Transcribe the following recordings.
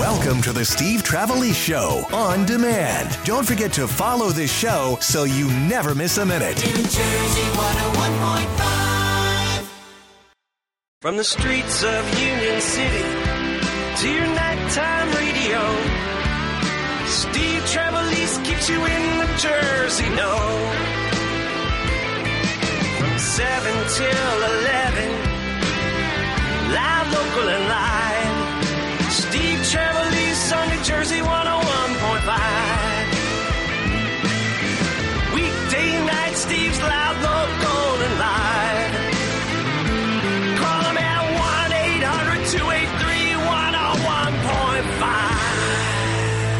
Welcome to the Steve Trevelise Show on demand. Don't forget to follow this show so you never miss a minute. New Jersey 101.5. From the streets of Union City to your nighttime radio, Steve Trevelise keeps you in the Jersey know. From 7 till 11, live, local, and live. Steve on New Jersey 101.5. Weekday night, Steve's loud, local, and live. Call him at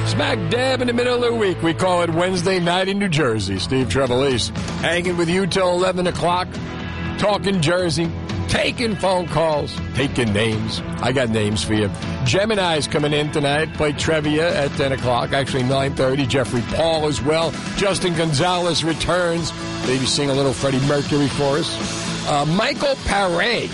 1-800-283-101.5. Smack dab in the middle of the week, we call it Wednesday night in New Jersey. Steve Trevelise hanging with you till 11 o'clock, talking Jersey, taking phone calls, taking names. I got names for you. Gemini's coming in tonight, play trivia at 10 o'clock, actually 9.30. Jeffrey Paul as well. Justin Gonzalez returns. Maybe sing a little Freddie Mercury for us. Uh, Michael Paré.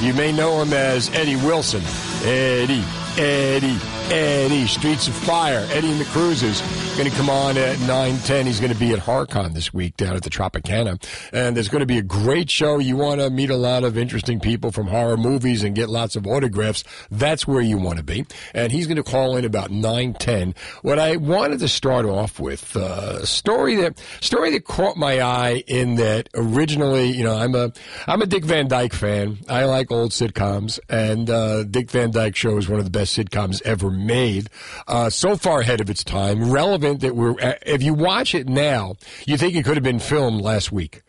You may know him as Eddie Wilson. Eddie, Eddie, Eddie. Streets of Fire. Eddie and the Cruisers. Going to come on at 9.10. He's going to be at HarCon this week down at the Tropicana. And there's going to be a great show. You want to meet a lot of interesting people from horror movies and get lots of autographs. That's where you want to be. And he's going to call in about 9.10. What I wanted to start off with, uh, a story that, story that caught my eye in that originally, you know, I'm a, I'm a Dick Van Dyke fan. I like old sitcoms and, uh, Dick Van Dyke show is one of the best sitcoms ever made. Uh, so far ahead of its time, relevant that we're, uh, if you watch it now, you think it could have been filmed last week.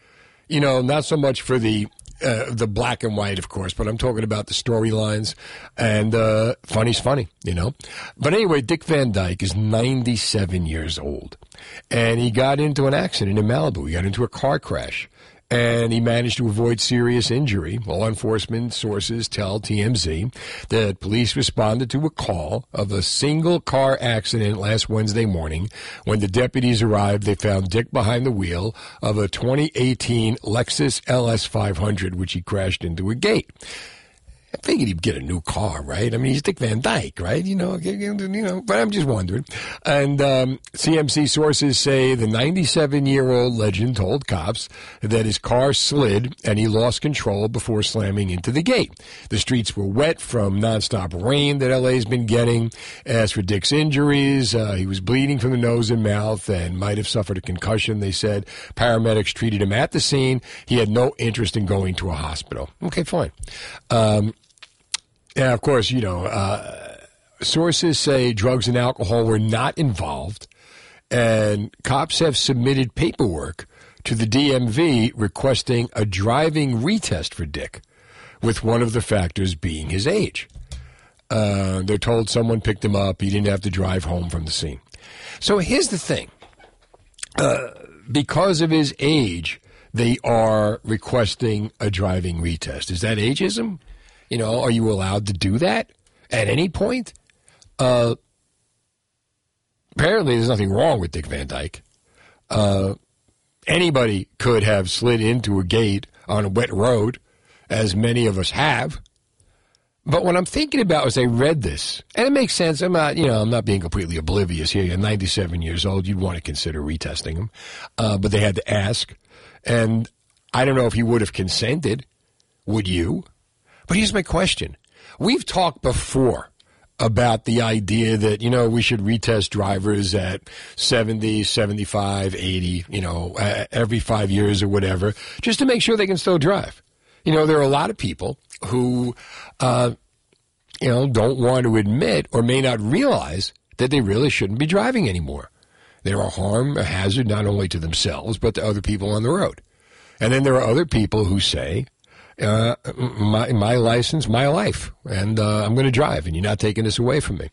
You know, not so much for the, uh, the black and white, of course, but I'm talking about the storylines and uh, funny's funny, you know. But anyway, Dick Van Dyke is 97 years old, and he got into an accident in Malibu. He got into a car crash, and he managed to avoid serious injury. Law enforcement sources tell TMZ that police responded to a call of a single car accident last Wednesday morning. When the deputies arrived, they found Dick behind the wheel of a 2018 Lexus LS 500, which he crashed into a gate. I figured he'd get a new car, right? I mean, he's Dick Van Dyke, right? You know, you know. But I'm just wondering. And um, TMZ sources say the 97 year old legend told cops that his car slid and he lost control before slamming into the gate. The streets were wet from nonstop rain that LA's been getting. As for Dick's injuries, uh, he was bleeding from the nose and mouth and might have suffered a concussion. They said paramedics treated him at the scene. He had no interest in going to a hospital. Okay, fine. Um, yeah, of course, you know, uh, sources say drugs and alcohol were not involved, and cops have submitted paperwork to the DMV requesting a driving retest for Dick, with one of the factors being his age. Uh, they're told someone picked him up. He didn't have to drive home from the scene. So here's the thing. Uh, because of his age, they are requesting a driving retest. Is that ageism? You know, are you allowed to do that at any point? Uh, apparently, there's nothing wrong with Dick Van Dyke. Uh, anybody could have slid into a gate on a wet road, as many of us have. But what I'm thinking about as I read this, and it makes sense. I'm not, you know, I'm not being completely oblivious here. You're 97 years old. You'd want to consider retesting him, uh, but they had to ask, and I don't know if he would have consented. Would you? But here's my question. We've talked before about the idea that, you know, we should retest drivers at 70, 75, 80, you know, every five years or whatever, just to make sure they can still drive. You know, there are a lot of people who, uh, you know, don't want to admit or may not realize that they really shouldn't be driving anymore. They're a harm, a hazard not only to themselves, but to other people on the road. And then there are other people who say, uh, my my license, my life, and uh, I'm going to drive, and you're not taking this away from me.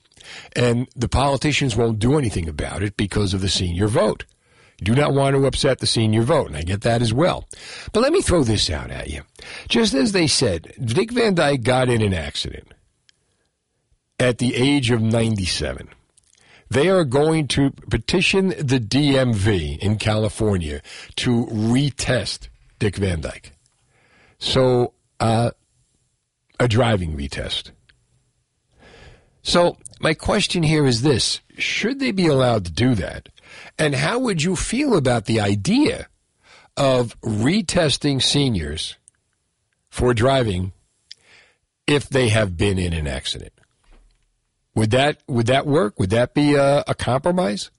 And the politicians won't do anything about it because of the senior vote. Do not want to upset the senior vote, and I get that as well. But let me throw this out at you. Just as they said, Dick Van Dyke got in an accident at the age of 97. They are going to petition the DMV in California to retest Dick Van Dyke. So, uh, a driving retest. So, my question here is this Should they be allowed to do that? And how would you feel about the idea of retesting seniors for driving if they have been in an accident? Would that would that work? Would that be a, a compromise?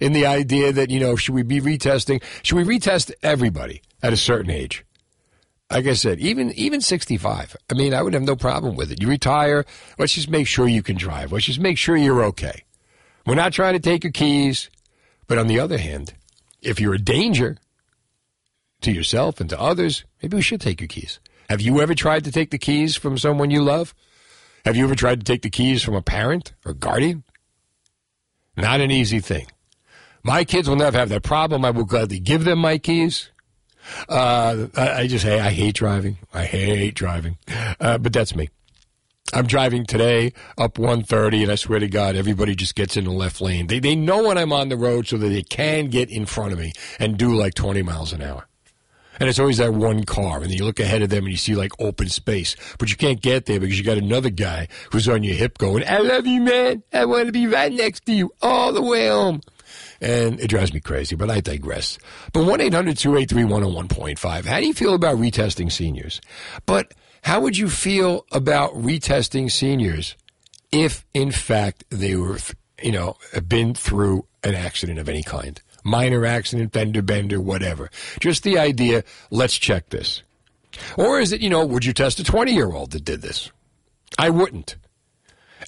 In the idea that you know, should we be retesting? Should we retest everybody at a certain age? Like I said, even even 65. I mean, I would have no problem with it. You retire, let's just make sure you can drive. Let's just make sure you're okay. We're not trying to take your keys, but on the other hand, if you're a danger to yourself and to others, maybe we should take your keys. Have you ever tried to take the keys from someone you love? Have you ever tried to take the keys from a parent or guardian? Not an easy thing. My kids will never have that problem. I will gladly give them my keys. Uh, I just say I hate driving. I hate driving, uh, but that's me. I'm driving today up 130, and I swear to God, everybody just gets in the left lane. They they know when I'm on the road so that they can get in front of me and do like 20 miles an hour. And it's always that one car, and you look ahead of them and you see like open space, but you can't get there because you got another guy who's on your hip going, "I love you, man. I want to be right next to you all the way home." And it drives me crazy, but I digress. But 1 800 283 101.5. How do you feel about retesting seniors? But how would you feel about retesting seniors if, in fact, they were, you know, been through an accident of any kind? Minor accident, fender bender, whatever. Just the idea, let's check this. Or is it, you know, would you test a 20 year old that did this? I wouldn't.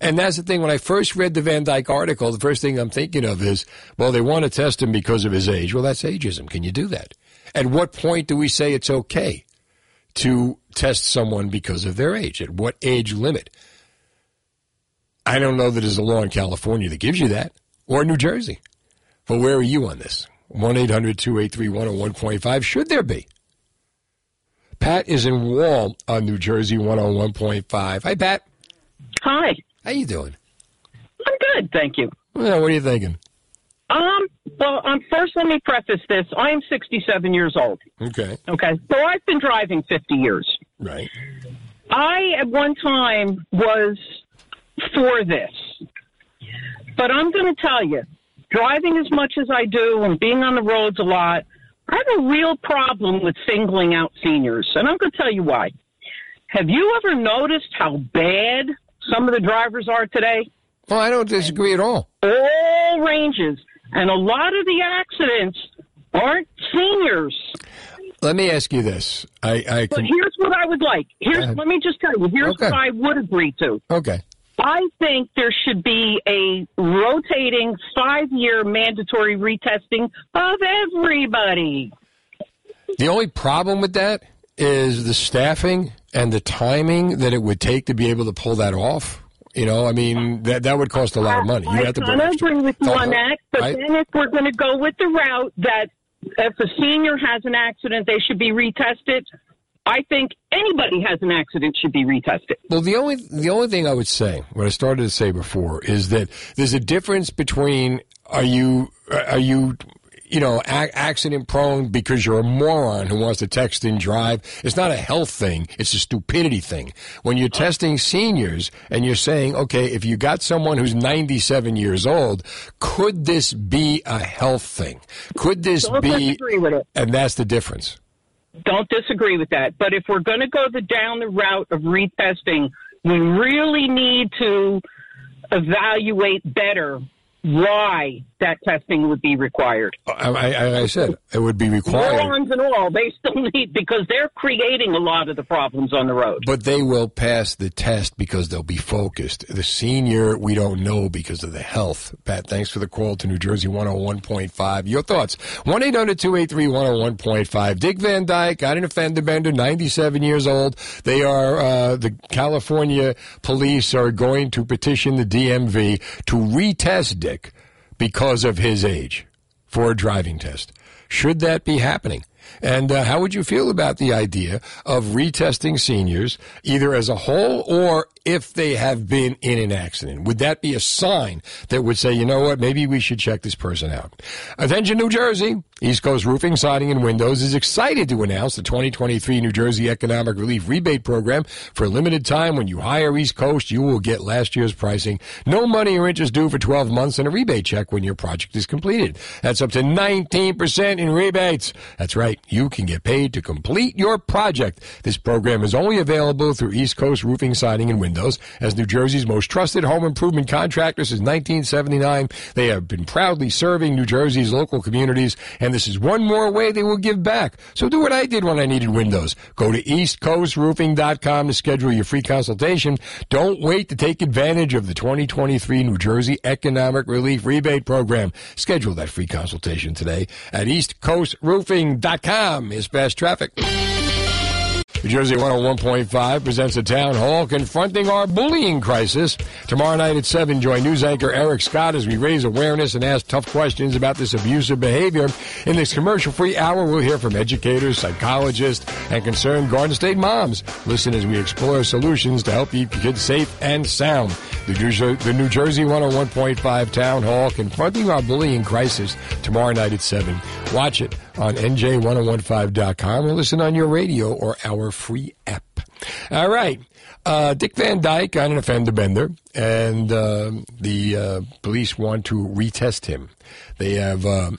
And that's the thing. When I first read the Van Dyke article, the first thing I'm thinking of is, well, they want to test him because of his age. Well, that's ageism. Can you do that? At what point do we say it's okay to test someone because of their age? At what age limit? I don't know that there's a law in California that gives you that, or New Jersey. But where are you on this? 1 800 283 101.5. Should there be? Pat is in Wall on New Jersey 101.5. Hi, Pat. Hi. How you doing? I'm good, thank you. Well, what are you thinking? Um, well, um, first let me preface this. I am 67 years old. Okay. Okay. So I've been driving 50 years. Right. I, at one time, was for this. But I'm going to tell you, driving as much as I do and being on the roads a lot, I have a real problem with singling out seniors. And I'm going to tell you why. Have you ever noticed how bad some of the drivers are today? Well, I don't disagree at all. All ranges. And a lot of the accidents aren't seniors. Let me ask you this. I, I But here's what I would like. Here's let me just tell you. Here's Okay. what I would agree to. okay. I think there should be a rotating five year mandatory retesting of everybody. The only problem with that is the staffing and the timing that it would take to be able to pull that off. You know, I mean, that that would cost a lot of money. You I have to of extra- agree with you on that. But right? then if we're going to go with the route that if a senior has an accident, they should be retested. I think anybody has an accident should be retested. Well, the only the only thing I would say, what I started to say before, is that there's a difference between are you are you you know a- accident prone because you're a moron who wants to text and drive. It's not a health thing; it's a stupidity thing. When you're testing seniors and you're saying, okay, if you got someone who's 97 years old, could this be a health thing? Could this Don't be? disagree with it. And that's the difference. Don't disagree with that. But if we're going to go the down the route of retesting, we really need to evaluate better why that testing would be required. I, I, I said it would be required. Morons and all, they still need because they're creating a lot of the problems on the road. But they will pass the test because they'll be focused. The senior, we don't know because of the health. Pat, thanks for the call to New Jersey 101.5. Your thoughts? 1 800 283 101.5. Dick Van Dyke, got an offender bender, 97 years old. They are, uh, the California police are going to petition the DMV to retest Dick because of his age for a driving test. Should that be happening? And uh, how would you feel about the idea of retesting seniors, either as a whole or if they have been in an accident? Would that be a sign that would say, you know what, maybe we should check this person out? Attention, New Jersey. East Coast Roofing, Siding, and Windows is excited to announce the 2023 New Jersey Economic Relief Rebate Program. For a limited time, when you hire East Coast, you will get last year's pricing. No money or interest due for 12 months and a rebate check when your project is completed. That's up to 19% in rebates. That's right. You can get paid to complete your project. This program is only available through East Coast Roofing, Siding, and Windows. As New Jersey's most trusted home improvement contractor since 1979, they have been proudly serving New Jersey's local communities and this is one more way they will give back. So do what I did when I needed windows. Go to eastcoastroofing.com to schedule your free consultation. Don't wait to take advantage of the 2023 New Jersey Economic Relief Rebate Program. Schedule that free consultation today at eastcoastroofing.com. Is fast traffic. New Jersey 101.5 presents a town hall confronting our bullying crisis. Tomorrow night at 7, join news anchor Eric Scott as we raise awareness and ask tough questions about this abusive behavior. In this commercial free hour, we'll hear from educators, psychologists, and concerned Garden State moms. Listen as we explore solutions to help keep kids safe and sound. The New, Jersey, the New Jersey 101.5 Town Hall confronting our bullying crisis tomorrow night at 7. Watch it on NJ1015.com or listen on your radio or our free app. All right. Uh, Dick Van Dyke got an offender bender, and uh, the uh, police want to retest him. They have uh,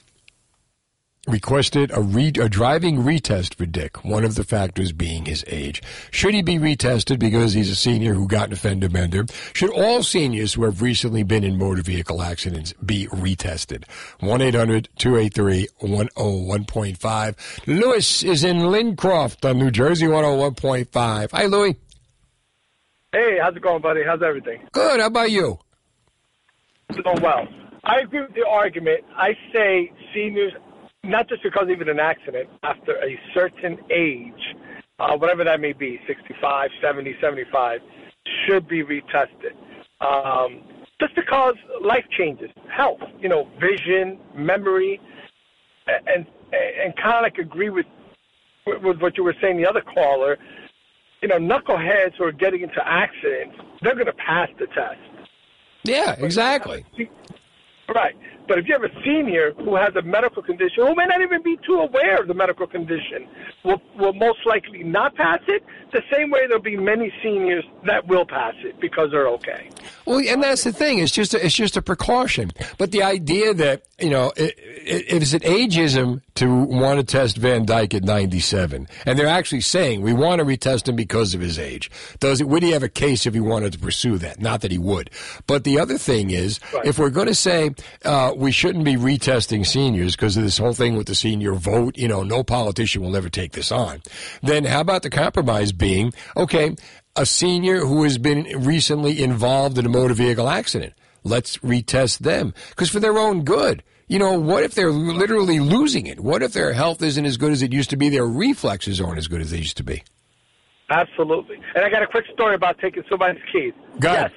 requested a, re- a driving retest for Dick, one of the factors being his age. Should he be retested because he's a senior who got an offender bender? Should all seniors who have recently been in motor vehicle accidents be retested? 1-800-283-101.5. Lewis is in Lincroft on New Jersey 101.5. Hi, Louis. Hey, how's it going, buddy? How's everything? Good. How about you? Doing well. I agree with the argument. I say seniors not just because of an accident, after a certain age, uh, whatever that may be, 65, 70, 75, should be retested. Um, just because life changes, health, you know, vision, memory, and and kind of like agree with with what you were saying, the other caller. You know, knuckleheads who are getting into accidents, they're going to pass the test. Yeah, exactly. Right. But if you have a senior who has a medical condition, who may not even be too aware of the medical condition, will, will most likely not pass it, the same way there'll be many seniors that will pass it because they're okay. Well, and that's the thing. It's just a, it's just a precaution. But the idea that you know it, it, it's an ageism to want to test Van Dyke at 97, and they're actually saying we want to retest him because of his age. Does it? Would he have a case if he wanted to pursue that? Not that he would. But the other thing is, right. if we're going to say uh, we shouldn't be retesting seniors because of this whole thing with the senior vote, you know, no politician will ever take this on. Then how about the compromise being okay? a senior who has been recently involved in a motor vehicle accident. Let's retest them because for their own good. You know, what if they're literally losing it? What if their health isn't as good as it used to be? Their reflexes aren't as good as they used to be. Absolutely. And I got a quick story about taking somebody's keys. Go yes.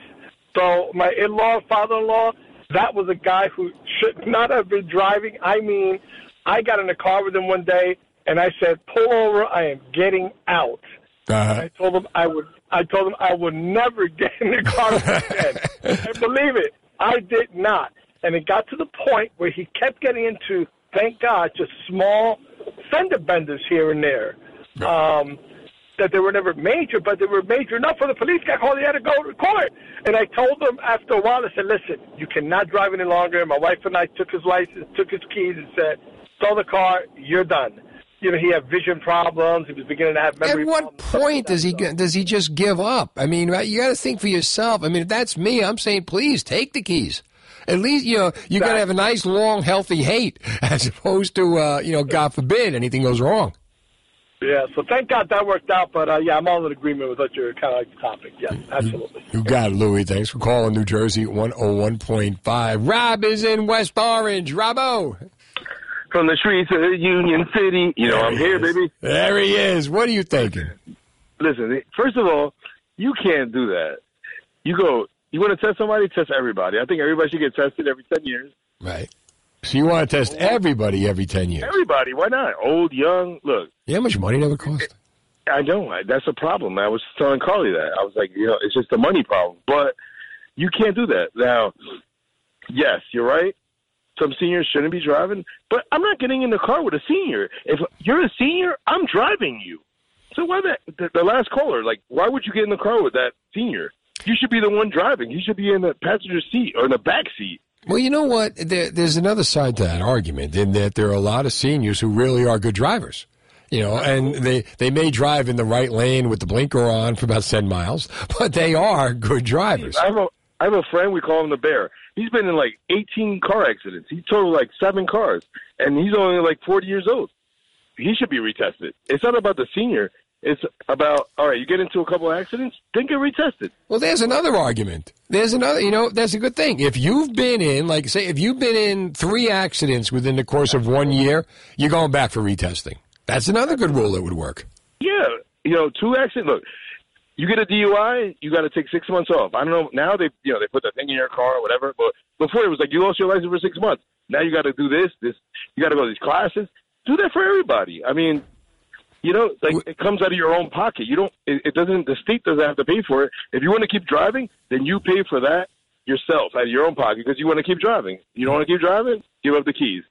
So my in-law, father-in-law, that was a guy who should not have been driving. I mean, I got in the car with him one day and I said, "Pull over! I am getting out." Uh-huh. I told him I would. I told him I would never get in the car again. and believe it, I did not. And it got to the point where he kept getting into, thank God, just small fender benders here and there. Um, that they were never major, but they were major enough for the police got called. He had to go to court. And I told them after a while, I said, listen, you cannot drive any longer. And My wife and I took his license, took his keys, and said, stole the car, you're done you know, he had vision problems. He was beginning to have memory. At what point does he does he just give up? I mean, you got to think for yourself. I mean, if that's me, I'm saying, please take the keys. At least you know you got to have a nice, long, healthy hate, as opposed to uh, you know, God forbid anything goes wrong. Yeah, so thank God that worked out. But uh, yeah, I'm all in agreement with what you're kind of like the topic. Yeah, absolutely. You, you got it, Louis. Thanks for calling New Jersey 101.5. Rob is in West Orange. Robbo from the streets of Union City. You know, there I'm here, is. baby. There he is. What are you thinking? Listen, first of all, you can't do that. You go, you want to test somebody, test everybody. I think everybody should get tested every 10 years. Right. So you want to test everybody every 10 years? Everybody. Why not? Old, young, look. Yeah, how much money that would cost? I know I, that's a problem. I was telling Carly that I was like, you know, it's just a money problem. But you can't do that now. Yes, you're right. Some seniors shouldn't be driving, but I'm not getting in the car with a senior. If you're a senior, I'm driving you. So why the, the the last caller? Like, why would you get in the car with that senior? You should be the one driving. You should be in the passenger seat or in the back seat. Well, you know what? There, there's another side to that argument in that there are a lot of seniors who really are good drivers. You know, and they, they may drive in the right lane with the blinker on for about 10 miles, but they are good drivers. I have a I have a friend. We call him the Bear. He's been in like 18 car accidents. He totaled like seven cars, and he's only like 40 years old. He should be retested. It's not about the senior. It's about all right. You get into a couple of accidents, then get retested. Well, there's another argument. There's another, you know, that's a good thing. If you've been in, like, say, if you've been in three accidents within the course of one year, you're going back for retesting. That's another good rule that would work. Yeah, you know, two accidents. Look, you get a DUI, you got to take six months off. I don't know. Now they, you know, they put the thing in your car or whatever. But before it was like you lost your license for six months. Now you got to do this, this. You got to go to these classes. Do that for everybody. I mean, you know, like it comes out of your own pocket. You don't. It, it doesn't. The state doesn't have to pay for it. If you want to keep driving, then you pay for that yourself out of your own pocket because you want to keep driving. You don't want to keep driving, give up the keys.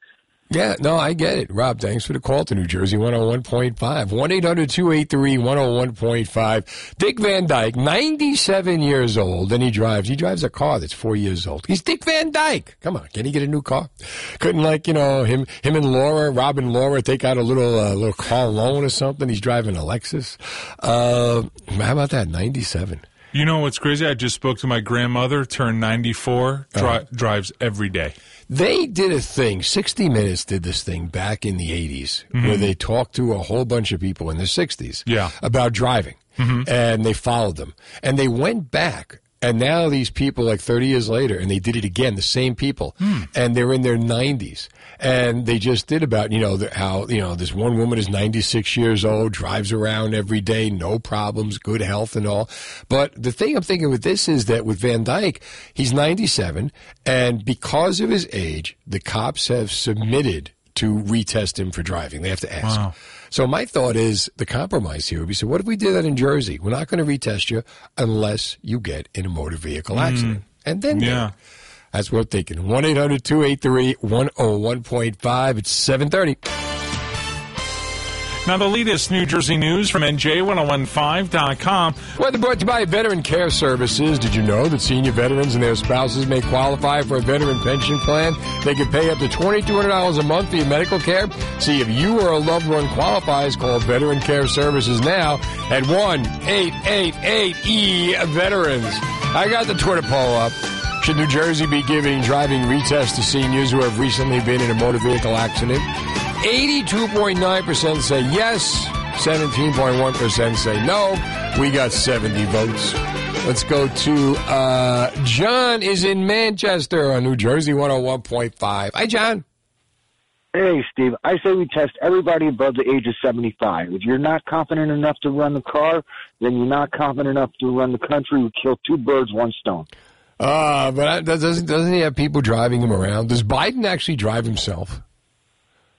Yeah, no, I get it. Rob, thanks for the call to New Jersey 101.5. 1 800 283 101.5. Dick Van Dyke, 97 years old, and he drives. He drives a car that's four years old. He's Dick Van Dyke. Come on, can he get a new car? Couldn't, like, you know, him him and Laura, Rob and Laura, take out a little uh, little car loan or something? He's driving a Lexus. Uh, how about that? 97. You know what's crazy? I just spoke to my grandmother, turned 94, dri- Uh-huh. drives every day. They did a thing, 60 Minutes did this thing back in the 80s, where they talked to a whole bunch of people in the 60s Yeah. about driving. And they followed them. And they went back. And now these people, like 30 years later, and they did it again, the same people, hmm. and they're in their 90s. And they just did about, you know, the, how, you know, this one woman is 96 years old, drives around every day, no problems, good health and all. But the thing I'm thinking with this is that with Van Dyke, he's 97, and because of his age, the cops have submitted to retest him for driving. They have to ask. Wow. So my thought is the compromise here would be, so what if we did that in Jersey? We're not going to retest you unless you get in a motor vehicle accident. And then Mm. Yeah. That's what I'm thinking. 1-800-283-101.5. It's 730. Now, the latest New Jersey news from NJ1015.com. Weather brought to you by Veteran Care Services. Did you know that senior veterans and their spouses may qualify for a veteran pension plan? They can pay up to $2,200 a month for your medical care. See if you or a loved one qualifies. Call Veteran Care Services now at 1-888-E-VETERANS. I got the Twitter poll up. Should New Jersey be giving driving retests to seniors who have recently been in a motor vehicle accident? 82.9% say yes, 17.1% say no. We got 70 votes. Let's go to uh, John is in Manchester on New Jersey 101.5. Hi, John. Hey, Steve. I say we test everybody above the age of 75. If you're not confident enough to run the car, then you're not confident enough to run the country. We kill two birds, one stone. Uh, but doesn't, doesn't he have people driving him around? Does Biden actually drive himself?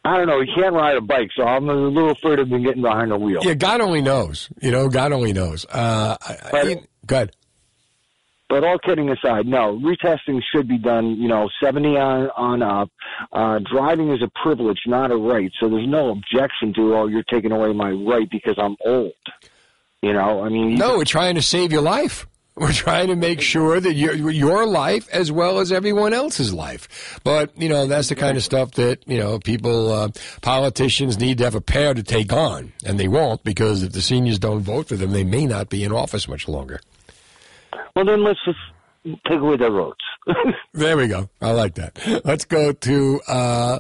I don't know. He can't ride a bike, so I'm a little afraid of him getting behind the wheel. Yeah, God only knows. You know, God only knows. Uh, I, I, good. But all kidding aside, no, retesting should be done, you know, 70 on, on up. Uh, driving is a privilege, not a right. So there's no objection to, oh, you're taking away my right because I'm old. You know, I mean, No, we're trying to save your life. We're trying to make sure that your your life as well as everyone else's life. But you know that's the kind of stuff that you know people, uh, politicians need to have a pair to take on, and they won't because if the seniors don't vote for them, they may not be in office much longer. well, then let's just take away their votes. There we go. I like that. Let's go to uh,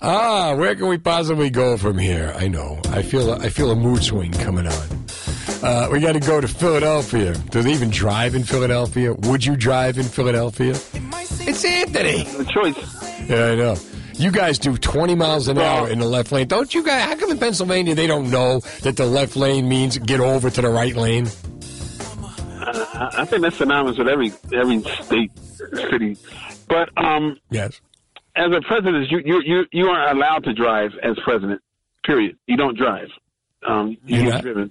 ah. Where can we possibly go from here? I know. I feel. I feel a mood swing coming on. Uh, we got to go to Philadelphia. Do they even drive in Philadelphia? Would you drive in Philadelphia? It's Anthony. The choice. Yeah, I know. You guys do 20 miles an hour in the left lane. Don't you guys? How come in Pennsylvania they don't know that the left lane means get over to the right lane? I I think that's synonymous with every every state city. But um, Yes. as a president, you you you you aren't allowed to drive as president. Period. You don't drive. Um, you You're get not? driven.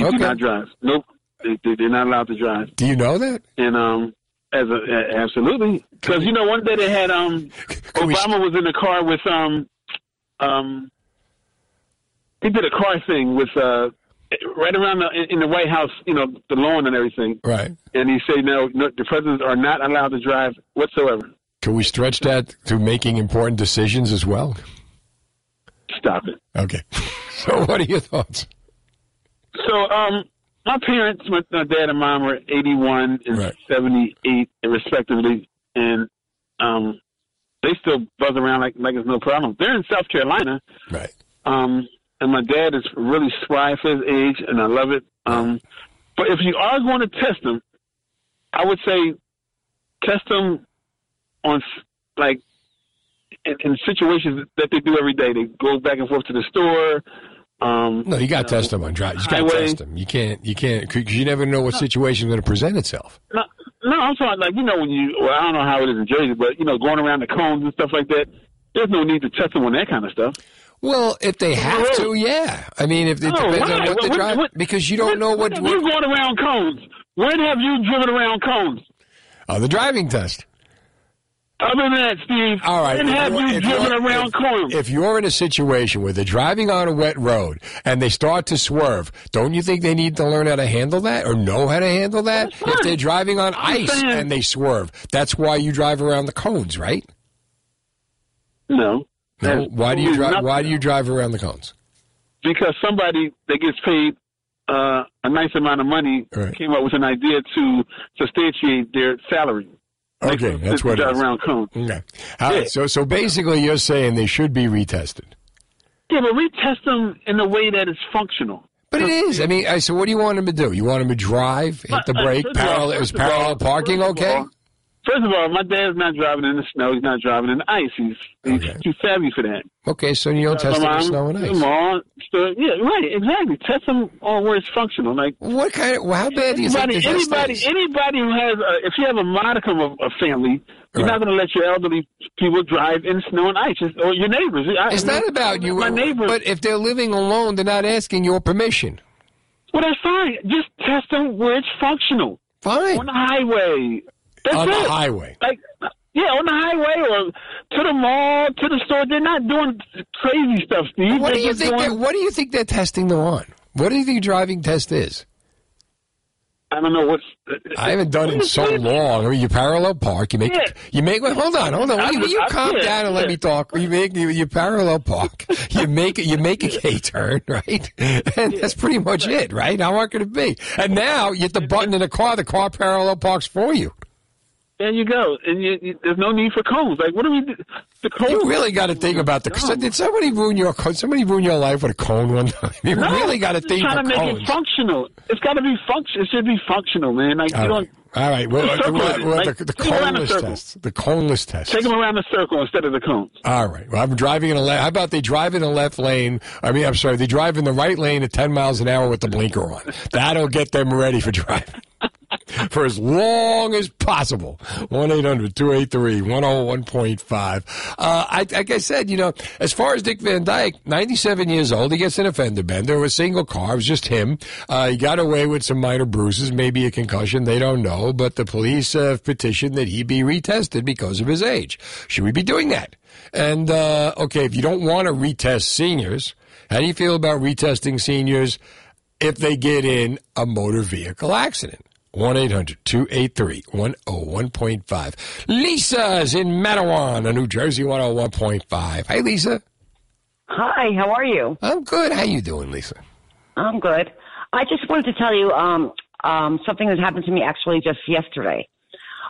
You Okay. do not drive. Nope. They, they, they're not allowed to drive. Do you know that? And um, as a, a absolutely, because you know one day they had um, Obama was in the car with um, um, he did a car thing with uh, right around the in, in the White House, you know, the lawn and everything. Right. And he said, no, no, the presidents are not allowed to drive whatsoever. Can we stretch that to making important decisions as well? Stop it. Okay. So, what are your thoughts? So, um, my parents, my, my dad and mom, are 81 and Right. 78, respectively, and um, they still buzz around like like it's no problem. They're in South Carolina, Right. um, and my dad is really spry for his age, and I love it. Um, but if you are going to test them, I would say test them on like in, in situations that they do every day. They go back and forth to the store. Um, No, you got to test them on drive. You got to test them. You can't. You can't because you never know what situation is going to present itself. No, no, I'm talking like you know when you. Well, I don't know how it is in Jersey, but you know going around the cones and stuff like that. There's no need to test them on that kind of stuff. Well, if they have to, yeah. I mean, if it depends on what the drive, what- because you don't know what, When what you going around cones? When have you driven around cones? uh, the driving test. Other than that, Steve, All right. if have you're- you driven around if- cones? If you're in a situation where they're driving on a wet road and they start to swerve, don't you think they need to learn how to handle that or know how to handle that? If they're driving on ice and they swerve, that's why you drive around the cones, right? no. No. Why do you drive? Why do you drive around the cones? Because somebody that gets paid uh, a nice amount of money Right. came up with an idea to substantiate their salary. Okay, that's what it is. around. Okay. All right. Yeah. So, so basically, you're saying they should be retested. Yeah, but retest them in a way that is functional. But it is. I mean, I, so what do you want them to do? You want them to drive, hit the Uh, brake, parallel? Is parallel parking okay? First of all, my dad's not driving in the snow. He's not driving in the ice. He's, he's Okay. too savvy for that. Okay, so you don't uh, test My them in snow and ice. Come on. So, yeah, right, exactly. Test them on where it's functional. Like What kind of? Well, how bad do you think anybody, test anybody, anybody who has, a, if you have a modicum of a family, you're Right. not going to let your elderly people drive in snow and ice, It's- or your neighbors. I, It's I mean, not about you, My neighbors. but if they're living alone, they're not asking your permission. well, that's fine. Just test them where it's functional Fine. on the highway. That's On it. the highway. like yeah, on the highway or to the mall, to the store. They're not doing crazy stuff, Steve. What do They're you think? doing- what do you think they're testing them on? What do you think driving test is? I don't know what's. I haven't done it in so long. I mean, you parallel park. You make. Yeah. You make. Wait, hold on, hold on. Will you, will you calm yeah, down and let yeah. me talk? You make. You, you parallel park. You make. You make a K turn, right? And that's pretty much it, right? How hard could it be? And now you hit the button in the car. The car parallel parks for you. There you go, and you, you, there's no need for cones. Like, what do we? do? The cones. You really got to think about the. No. Did somebody ruin your? Somebody ruin your life with a cone one time? You No, really got to think trying to make it functional. It's got to be function. It should be functional, man. Like All you right. don't All right. Well, uh, Circle well, it. well, Like, the, the take it around a coneless test. The coneless test. take them around the circle instead of the cones. All right. Well, I'm driving in a left. How about they drive in the left lane? I mean, I'm sorry, they drive in the right lane at 10 miles an hour with the blinker on. That'll get them ready for driving. For as long as possible. 1 800 283 101.5. Uh, like I said, you know, as far as Dick Van Dyke, 97 years old, he gets an offender bender, a single car, it was just him. Uh, he got away with some minor bruises, maybe a concussion, they don't know, but the police uh, petitioned that he be retested because of his age. Should we be doing that? And, uh, okay, if you don't want to retest seniors, how do you feel about retesting seniors if they get in a motor vehicle accident? 1 800 283 101.5. Lisa's in Matawan, on New Jersey 101.5. Hey, Lisa. Hi, how are you? I'm good. How you doing, Lisa? I'm good. I just wanted to tell you um, um, something that happened to me actually just yesterday.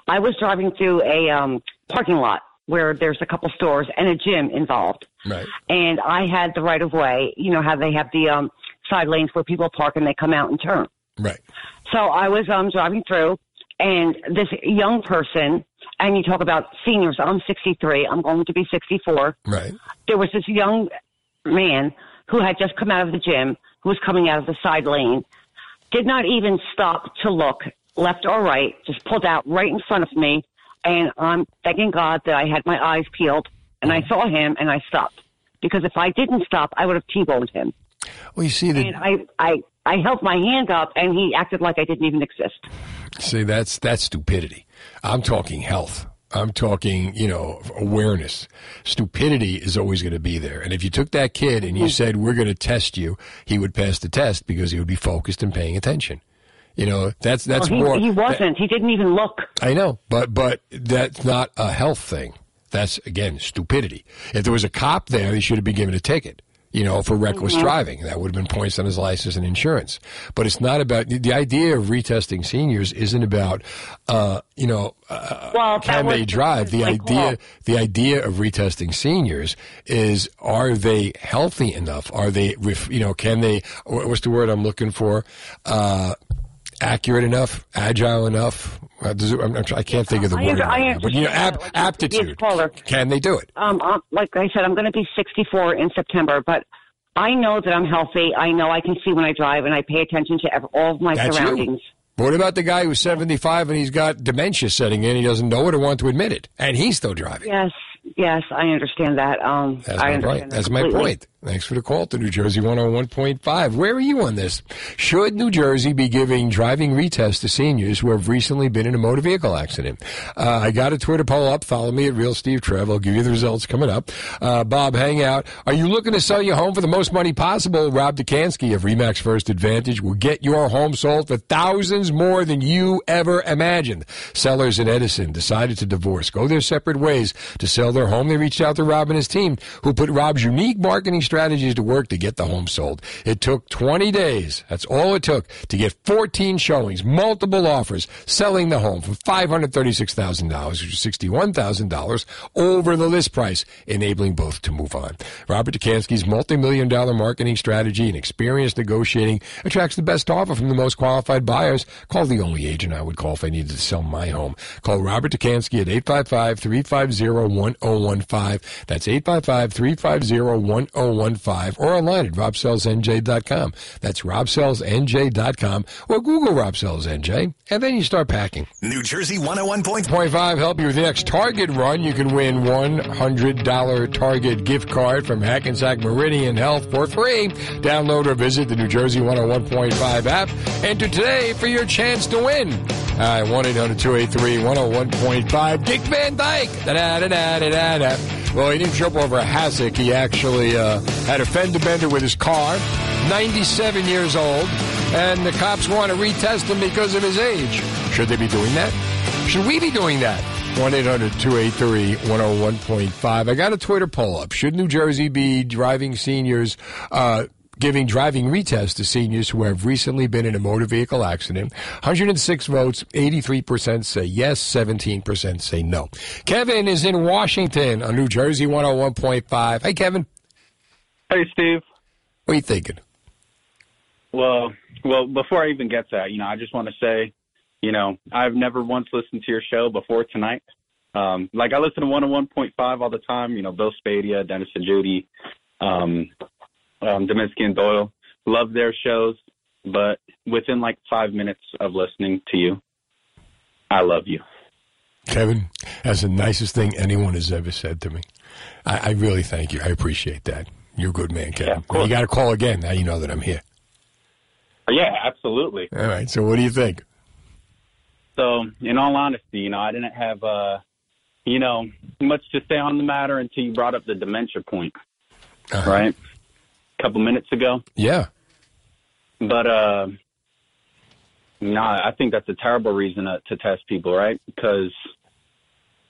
I was driving through a um, parking lot where there's a couple stores and a gym involved, Right. and I had the right of way. You know how they have the um, side lanes where people park and they come out and turn. Right. So I was um, driving through, and this young person, and you talk about seniors. I'm 63. I'm going to be 64. Right. There was this young man who had just come out of the gym, who was coming out of the side lane, did not even stop to look left or right, just pulled out right in front of me. And I'm thanking God that I had my eyes peeled and I saw him and I stopped. Because if I didn't stop, I would have T-boned him. Well, you see, the, And I, I, I held my hand up, and he acted like I didn't even exist. See, that's that's stupidity. I'm talking health. I'm talking, you know, awareness. Stupidity is always going to be there. And if you took that kid and you mm. said, we're going to test you, he would pass the test because he would be focused and paying attention. You know, that's, that's Well, he, more. He wasn't. he didn't even look. I know, but, but that's not a health thing. That's, again, stupidity. If there was a cop there, he should have been given a ticket. You know, for reckless Mhm. driving, that would have been points on his license and insurance. But it's not about the- idea of retesting seniors. Isn't about, uh, you know, uh, Well, can they drive? The idea, call. the idea of retesting seniors is: Are they healthy enough? Are they, you know, can they? What's the word I'm looking for? Uh, accurate enough, agile enough. Uh, it- I'm, I'm, I can't think of the I word, under- right I now, but you know, understand ap- that, like, aptitude. Can they do it? Um, um, like I said, I'm going to be 64 in September, but I know that I'm healthy. I know I can see when I drive, and I pay attention to all of my That's you. surroundings. What about the guy who's 75 and he's got dementia setting in? He doesn't know it or want to admit it, and he's still driving. Yes, yes, I understand that. Um, That's my understand point. that That's my completely. point. Thanks for the call to New Jersey 101.5. Where are you on this? Should New Jersey be giving driving retests to seniors who have recently been in a motor vehicle accident? Uh, I got a Twitter poll up. Follow me at Real Steve Trev. I'll give you the results coming up. Uh, Bob, hang out. Are you looking to sell your home for the most money possible? Rob Dekanski of Remax First Advantage will get your home sold for thousands more than you ever imagined. Sellers in Edison decided to divorce, go their separate ways to sell their home. They reached out to Rob and his team, who put Rob's unique marketing strategies to work to get the home sold. It took 20 days. That's all it took to get 14 showings, multiple offers, selling the home for $536,000, which is $61,000 over the list price, enabling both to move on. Robert Dekanski's multi-million dollar marketing strategy and experience negotiating attracts the best offer from the most qualified buyers. Call the only agent I would call if I needed to sell my home. Call Robert Dekanski at oh 855-350-1015. That's 855-350-1015 or online at robsellsnj.com. That's robsellsnj.com or Google Rob Sells and then you start packing. New Jersey 101.5. Point five help you with the next Target run. You can win one hundred dollar Target gift card from Hackensack Meridian Health for free. Download or visit the New Jersey 101.5 app. Enter today for your chance to win. All right, one 101.5 Dick Van Dyke. Da-da-da-da-da-da. Well, he didn't trip over a hassock. He actually uh, had a fender bender with his car. 97 years old, and the cops want to retest him because of his age. Should they be doing that? Should we be doing that? 1 800 283 101.5. I got a Twitter poll up. Should New Jersey be driving seniors, uh, giving driving retests to seniors who have recently been in a motor vehicle accident? 106 votes, 83% say yes, 17% say no. Kevin is in Washington on New Jersey 101.5. Hey, Kevin. Hey, Steve. What are you thinking? Well, well, before I even get to that, you know, I just want to say, you know, I've never once listened to your show before tonight. Um, like I listen to 101.5 all the time, you know, Bill Spadea, Dennis and Judi, um, um, Deminski and Doyle. Love their shows, but within like five minutes of listening to you, I love you. Kevin, that's the nicest thing anyone has ever said to me. I, I really thank you. I appreciate that. You're a good man, Kevin. Yeah, you got to call again. Now you know that I'm here. Yeah, absolutely. All right. So what do you think? So, in all honesty, you know, I didn't have, uh, you know, much to say on the matter until you brought up the dementia point, right? A couple minutes ago. Yeah. But, uh, no, I think that's a terrible reason to, to test people, right? Because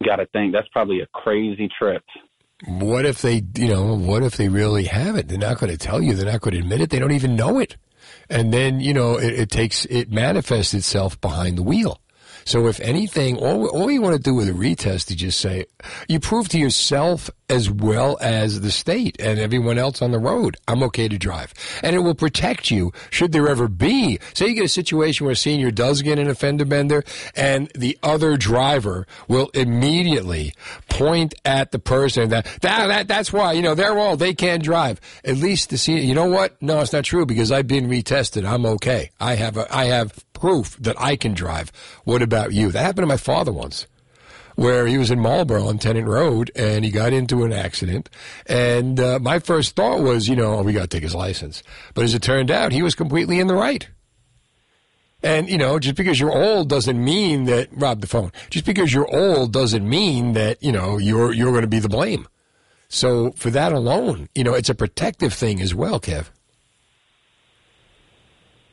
you got to think that's probably a crazy trip. What if they, you know, what if they really have it? They're not going to tell you. They're not going to admit it. They don't even know it. And then, you know, it, it takes, it manifests itself behind the wheel. So if anything, all, all you want to do with a retest is just say, you prove to yourself as well as the state and everyone else on the road, I'm okay to drive. And it will protect you should there ever be. Say you get a situation where a senior does get an offender bender and the other driver will immediately point at the person that, that, that that's why, you know, they're all, they can't drive. At least the senior, you know what? No, it's not true because I've been retested. I'm okay. I have a, I have proof that I can drive. What about you? That happened to my father once. where he was in Marlboro on Tennent Road and he got into an accident. And uh, my first thought was, you know, oh, we got to take his license. But as it turned out, he was completely in the right. And, you know, just because you're old doesn't mean that, Rob the phone, just because you're old doesn't mean that, you know, you're, you're going to be the blame. So for that alone, you know, it's a protective thing as well, Kev.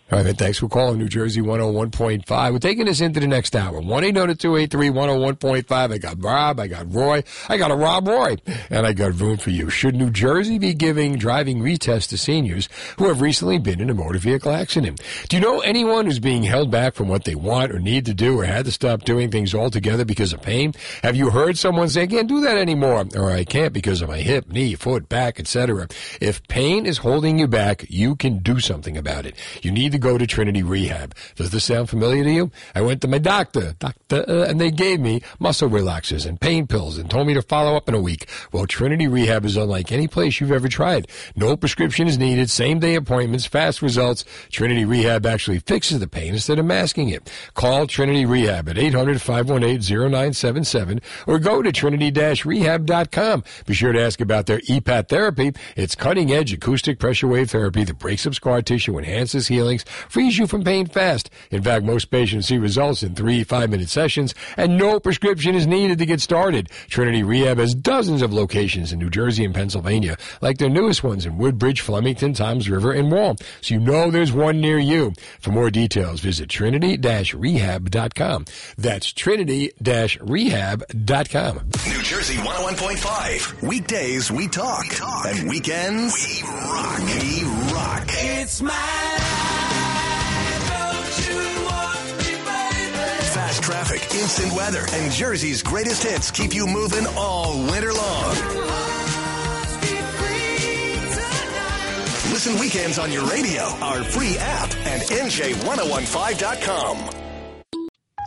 All right, man, thanks for calling New Jersey 101.5. We're taking this into the next hour. 1 800 283 101.5. I got Rob, I got Roy, I got a Rob Roy, and I got room for you. Should New Jersey be giving driving retests to seniors who have recently been in a motor vehicle accident? Do you know anyone who's being held back from what they want or need to do or had to stop doing things altogether because of pain? Have you heard someone say, I can't do that anymore, or I can't because of my hip, knee, foot, back, etc.? If pain is holding you back, you can do something about it. You need to go to Trinity Rehab. Does this sound familiar to you? I went to my doctor, doctor, and they gave me muscle relaxers and pain pills and told me to follow up in a week. Well, Trinity Rehab is unlike any place you've ever tried. No prescription is needed, same day appointments, fast results. Trinity Rehab actually fixes the pain instead of masking it. Call Trinity Rehab at 800 518 0977 or go to trinity rehab.com. Be sure to ask about their EPAT therapy. It's cutting edge acoustic pressure wave therapy that breaks up scar tissue, enhances healings, frees you from pain fast. In fact, most patients see results in three five minute sessions, and no prescription is needed to get started. Trinity Rehab has dozens of locations in New Jersey and Pennsylvania, like their newest ones in Woodbridge, Flemington, Toms River, and Wall. So you know there's one near you. For more details, visit trinity-rehab.com. That's trinity-rehab.com. New Jersey 101.5. Weekdays we talk. And weekends we rock. We rock. It's my Fast traffic, instant weather, and Jersey's greatest hits keep you moving all winter long. Listen weekends on your radio, our free app, and NJ1015.com.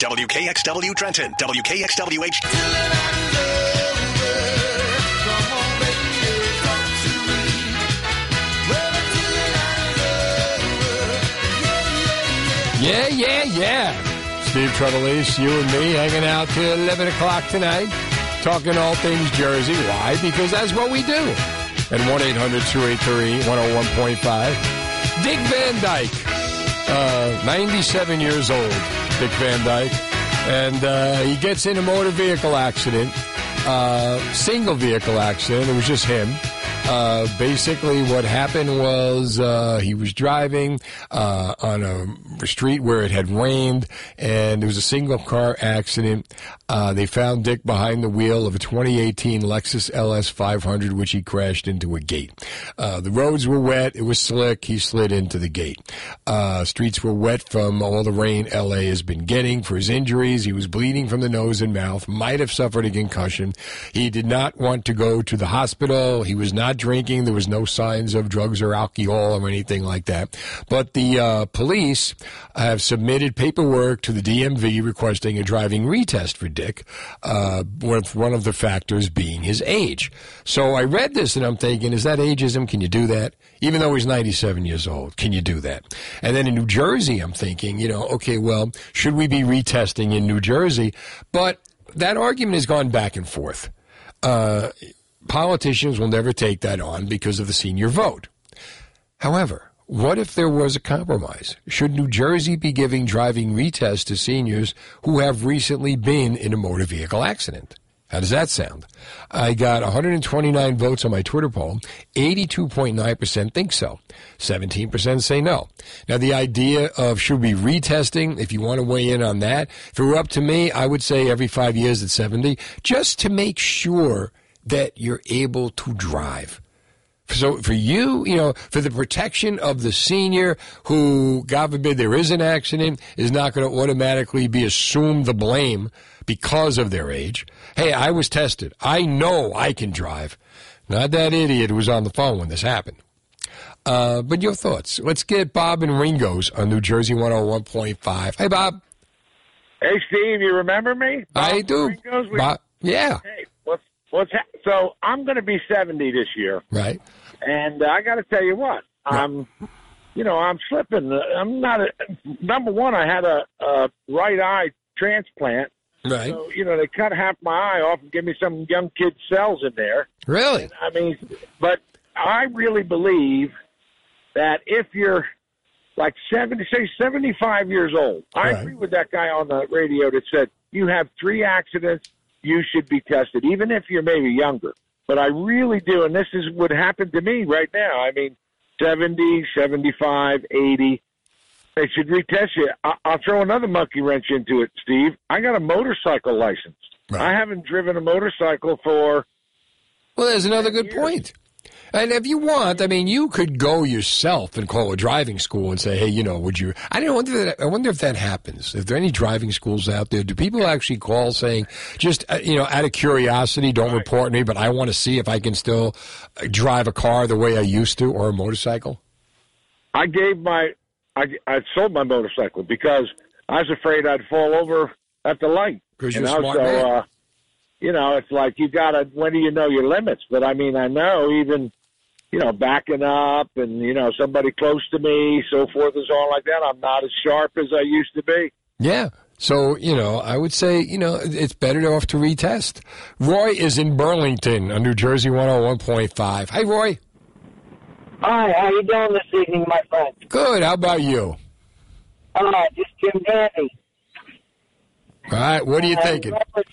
WKXW Trenton, WKXWH. Yeah, yeah, yeah. Steve Trevelise, you and me hanging out till 11 o'clock tonight, talking all things Jersey. Why? Because that's what we do. And 1 800 283 101.5. Dick Van Dyke, uh, 97 years old, Dick Van Dyke. And uh, he gets in a motor vehicle accident, uh, single vehicle accident. It was just him. Uh, basically, what happened was uh, he was driving uh, on a street where it had rained, and there was a single car accident. Uh, they found Dick behind the wheel of a 2018 Lexus LS 500, which he crashed into a gate. Uh, the roads were wet; it was slick. He slid into the gate. Uh, streets were wet from all the rain LA has been getting. For his injuries, he was bleeding from the nose and mouth. Might have suffered a concussion. He did not want to go to the hospital. He was not drinking. There was no signs of drugs or alcohol or anything like that. But the uh, police have submitted paperwork to the DMV requesting a driving retest for Dick, uh, with one of the factors being his age. So I read this and I'm thinking, is that ageism? Can you do that? Even though he's 97 years old, can you do that? And then in New Jersey, I'm thinking, you know, okay, well, should we be retesting in New Jersey? But that argument has gone back and forth. Uh, politicians will never take that on because of the senior vote. However, what if there was a compromise? Should New Jersey be giving driving retests to seniors who have recently been in a motor vehicle accident? How does that sound? I got 129 votes on my Twitter poll. 82.9% think so. 17% say no. Now, the idea of should we retesting, if you want to weigh in on that, if it were up to me, I would say every five years at 70, just to make sure that you're able to drive. So for you, you know, for the protection of the senior who, God forbid, there is an accident, is not going to automatically be assumed the blame because of their age. Hey, I was tested. I know I can drive. Not that idiot who was on the phone when this happened. Uh, but your thoughts. Let's get Bob and Ringo's on New Jersey 101.5. Hey, Bob. Hey, Steve, you remember me? I do. Bob, yeah. Hey, what's what's ha- so? I'm going to be 70 this year, Right. and uh, I got to tell you what, I'm, you know, I'm slipping. I'm not a number one. I had a, a right eye transplant, Right. So, you know, they cut half my eye off and give me some young kid cells in there. Really? I mean, but I really believe that if you're like 70, say 75 years old, I agree with that guy on the radio that said you have three accidents, you should be tested, even if you're maybe younger. But I really do, and this is what happened to me right now. I mean, 70, 75, 80. They should retest you. I- I'll throw another monkey wrench into it, Steve. I got a motorcycle license. I haven't driven a motorcycle for Well, there's another good point. And if you want, I mean, you could go yourself and call a driving school and say, "Hey, you know, would you?" I don't wonder. That, I wonder if that happens. If there are any driving schools out there, do people actually call saying, "Just uh, you know, out of curiosity, don't report me, but I want to see if I can still uh, drive a car the way I used to or a motorcycle." I gave my I I sold my motorcycle because I was afraid I'd fall over at the light. Because you're a know, smart so, man. Uh, you know, it's like you gotta when do you know your limits? But I mean, I know even you know backing up and you know somebody close to me, so forth and so on like that. I'm not as sharp as I used to be. Yeah. So, you know, I would say, you know, it's better off to retest. Roy is in Burlington on New Jersey 101.5. Hi, Roy. Hi, how you doing this evening, my friend? Good. How about you? Uh, just Jim Dandy. All right. What are you Uh, thinking? What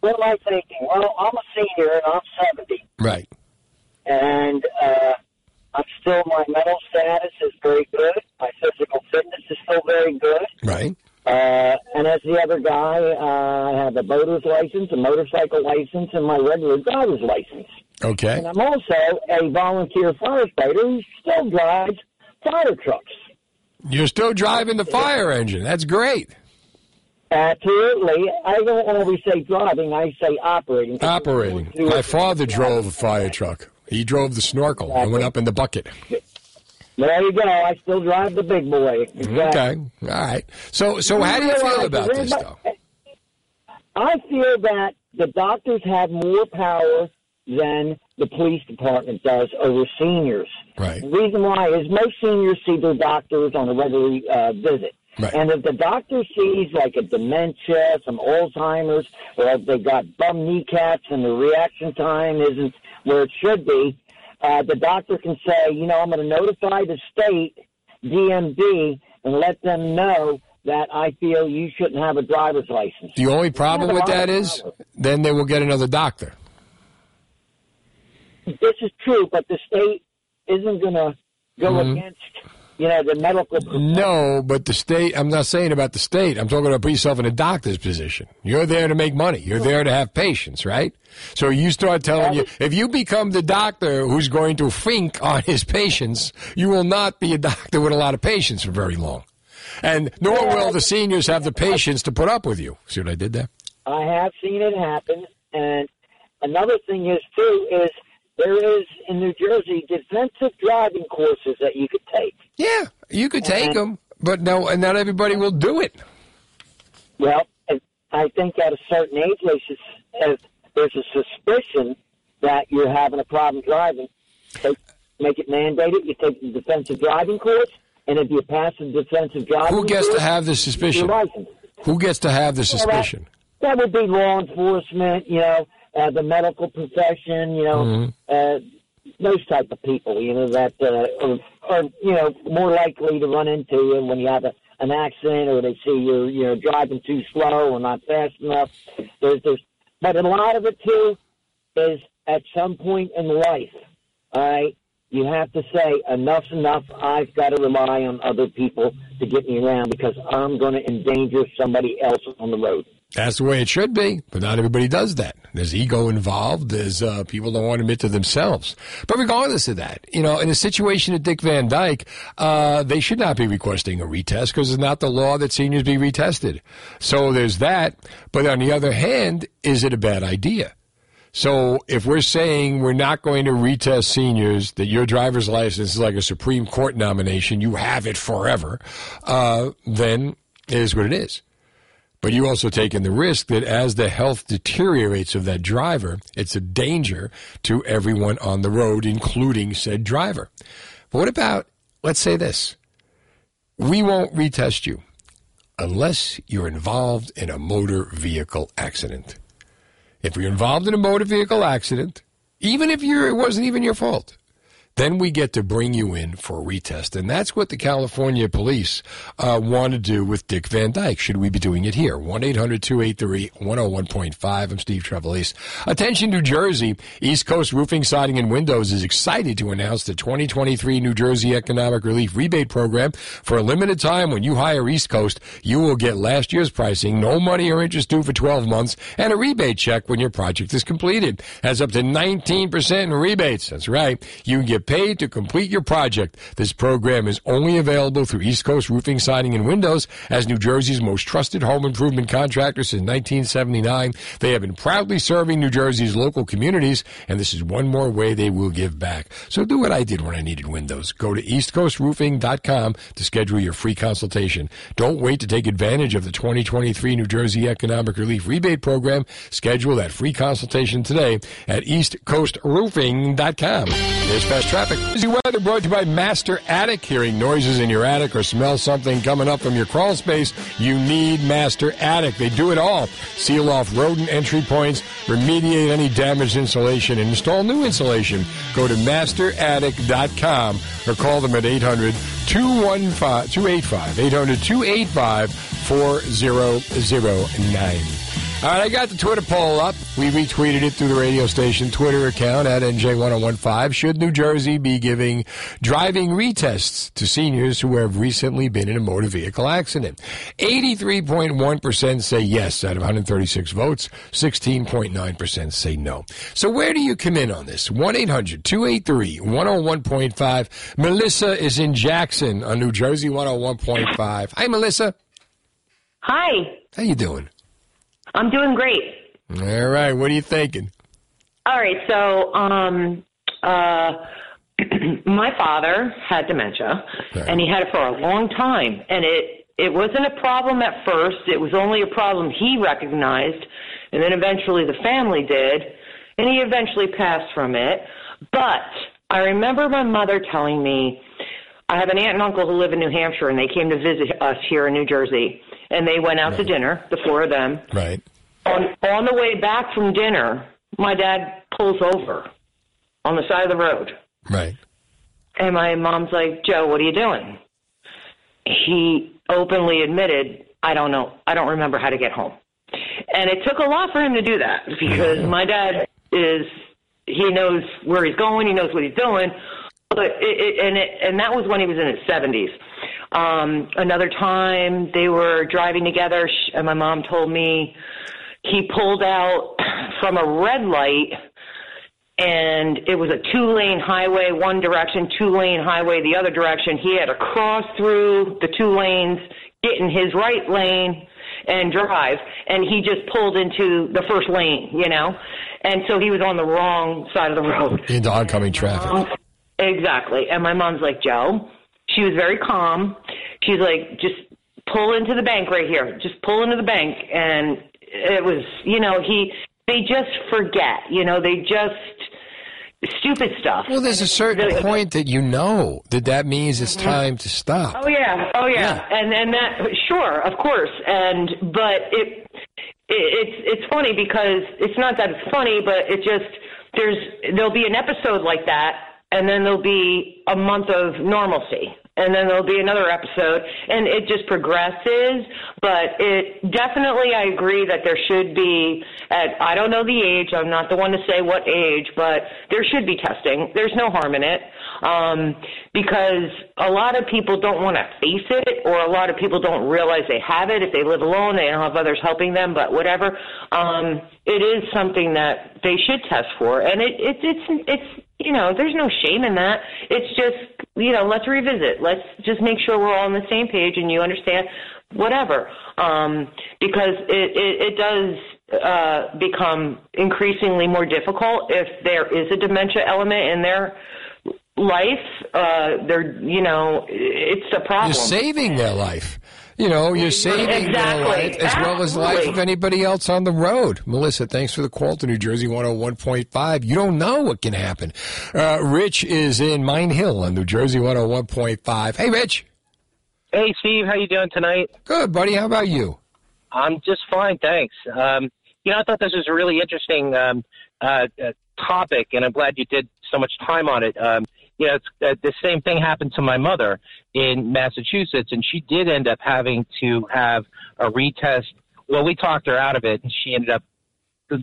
what am I thinking? Well, I'm a senior and I'm 70, Right. and uh, I'm still my mental status is very good. My physical fitness is still very good. Right. Uh, and as the other guy, uh, I have a boater's license, a motorcycle license, and my regular driver's license. Okay. And I'm also a volunteer firefighter who still drives fire trucks. You're still driving the fire engine. That's great. Absolutely. I don't always say driving, I say operating. Operating. My father drove a fire truck. He drove the snorkel and went up in the bucket. There you go. I still drive the big boy. Okay. All right. So, so how do you feel about this, though? I feel that the doctors have more power than the police department does over seniors. Right. The reason why is most seniors see their doctors on a regular uh, visit. Right. And if the doctor sees like a dementia, some Alzheimer's, or if they got bum kneecaps and the reaction time isn't where it should be, uh, the doctor can say, you know, I'm going to notify the state DMV and let them know that I feel you shouldn't have a driver's license. The only problem with that is lot that of is power. then they will get another doctor. this is true, but the state isn't going to go Mhm. against, you know, the medical. No, but the state, I'm not saying about the state. I'm talking about put yourself in a doctor's position. You're there to make money. You're there to have patients, right? So you start telling you, if you become the doctor who's going to think on his patients, you will not be a doctor with a lot of patients for very long. And nor will the seniors have the patience to put up with you. See what I did there? I have seen it happen, and another thing is too is there is in New Jersey defensive driving courses that you could take. Yeah, you could take them, but no, and not everybody will do it. Well, I think at a certain age, they should, if there's a suspicion that you're having a problem driving, take, make it mandated. You take the defensive driving course, and if you pass the defensive driving Who gets to have the suspicion? Who gets to have the suspicion? That would be law enforcement, you know, uh, the medical profession, you know, Mhm. uh, those type of people, you know, that uh, are, you know, more likely to run into you when you have a, an accident or they see you're, you know, driving too slow or not fast enough. There's, there's, but a lot of it too is at some point in life, all right, you have to say enough's enough. I've got to rely on other people to get me around because I'm going to endanger somebody else on the road. That's the way it should be, but not everybody does that. There's ego involved. There's uh, people don't want to admit to themselves. But regardless of that, you know, in a situation at Dick Van Dyke, uh, they should not be requesting a retest because it's not the law that seniors be retested. So there's that. But on the other hand, is it a bad idea? So if we're saying we're not going to retest seniors, that your driver's license is like a Supreme Court nomination, you have it forever, uh, then it is what it is. But you also take in the risk that as the health deteriorates of that driver, it's a danger to everyone on the road, including said driver. But what about, let's say this, we won't retest you. unless you're involved in a motor vehicle accident. If you're involved in a motor vehicle accident, even if it wasn't even your fault, then we get to bring you in for a retest. And that's what the California police uh, want to do with Dick Van Dyke. Should we be doing it here? 1 800 283 101.5. I'm Steve Trevelise. Attention, New Jersey. East Coast Roofing, Siding, and Windows is excited to announce the 2023 New Jersey Economic Relief Rebate Program. For a limited time, when you hire East Coast, you will get last year's pricing, no money or interest due for 12 months, and a rebate check when your project is completed. Has up to 19% in rebates. That's right. You get paid to complete your project. This program is only available through East Coast Roofing, Siding, and Windows as New Jersey's most trusted home improvement contractor since 1979. They have been proudly serving New Jersey's local communities, and this is one more way they will give back. So do what I did when I needed windows. Go to eastcoastroofing.com to schedule your free consultation. Don't wait to take advantage of the 2023 New Jersey Economic Relief Rebate Program. Schedule that free consultation today at eastcoastroofing.com. There's fast traffic. Busy weather brought to you by Master Attic. Hearing noises in your attic or smell something coming up from your crawl space, you need Master Attic. They do it all. Seal off rodent entry points, remediate any damaged insulation, and install new insulation. Go to masterattic.com or call them at 800 215 285 800 285 4009. All right, I got the Twitter poll up. We retweeted it through the radio station Twitter account at NJ1015. Should New Jersey be giving driving retests to seniors who have recently been in a motor vehicle accident? 83.1% say yes out of 136 votes. 16.9% say no. So where do you come in on this? 1-800-283-101.5. Melissa is in Jackson on New Jersey 101.5. Hi, Melissa. Hi. How you doing? I'm doing great. All right. What are you thinking? All right, so um, uh, my father had dementia, and he had it for a long time, and it it wasn't a problem at first. It was only a problem he recognized, and then eventually the family did, and he eventually passed from it. But I remember my mother telling me, I have an aunt and uncle who live in New Hampshire, and they came to visit us here in New Jersey, and they went out to dinner, the four of them. Right. On on the way back from dinner, my dad pulls over on the side of the road. Right. And my mom's like, Joe, what are you doing? He openly admitted, I don't know. I don't remember how to get home. And it took a lot for him to do that because my dad is, he knows where he's going, he knows what he's doing. But it, it, and it, and that was when he was in his 70s. Um, another time they were driving together, sh- and my mom told me he pulled out from a red light and it was a two lane highway, one direction, two lane highway the other direction. He had to cross through the two lanes, get in his right lane and drive. And he just pulled into the first lane, you know? And so he was on the wrong side of the road. Into oncoming traffic. Um, exactly. And my mom's like, Joe, she was very calm. She's like, just pull into the bank right here. Just pull into the bank. And it was, you know, he, they just forget, you know, they just, stupid stuff. Well, there's a certain point that you know that that means it's mm-hmm. time to stop. Oh yeah, oh yeah, and and that sure, of course, and but it, it it's it's funny because it's not that it's funny, but it just there's there'll be an episode like that, and then there'll be a month of normalcy, and then there'll be another episode, and it just progresses. But it definitely, I agree that there should be. At I don't know the age. I'm not the one to say what age, but there should be testing. There's no harm in it um, because a lot of people don't want to face it, or a lot of people don't realize they have it. If they live alone, they don't have others helping them. But whatever, um, it is something that they should test for, and it, it it's it's you know, there's no shame in that. It's just, you know, let's revisit. Let's just make sure we're all on the same page and you understand whatever. Um, because it, it, it does uh, become increasingly more difficult if there is a dementia element in their life. Uh, they're, you know, it's a problem. You're saving their life. You know, you're saving their Exactly. life as well as the life of anybody else on the road. Melissa, thanks for the call to New Jersey 101.5. You don't know what can happen. Uh, Rich is in Mine Hill on New Jersey 101.5. Hey, Rich. Hey, Steve, how you doing tonight? Good, buddy. How about you? I'm just fine, thanks. Um, you know, I thought this was a really interesting um, uh, uh, topic, and I'm glad you did so much time on it. Um, you know, it's, uh, the same thing happened to my mother in Massachusetts, and she did end up having to have a retest. Well, we talked her out of it, and she ended up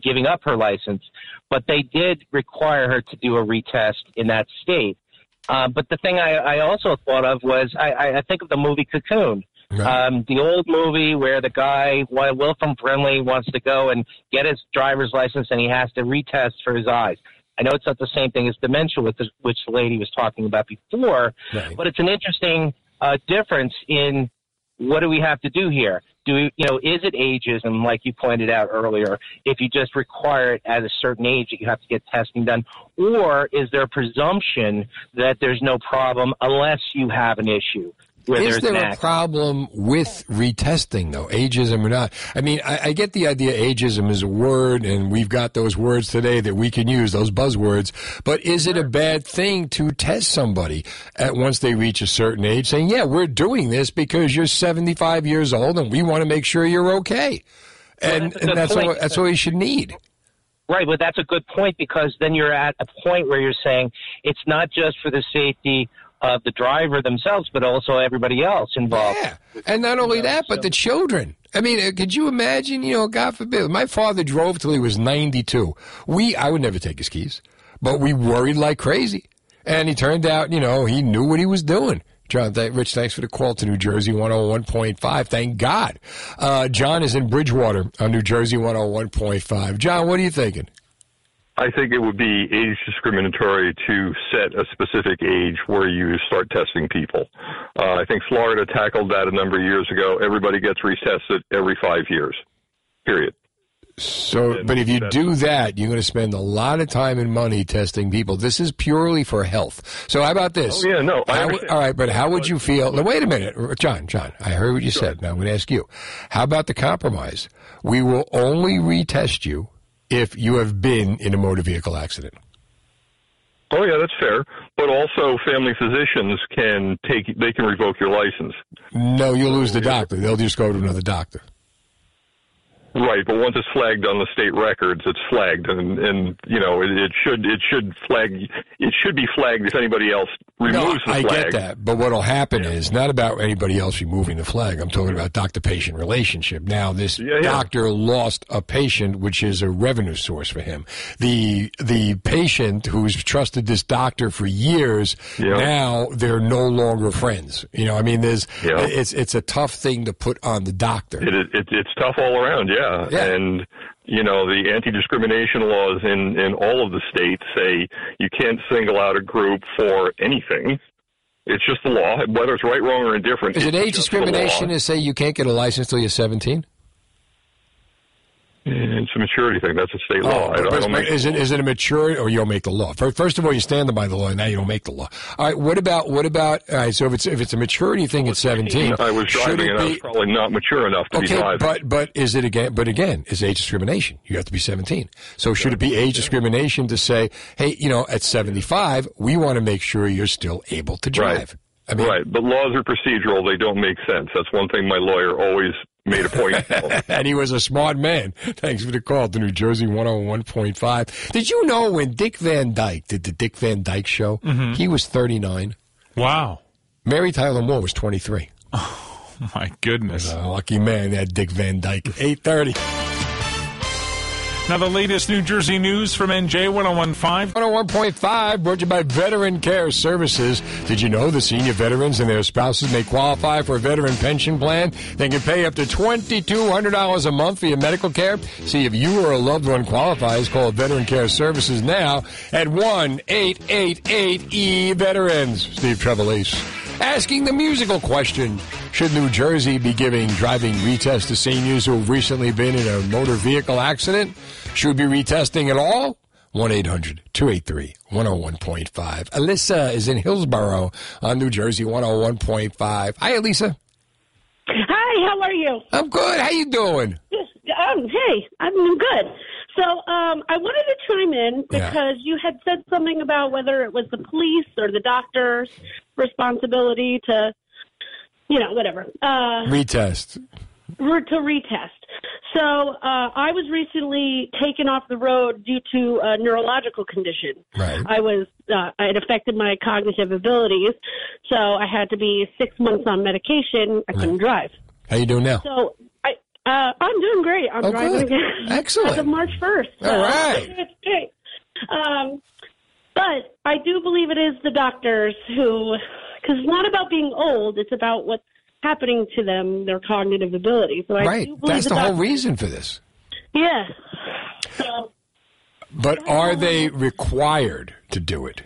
giving up her license. But they did require her to do a retest in that state. Uh, but the thing I, I also thought of was I, I- think of the movie Cocoon. Um, the old movie where the guy, Wilford Brimley, wants to go and get his driver's license and he has to retest for his eyes. I know it's not the same thing as dementia, with the, which the lady was talking about before, but it's an interesting uh, difference in what do we have to do here? Do we, you know, is it ageism, like you pointed out earlier, if you just require it at a certain age that you have to get testing done? Or is there a presumption that there's no problem unless you have an issue? Is there a problem with retesting, though, ageism or not? I mean, I, I get the idea ageism is a word, and we've got those words today that we can use, those buzzwords. But is it a bad thing to test somebody at once they reach a certain age, saying, "Yeah, we're doing this because you're 75 years old, and we want to make sure you're okay," and that's a and that's all, that's all you should need. Right, but that's a good point because then you're at a point where you're saying it's not just for the safety the driver themselves, but also everybody else involved. Yeah, and not only that, but the children. I mean, uh, could you imagine? You know, God forbid, my father drove till he was ninety-two. We, I would never take his keys, but we worried like crazy. And he turned out, you know, he knew what he was doing. John, th- Rich, thanks for the call to New Jersey 101.5. Thank God. Uh, John is in Bridgewater on New Jersey 101.5. John, what are you thinking? I think it would be age discriminatory to set a specific age where you start testing people. Uh, I think Florida tackled that a number of years ago. Everybody gets retested every five years. Period. So, but if you do that, you're going to spend a lot of time and money testing people. This is purely for health. So, how about this? Oh, yeah, no, How- all right, but how would you feel? Now, wait a minute, John. John, I heard what you said. Now I'm going to ask you. How about the compromise? We will only retest you if you have been in a motor vehicle accident. Oh yeah, that's fair. But also, family physicians can take they can revoke your license. No, you'll lose the doctor. They'll just go to another doctor. Right, but once it's flagged on the state records, it's flagged, and and you know it, it should it should flag it should be flagged if anybody else removes no, the I flag. get that, but what'll happen is not about anybody else removing the flag. I'm talking about doctor-patient relationship. Now, this yeah. doctor lost a patient, which is a revenue source for him. The the patient who's trusted this doctor for years, now they're no longer friends. You know, I mean, there's Yeah. it's it's a tough thing to put on the doctor. It, it, it, it's tough all around, yeah. And you know the anti-discrimination laws in in all of the states say you can't single out a group for anything. It's just the law, whether it's right, wrong, or indifferent. Is it age just the law. discrimination to say you can't get a license till you're 17? It's a maturity thing. That's a state law. I, I don't make is it is it a maturity or you don't make the law? First of all, you stand by the law, and now you don't make the law. All right. What about what about? All right. So if it's if it's a maturity thing at seventeen, I was driving and I be- was probably not mature enough to be Okay, driving. but but is it again? But again, is age discrimination? You have to be seventeen. So should it be age discrimination to say, hey, you know, at seventy five, we want to make sure you're still able to drive? Right. I mean, right, but laws are procedural. They don't make sense. That's one thing my lawyer always made a point and he was a smart man. Thanks for the call to New Jersey 101.5. Did you know when Dick Van Dyke did the Dick Van Dyke show, Mhm. he was 39? Wow. Mary Tyler Moore was 23. Oh, my goodness. A lucky man, that Dick Van Dyke. 830. Now, the latest New Jersey news from NJ 1015. 101.5 brought to you by Veteran Care Services. Did you know the senior veterans and their spouses may qualify for a veteran pension plan? They can pay up to $2,200 a month for your medical care. See if you or a loved one qualifies. Call Veteran Care Services now at 1-888-E-VETERANS. Steve Trevelise. Asking the musical question, should New Jersey be giving driving retests to seniors who have recently been in a motor vehicle accident? Should we be retesting at all? 1 800 283 101.5. Alyssa is in Hillsborough on New Jersey 101.5. Hi, Alyssa. Hi, how are you? I'm good. How you doing? Um, hey, I'm good. So um, I wanted to chime in Yeah. because you had said something about whether it was the police or the doctor's responsibility to you know, whatever. Uh, Retest. Re- to retest. So uh, I was recently taken off the road due to a neurological condition. Right. I was uh, it affected my cognitive abilities, so I had to be six months on medication. I couldn't drive. How you doing now? So I uh, I'm doing great. I'm Oh, driving good. again. Excellent. As of March first. All right. It's great. Um, but I do believe it is the doctors who, because it's not about being old. It's about what's happening to them, their cognitive abilities. So I Right. That's the whole reason for this. Yeah. So, But are um, they required to do it?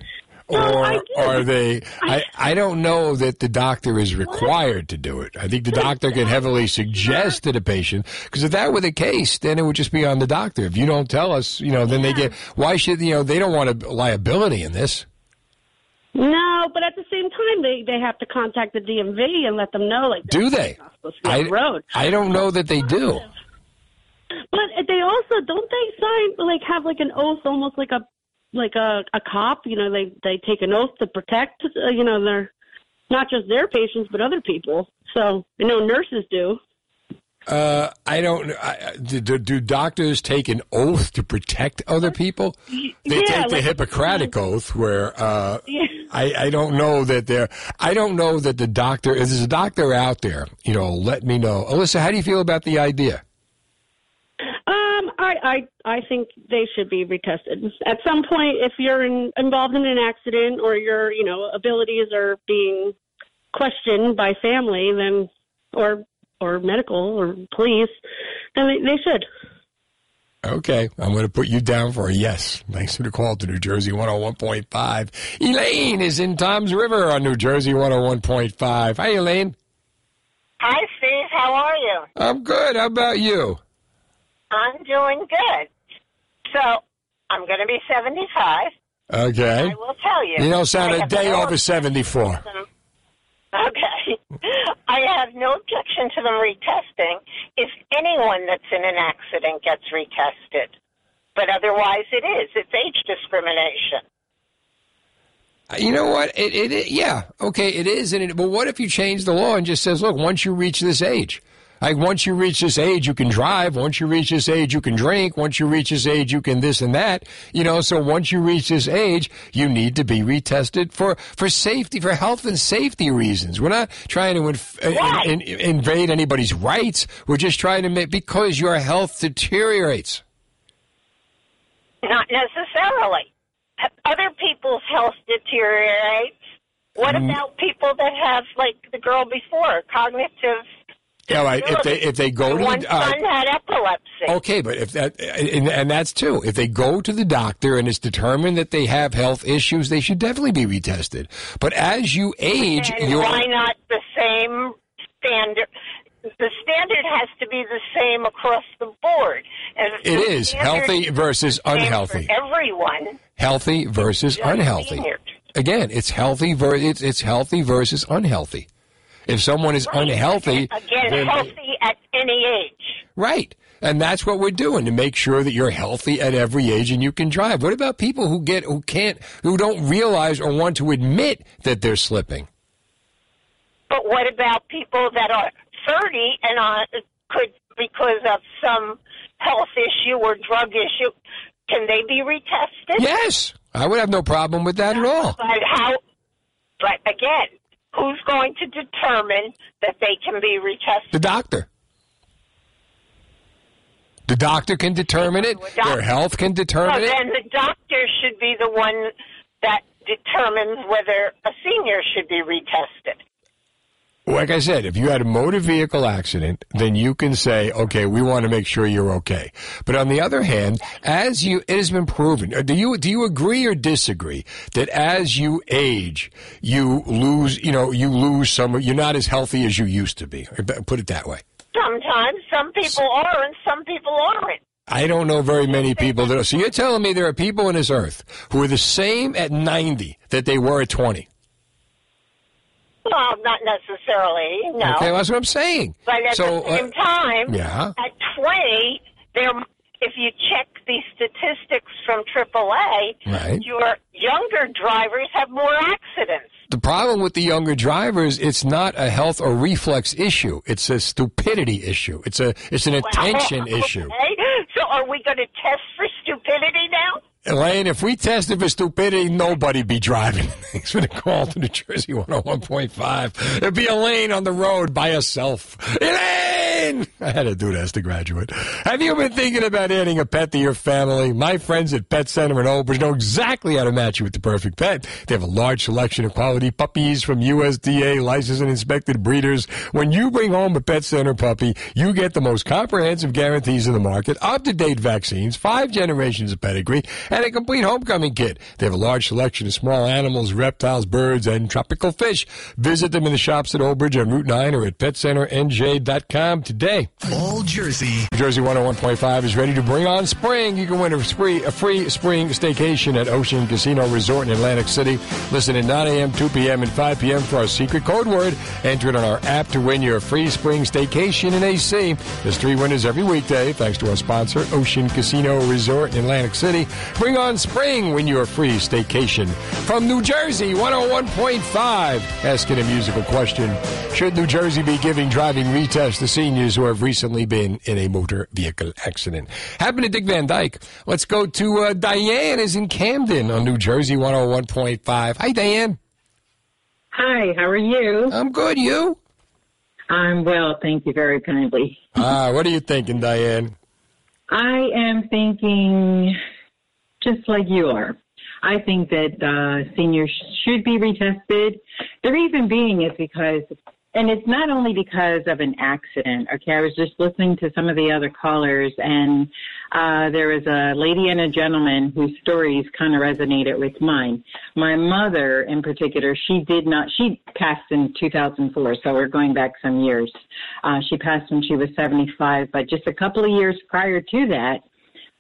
Or are they? I, I don't know that the doctor is required to do it. I think the doctor can heavily suggest to the patient because if that were the case, then it would just be on the doctor. If you don't tell us, you know, then they get. Why should you know? They don't want a liability in this. No, but at the same time, they they have to contact the DMV and let them know, like, Do they? supposed to be on the road. I don't know that they do. But they also don't they sign like have like an oath, almost like a like a a cop. You know, they they take an oath to protect. Uh, you know, their not just their patients but other people. So I know nurses do. Uh, I don't. I, I- do, do- do doctors take an oath to protect other people? They yeah, take the like- Hippocratic oath, where uh, Yeah. I, I don't know that they're. I don't know that the doctor. If there's a doctor out there, you know, let me know. Alyssa, how do you feel about the idea? Um, I, I I think they should be retested at some point. If you're in, involved in an accident or your you know abilities are being questioned by family, then or or medical or police, then they, they should. Okay, I'm going to put you down for a yes. Thanks for the call to New Jersey 101.5. Elaine is in Toms River on New Jersey 101.5. Hi, Elaine. Hi, Steve. How are you? I'm good. How about you? I'm doing good. So, I'm going to be 75. Okay. I will tell you. You don't sound a day over 74. Okay. I have no objection to them retesting if anyone that's in an accident gets retested. But otherwise, it is. It's age discrimination. Uh, you know what? It, it, it yeah, okay, it is. And it, but what if you change the law and just says, look, once you reach this age, like once you reach this age, you can drive. Once you reach this age, you can drink. Once you reach this age, you can this and that. You know, so once you reach this age, you need to be retested for for safety, for health and safety reasons. We're not trying to inf- in, in, invade anybody's rights. We're just trying to make because your health deteriorates. Not necessarily. Other people's health deteriorates. What Mm. about people that have, like the girl before, cognitive? Yeah, right. If they if they go to One the, all right. son had epilepsy. Okay, but if that and, and that's too. If they go to the doctor and it's determined that they have health issues, they should definitely be retested. But as you age, And you're why not the same standard? The standard has to be the same across the board. And if it the is healthy versus is the same unhealthy. Everyone. Healthy versus unhealthy. Again, it's healthy ver- it's, it's healthy versus unhealthy. If someone is unhealthy, Again, healthy at any age. Right. And that's what we're doing to make sure that you're healthy at every age and you can drive. What about people who get who can't who don't realize or want to admit that they're slipping? But what about people that are 30 and uh, could, because of some health issue or drug issue, can they be retested? Yes. I would have no problem with that at all. But how? But again, who's going to determine that they can be retested? The doctor. The doctor can determine it. Their health can determine it. then the doctor should be the one that determines whether a senior should be retested. Like I said, if you had a motor vehicle accident, then you can say, okay, we want to make sure you're okay. But on the other hand, as you, it has been proven, uh, do you, do you agree or disagree that as you age, you lose, you know, you lose some, you're not as healthy as you used to be? Be- Put it that way. Sometimes some people are and some people aren't. I don't know very many people that are. So you're telling me there are people on this earth who are the same at 90 that they were at 20? Well, not necessarily, no. Okay, well, that's what I'm saying. But at so, the same uh, time, yeah. at 20, there, if you check the statistics from AAA, Right. your younger drivers have more accidents. The problem with the younger drivers, it's not a health or reflex issue. It's a stupidity issue. It's a it's an attention issue. Okay. So are we going to test for stupidity now? Elaine, if we tested for stupidity, nobody'd be driving. Thanks for the call to New Jersey 101.5. It'd be Elaine on the road by herself. Elaine! I had to do that as the graduate. Have you been thinking about adding a pet to your family? My friends at Pet Center in Old know exactly how to match you with the perfect pet. They have a large selection of quality puppies from USDA licensed and inspected breeders. When you bring home a Pet Center puppy, you get the most comprehensive guarantees in the market, up-to-date vaccines, five generations of pedigree, and a complete homecoming kit. They have a large selection of small animals, reptiles, birds, and tropical fish. Visit them in the shops at Old Bridge on Route 9 or at PetCenterNJ.com today. All Jersey. Jersey 101.5 is ready to bring on spring. You can win a free, a free spring staycation at Ocean Casino Resort in Atlantic City. Listen at 9 a.m., 2 p.m., and 5 p.m. for our secret code word. Enter it on our app to win your free spring staycation in AC. There's three winners every weekday, thanks to our sponsor, Ocean Casino Resort in Atlantic City. Bring on spring when you're free staycation. From New Jersey 101.5, asking a musical question. Should New Jersey be giving driving retests to seniors who have recently been in a motor vehicle accident? Happened to Dick Van Dyke. Let's go to uh, Diane is in Camden on New Jersey 101.5. Hi, Diane. Hi, how are you? I'm good. You? I'm well, thank you very kindly. Ah, what are you thinking, Diane? I am thinking just like you are. I think that uh, seniors should be retested. The reason being is because, and it's not only because of an accident. Okay, I was just listening to some of the other callers, and uh, there was a lady and a gentleman whose stories kind of resonated with mine. My mother, in particular, she did not. She passed in 2004, so we're going back some years. Uh, she passed when she was 75, but just a couple of years prior to that,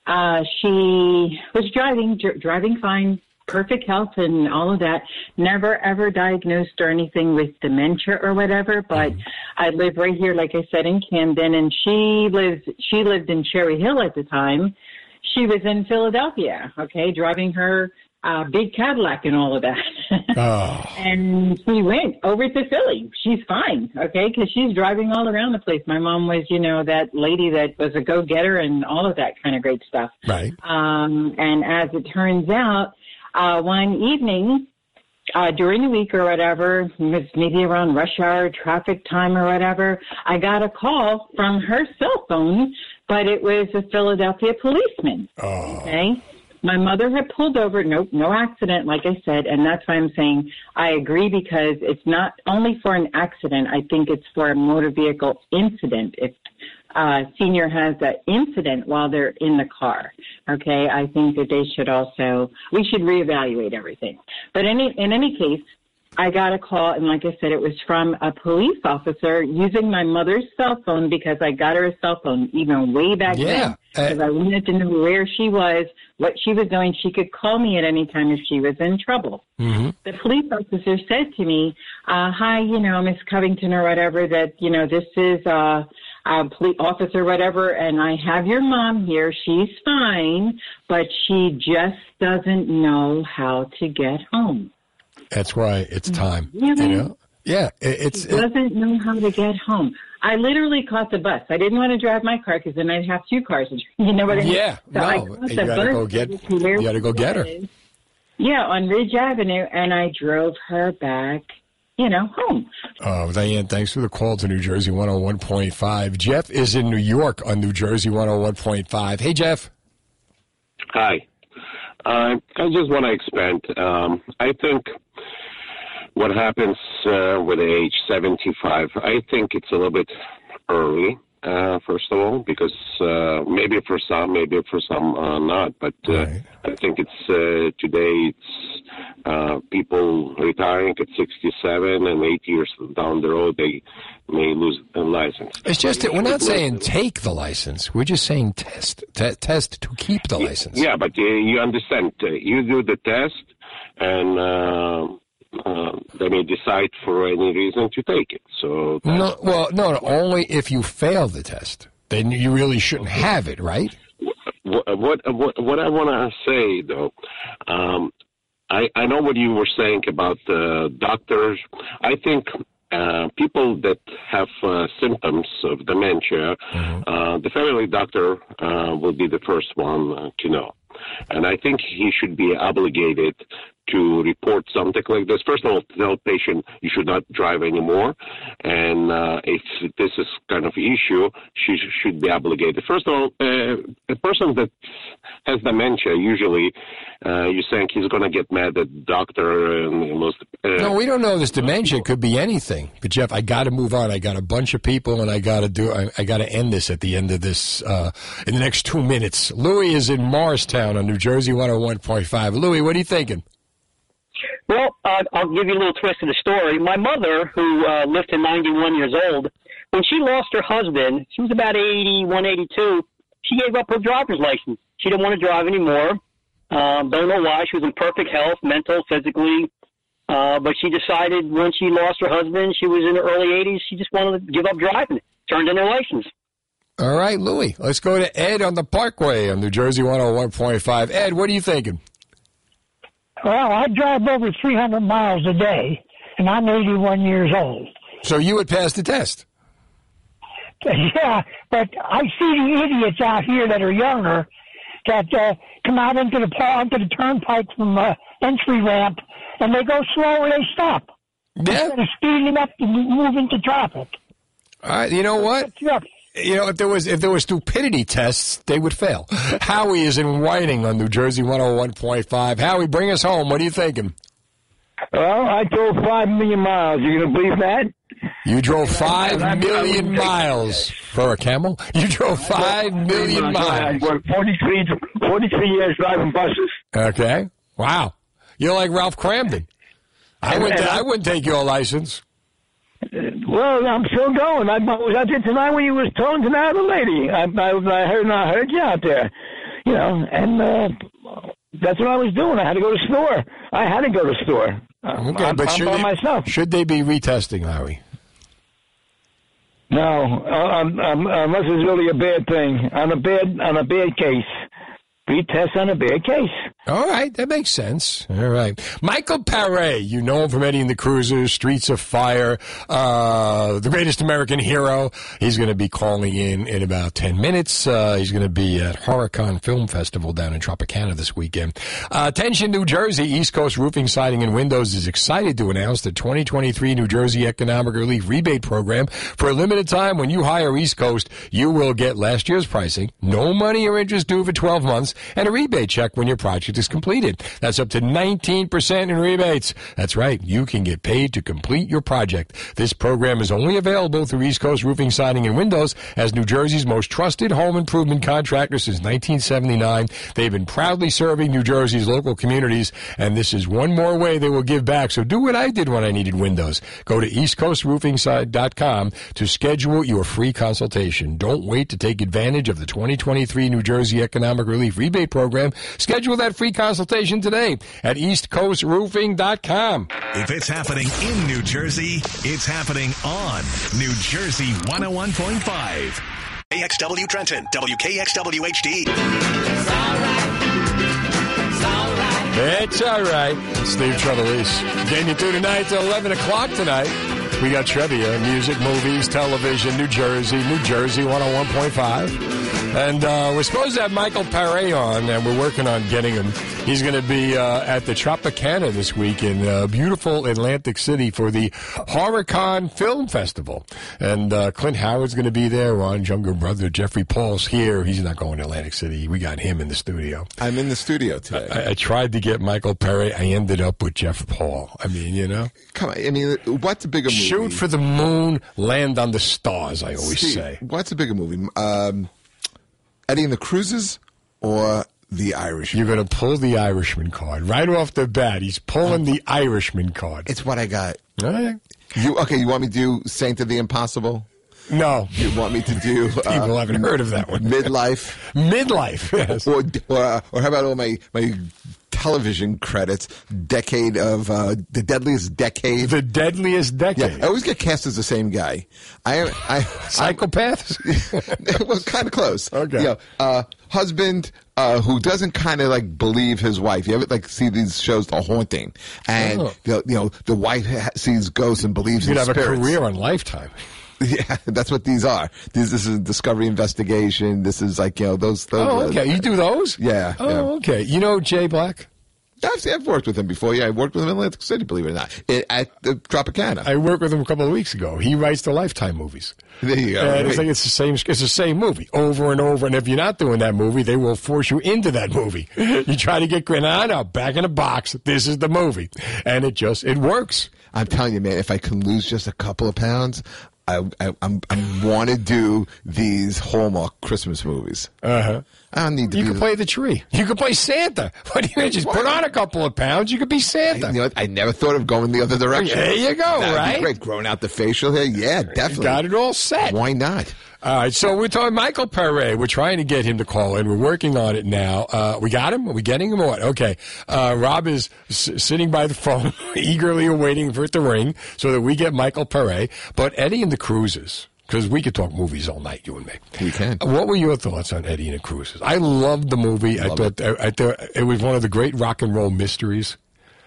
uh, she was driving, dr- driving fine, perfect health and all of that. Never ever diagnosed or anything with dementia or whatever. But I live right here, like I said, in Camden, and she lives. She lived in Cherry Hill at the time. She was in Philadelphia. Okay, driving her uh, big Cadillac and all of that. Oh. and we went over to Philly. She's fine, okay, because she's driving all around the place. My mom was, you know, that lady that was a go-getter and all of that kind of great stuff. Right. Um, and as it turns out, uh, one evening uh, during the week or whatever, maybe around rush hour, traffic time or whatever, I got a call from her cell phone, but it was a Philadelphia policeman. Okay. My mother had pulled over, nope, no accident, like I said, and that's why I'm saying I agree because it's not only for an accident, I think it's for a motor vehicle incident. If uh, senior has an incident while they're in the car, okay, I think that they should also, we should reevaluate everything. But any, in any case, I got a call, and like I said, it was from a police officer using my mother's cell phone because I got her a cell phone even way back Yeah, then because I wanted to know where she was, what she was doing. She could call me at any time if she was in trouble. Mm-hmm. The police officer said to me, uh, "Hi, you know, Miss Covington or whatever. That you know, this is uh, a police officer, whatever, and I have your mom here. She's fine, but she just doesn't know how to get home." That's why it's time. Really? You know? Yeah, it, it's She doesn't know how to get home. I literally caught the bus. I didn't want to drive my car because then I'd have two cars. You know what I mean? Yeah, So I no, caught you the gotta bus go get to you gotta go get her. was. Yeah, on Ridge Avenue, and I drove her back. You know, home. Oh, Diane, thanks for the call to New Jersey 101.5. Jeff is in New York on New Jersey 101.5. Hey, Jeff. Hi. Uh, I just want to expand. Um, I think what happens uh, with age 75, I think it's a little bit early, uh, first of all, because uh, maybe for some, maybe for some uh, not. But uh, I think it's uh, today it's uh, people retiring at 67 and eight years down the road, they may lose a license. It's just that we're not saying take the license. We're just saying test. Te- test to keep the license. Yeah, but uh, you understand. Uh, you do the test, and uh, uh, they may decide for any reason to take it. So No, well, no, no, only if you fail the test. Then you really shouldn't have it, right? what what what, what I want to say though, um, I, I know what you were saying about uh, doctors. I think uh, people that have uh, symptoms of dementia, uh, the family doctor uh, will be the first one uh, to know. And I think he should be obligated to report something like this. First of all, tell patient you should not drive anymore. And uh, if this is kind of issue, she should be obligated. First of all, uh, a person that has dementia, usually uh, you think he's going to get mad at the doctor and most. Uh, No, we don't know this dementia could be anything. But Jeff, I got to move on. I got a bunch of people, and I got to do. I, I got to end this at the end of this uh, in the next two minutes. Louis is in Morristown on New Jersey 101.5. Louis, what are you thinking? Well, uh, I'll give you a little twist of the story. My mother, who uh, lived to 91 years old, when she lost her husband, she was about 81, 82. She gave up her driver's license. She didn't want to drive anymore. Um, don't know why. She was in perfect health, mental, physically. Uh, but she decided when she lost her husband, she was in her early 80s, she just wanted to give up driving. Turned in her license. All right, Louis. Let's go to Ed on the Parkway on New Jersey 101.5. Ed, what are you thinking? Well, I drive over 300 miles a day, and I'm 81 years old. So you would pass the test. Yeah, but I see the idiots out here that are younger that uh, come out into the onto the turnpike from uh, entry ramp, and they go slow and they stop Yeah. instead of speeding up to move into traffic. All right, you know what? You know, if there was if there were stupidity tests, they would fail. Howie is in Whiting on New Jersey 101.5. Howie, bring us home. What are you thinking? Well, I drove five million miles. You gonna believe that? You drove five I- I- I million wouldn't take miles for a camel. You drove five million I miles. worked 43, 43 years driving buses. Okay. Wow. You're like Ralph Kramden. I wouldn't. I I- wouldn't take your license. Uh, Well, I'm still going. I was out there tonight when you was talking to that other lady. I, I, I heard, I heard you out there. You know, and uh, that's what I was doing. I had to go to store. I had to go to store. Uh, Okay, I'm, but I'm should by they, myself. should they be retesting, Howie? No, uh, um, um, unless it's really a bad thing on a bad on a bad case. Retest on a bad case. All right, that makes sense. All right. Michael Paré, you know him from Eddie and the Cruisers, Streets of Fire, uh, the greatest American hero. He's going to be calling in in about 10 minutes. Uh, he's going to be at Horicon Film Festival down in Tropicana this weekend. Uh, attention, New Jersey, East Coast Roofing, Siding, and Windows is excited to announce the 2023 New Jersey Economic Relief Rebate Program. For a limited time, when you hire East Coast, you will get last year's pricing, no money or interest due for 12 months, and a rebate check when your project is completed. That's up to 19% in rebates. That's right. You can get paid to complete your project. This program is only available through East Coast Roofing, Siding, and Windows as New Jersey's most trusted home improvement contractor since 1979. They've been proudly serving New Jersey's local communities, and this is one more way they will give back. So do what I did when I needed windows. Go to eastcoastroofingside.com to schedule your free consultation. Don't wait to take advantage of the 2023 New Jersey Economic Relief Rebate Program. Schedule that free consultation today at eastcoastroofing.com. If it's happening in New Jersey, it's happening on New Jersey 101.5. AXW Trenton, WKXW HD. It's all right. Steve Trevelise. Getting you through tonight till 11 o'clock tonight. We got trivia, music, movies, television, New Jersey, New Jersey 101.5. And uh, we're supposed to have Michael Paré on, and we're working on getting him. He's going to be uh, at the Tropicana this week in uh, beautiful Atlantic City for the Horicon Film Festival. And uh, Clint Howard's going to be there. Ron's younger brother, Jeffrey Paul's here. He's not going to Atlantic City. We got him in the studio. I'm in the studio today. I, I tried to get Michael Paré. I ended up with Jeff Paul. I mean, you know, Come on, I mean, what's a bigger movie? shoot for the moon, land on the stars. I always Steve, say. What's a bigger movie? Um, Eddie and the Cruisers or The Irish? You're going to pull the Irishman card right off the bat. He's pulling the Irishman card. It's what I got. All right. You okay? You want me to do Saint of the Impossible? No. You want me to do? uh, People haven't heard of that one. Midlife. Midlife. Yes. Or or, or how about all my my television credits, decade of uh, the deadliest decade. The deadliest decade. Yeah, I always get cast as the same guy. I, I psychopath. well, kind of close. Okay. You know, uh, husband uh, who doesn't kind of like believe his wife. You ever like see these shows, The Haunting, and Oh. the, you know the wife ha- sees ghosts and believes You'd in have a career on Lifetime. Yeah, that's what these are. These, this is Discovery Investigation. This is like you know those. those Oh, okay. You do those? Yeah. Oh, yeah. okay. You know Jay Black? I've, I've worked with him before. Yeah, I worked with him in Atlantic City, believe it or not, it, at the Tropicana. I worked with him a couple of weeks ago. He writes the Lifetime movies. There you go. And it's like it's the same. It's the same movie over and over. And if you're not doing that movie, they will force you into that movie. you try to get know. Back in the box. This is the movie, and it just it works. I'm telling you, man, if I can lose just a couple of pounds, I I, I'm, I want to do these Hallmark Christmas movies. Uh huh. I don't need to. You be can the- play the tree. You can play Santa. What do you mean? Just put on a couple of pounds. You could be Santa. You know? I never thought of going the other direction. There you go, That'd be right? great. Growing out the facial hair. Yeah, definitely. Got it all set. Why not? All right, so we're talking Michael Paré. We're trying to get him to call in. We're working on it now. Uh, we got him? Are we getting him or what? Okay. Uh, Rob is s- sitting by the phone, eagerly awaiting for it to ring so that we get Michael Paré. But Eddie and the Cruisers, because we could talk movies all night, you and me. We can. What were your thoughts on Eddie and the Cruisers? I loved the movie. I thought I, thought it was one of the great rock and roll mysteries.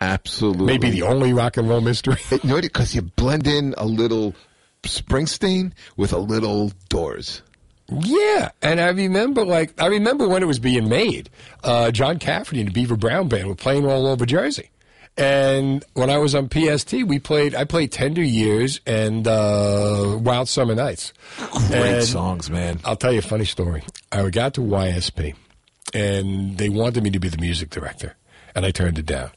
Absolutely. Maybe the only rock and roll mystery. You know? Because you blend in a little Springsteen with a little Doors. Yeah, and I remember like I remember when it was being made. Uh, John Cafferty and the Beaver Brown Band were playing all over Jersey. And when I was on PST, we played. I played Tender Years and uh, Wild Summer Nights. Great And songs, man. I'll tell you a funny story. I got to YSP, and they wanted me to be the music director, and I turned it down.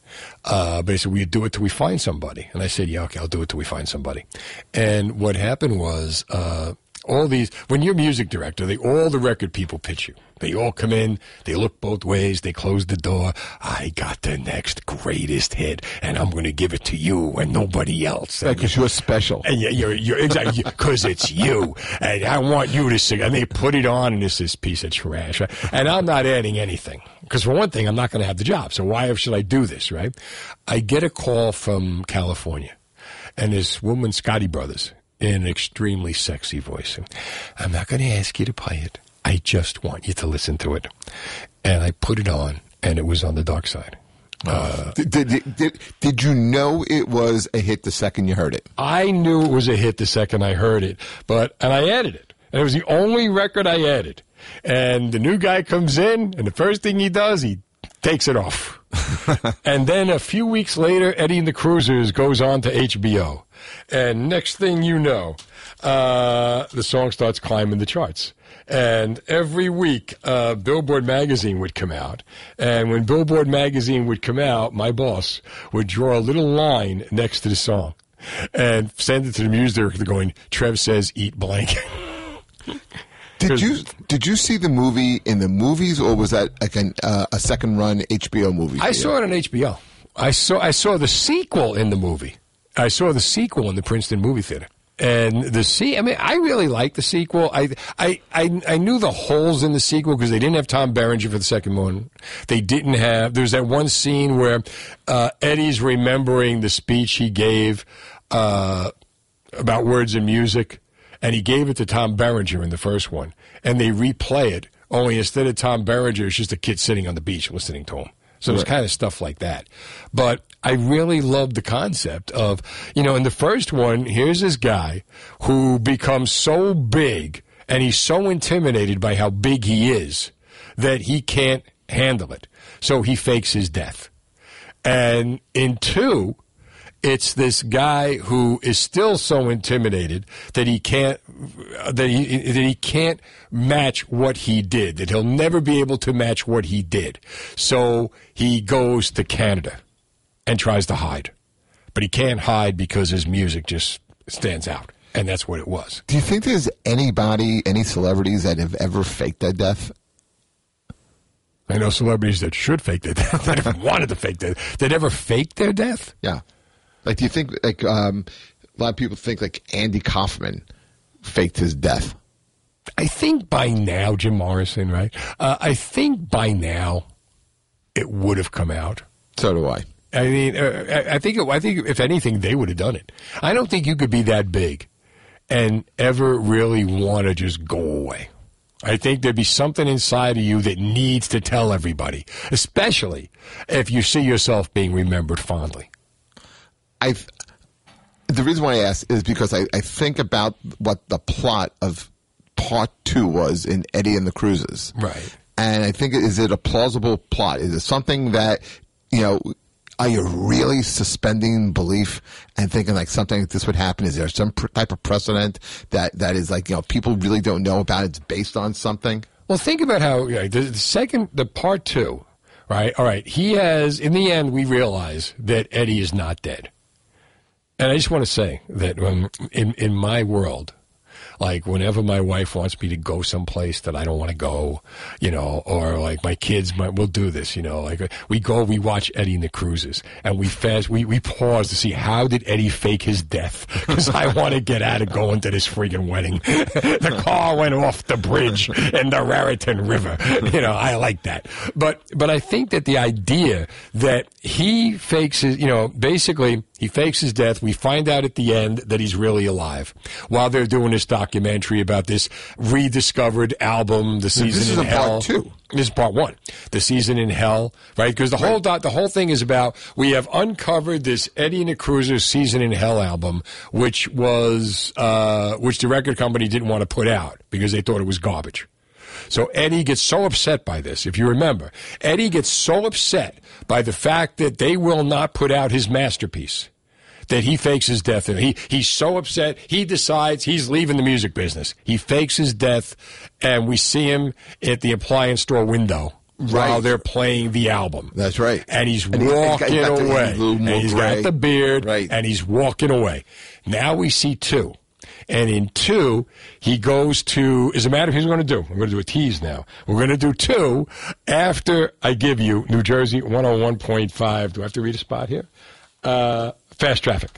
Uh, basically, we do it till we find somebody, and I said, "Yeah, okay, I'll do it till we find somebody." And what happened was, uh, all these when you're music director, they all the record people pitch you. They all come in, they look both ways, they close the door. I got the next greatest hit, and I'm going to give it to you and nobody else. Because you're special. And yeah, you're, you're exactly because it's you, and I want you to sing. And they put it on, and it's this piece of trash. And I'm not adding anything because for one thing, I'm not going to have the job. So why should I do this? Right? I get a call from California, and this woman, Scotti Brothers, in an extremely sexy voice. I'm not going to ask you to play it. I just want you to listen to it. And I put it on, and it was on the dark side. Uh, Did, did, did, did you know it was a hit the second you heard it? I knew it was a hit the second I heard it, but and I added it. And it was the only record I added. And the new guy comes in, and the first thing he does, he takes it off. and then a few weeks later, Eddie and the Cruisers goes on to HBO. And next thing you know, uh, the song starts climbing the charts. And every week, uh, Billboard magazine would come out. And when Billboard magazine would come out, my boss would draw a little line next to the song and send it to the music director going, Trev says eat blank. Did you did you see the movie in the movies, or was that like an, uh, a second run HBO movie? I saw it on HBO. I saw I saw the sequel in the movie. I saw the sequel in the Princeton movie theater. And the se- I mean, I really liked the sequel. I, I, I, I knew the holes in the sequel because they didn't have Tom Berenger for the second one. They didn't have. There's that one scene where uh, Eddie's remembering the speech he gave uh, about words and music, and he gave it to Tom Berenger in the first one, and they replay it. Only instead of Tom Berenger, it's just a kid sitting on the beach listening to him. So it's Right. kind of stuff like that. But I really love the concept of, you know, in the first one, here's this guy who becomes so big and he's so intimidated by how big he is that he can't handle it. So he fakes his death. And in two, it's this guy who is still so intimidated that he can't that he that he can't match what he did. That he'll never be able to match what he did. So he goes to Canada and tries to hide, but he can't hide because his music just stands out, and that's what it was. Do you think there's anybody, any celebrities that have ever faked their death? I know celebrities that should fake their death, that have wanted to fake their, that ever faked their death. Yeah. Like, do you think like um, a lot of people think like Andy Kaufman faked his death? I think by now, Jim Morrison, right? Uh, I think by now, it would have come out. So do I. I mean, uh, I I think I think if anything, they would have done it. I don't think you could be that big and ever really want to just go away. I think there'd be something inside of you that needs to tell everybody, especially if you see yourself being remembered fondly. I the reason why I ask is because I, I think about what the plot of part two was in Eddie and the Cruisers. Right. And I think is it a plausible plot? Is it something that you know? Are you really suspending belief and thinking like something like this would happen? Is there some pr- type of precedent that that is like you know people really don't know about? It's based on something. Well, think about how yeah, the, the second, the part two, right? All right, he has. In the end, we realize that Eddie is not dead, and I just want to say that um, in in my world, like whenever my wife wants me to go someplace that I don't want to go, you know, or like my kids, might, we'll do this, you know, like we go, we watch Eddie and the Cruisers, and we fast, we we pause to see how did Eddie fake his death because I want to get out of going to this freaking wedding. the car went off the bridge in the Raritan River, you know, I like that, but but I think that the idea that he fakes his, you know, basically he fakes his death. We find out at the end that he's really alive while they're doing this documentary about this rediscovered album, The Season this is in Hell. part two. This is part one, The Season in Hell, right? Because the whole dot, the whole thing is about we have uncovered this Eddie and the Cruisers Season in Hell album, which was uh, which the record company didn't want to put out because they thought it was garbage. So Eddie gets so upset by this. If you remember, Eddie gets so upset by the fact that they will not put out his masterpiece that he fakes his death. And he he's so upset. He decides he's leaving the music business. He fakes his death, and we see him at the appliance store window. While they're playing the album. That's right. And he's And he- he's got- he's got the- away. he's a little more and he's gray. got the beard. Right. And he's walking away. Now we see two. And in two, he goes to, as a matter of we're going to do. We're going to do a tease now. We're going to do two after I give you New Jersey 101.5. Do I have to read a spot here? Uh, fast traffic.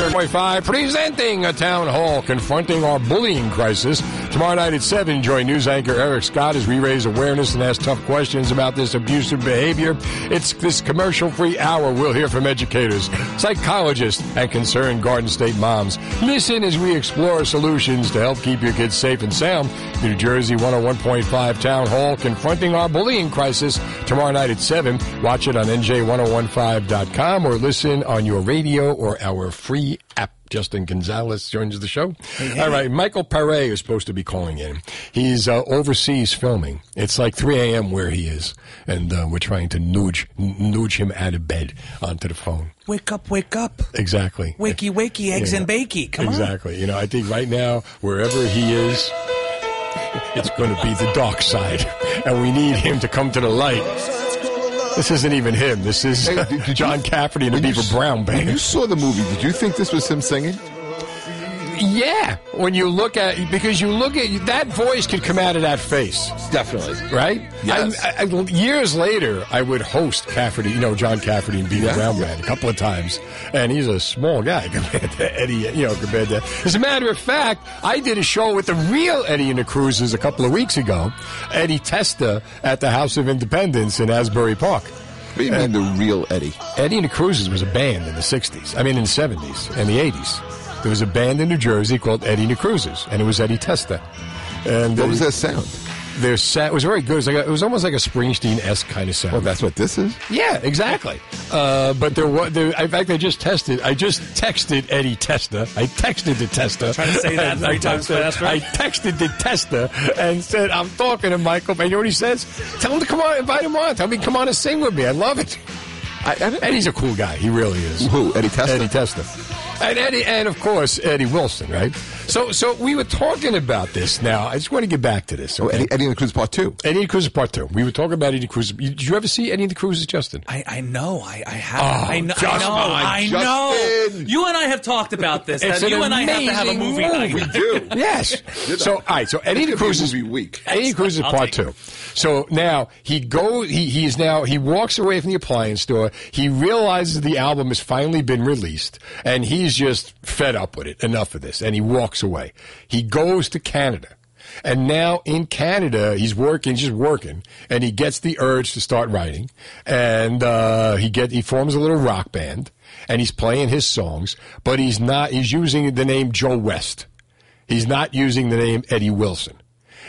5 presenting a town hall confronting our bullying crisis. Tomorrow night at 7, join news anchor Eric Scott as we raise awareness and ask tough questions about this abusive behavior. It's this commercial free hour. We'll hear from educators, psychologists, and concerned Garden State moms. Listen as we explore solutions to help keep your kids safe and sound. New Jersey 101.5 Town Hall confronting our bullying crisis tomorrow night at 7. Watch it on NJ1015.com or listen on your radio or our free app. Justin Gonzalez joins the show. All right, Michael Paré is supposed to be calling in. He's uh, overseas filming. It's like 3 a.m. where he is, and uh, we're trying to nudge nudge him out of bed onto the phone. Wake up, wake up. Exactly. Wakey, wakey, eggs Yeah. and bakey. Come on. exactly. You know, I think right now, wherever he is, it's going to be the dark side, and we need him to come to the light. This isn't even him. This is John Cafferty and the Beaver Brown When you saw the movie, did you think this was him singing? Yeah, when you look at because you look at that voice could come out of that face, definitely, right? Yes. I, I, years later, I would host Cafferty, you know, John Cafferty and Beaver Yeah. Brown Band a couple of times, and he's a small guy compared to Eddie. You know, compared to. As a matter of fact, I did a show with the real Eddie and the Cruisers a couple of weeks ago, Eddie Testa at the House of Independence in Asbury Park. What do you mean the real Eddie? Eddie and the Cruisers was a band in the 60s. I mean, in the 70s and the 80s. There was a band in New Jersey called Eddie and the Cruisers, and it was Eddie Testa. And What was their sound? Their sound was very good. It was, like a, it was almost like a Springsteen-esque kind of sound. Well, that's what this is. Yeah, exactly. Uh, but there was, there, in fact, I just tested. I just texted Eddie Testa. I texted the Testa. Try to say that And three I times faster. I texted the Testa and said, "I'm talking to Michael." And you know what he says? Tell him to come on, invite him on. Tell me, come on and sing with me. I love it. Eddie's a cool guy. He really is. Who? Eddie Testa? Eddie Testa. And Eddie, and of course Eddie Wilson, right? So, so we were talking about this. Now, I just want to get back to this. Oh, okay? Eddie, Eddie and the Cruise Part Two. Eddie and the Cruisers Part Two. We were talking about Eddie and the Cruisers. Did you ever see Eddie and the Cruisers, Justin? I, I know. I, I have. Oh, I know. I Justin, know. I know. You and I have talked about this. It's an you and I have to have a amazing movie night. We do. Yes. so, all right. So Eddie the Cruisers. movie week. Eddie and the Cruisers I'll Part take Two. So now he go. He he is now he walks away from the appliance store. He realizes the album has finally been released, and he's just fed up with it. Enough of this, and he walks away. He goes to Canada. And now in Canada, he's working, just working, and he gets the urge to start writing. And uh, he get he forms a little rock band, and he's playing his songs, but he's not. He's using the name Joe West. He's not using the name Eddie Wilson.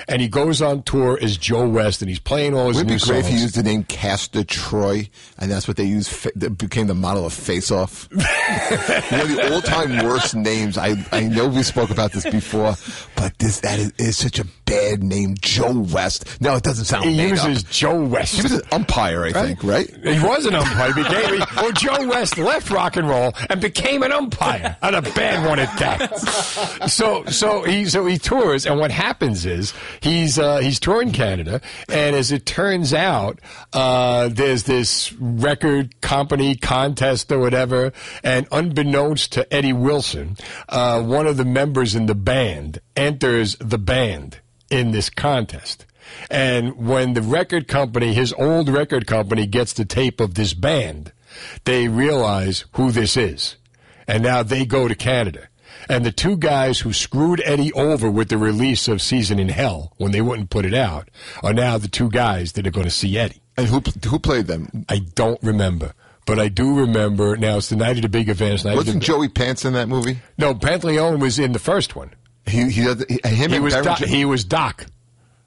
And he goes on tour as Joe West, and he's playing all his Would it be great if he used the name Castor Troy, and that's what they used, that became the model of Face Off? you know, the all-time worst names. I I know we spoke about this before, but this that is, is such a bad name, Joe West. No, it doesn't sound. He uses up. Joe West. He was an umpire, I think, right? He was an umpire. Became, he- well, Joe West left rock and roll and became an umpire, and a bad one at that. So, so he, so he tours, and what happens is he's uh, he's touring Canada, and as it turns out, uh, there's this record company contest or whatever, and unbeknownst to Eddie Wilson, uh, one of the members in the band enters the band in this contest. And when the record company, his old record company, gets the tape of this band, they realize who this is. And now they go to Canada. And the two guys who screwed Eddie over with the release of Season in Hell when they wouldn't put it out are now the two guys that are going to see Eddie. And who who played them? I don't remember. But I do remember now it's the night of the big events. Wasn't the, Joey Pants in that movie? No, Pantoliano was in the first one. He he, him He and was Berenger- Doc, he was Doc.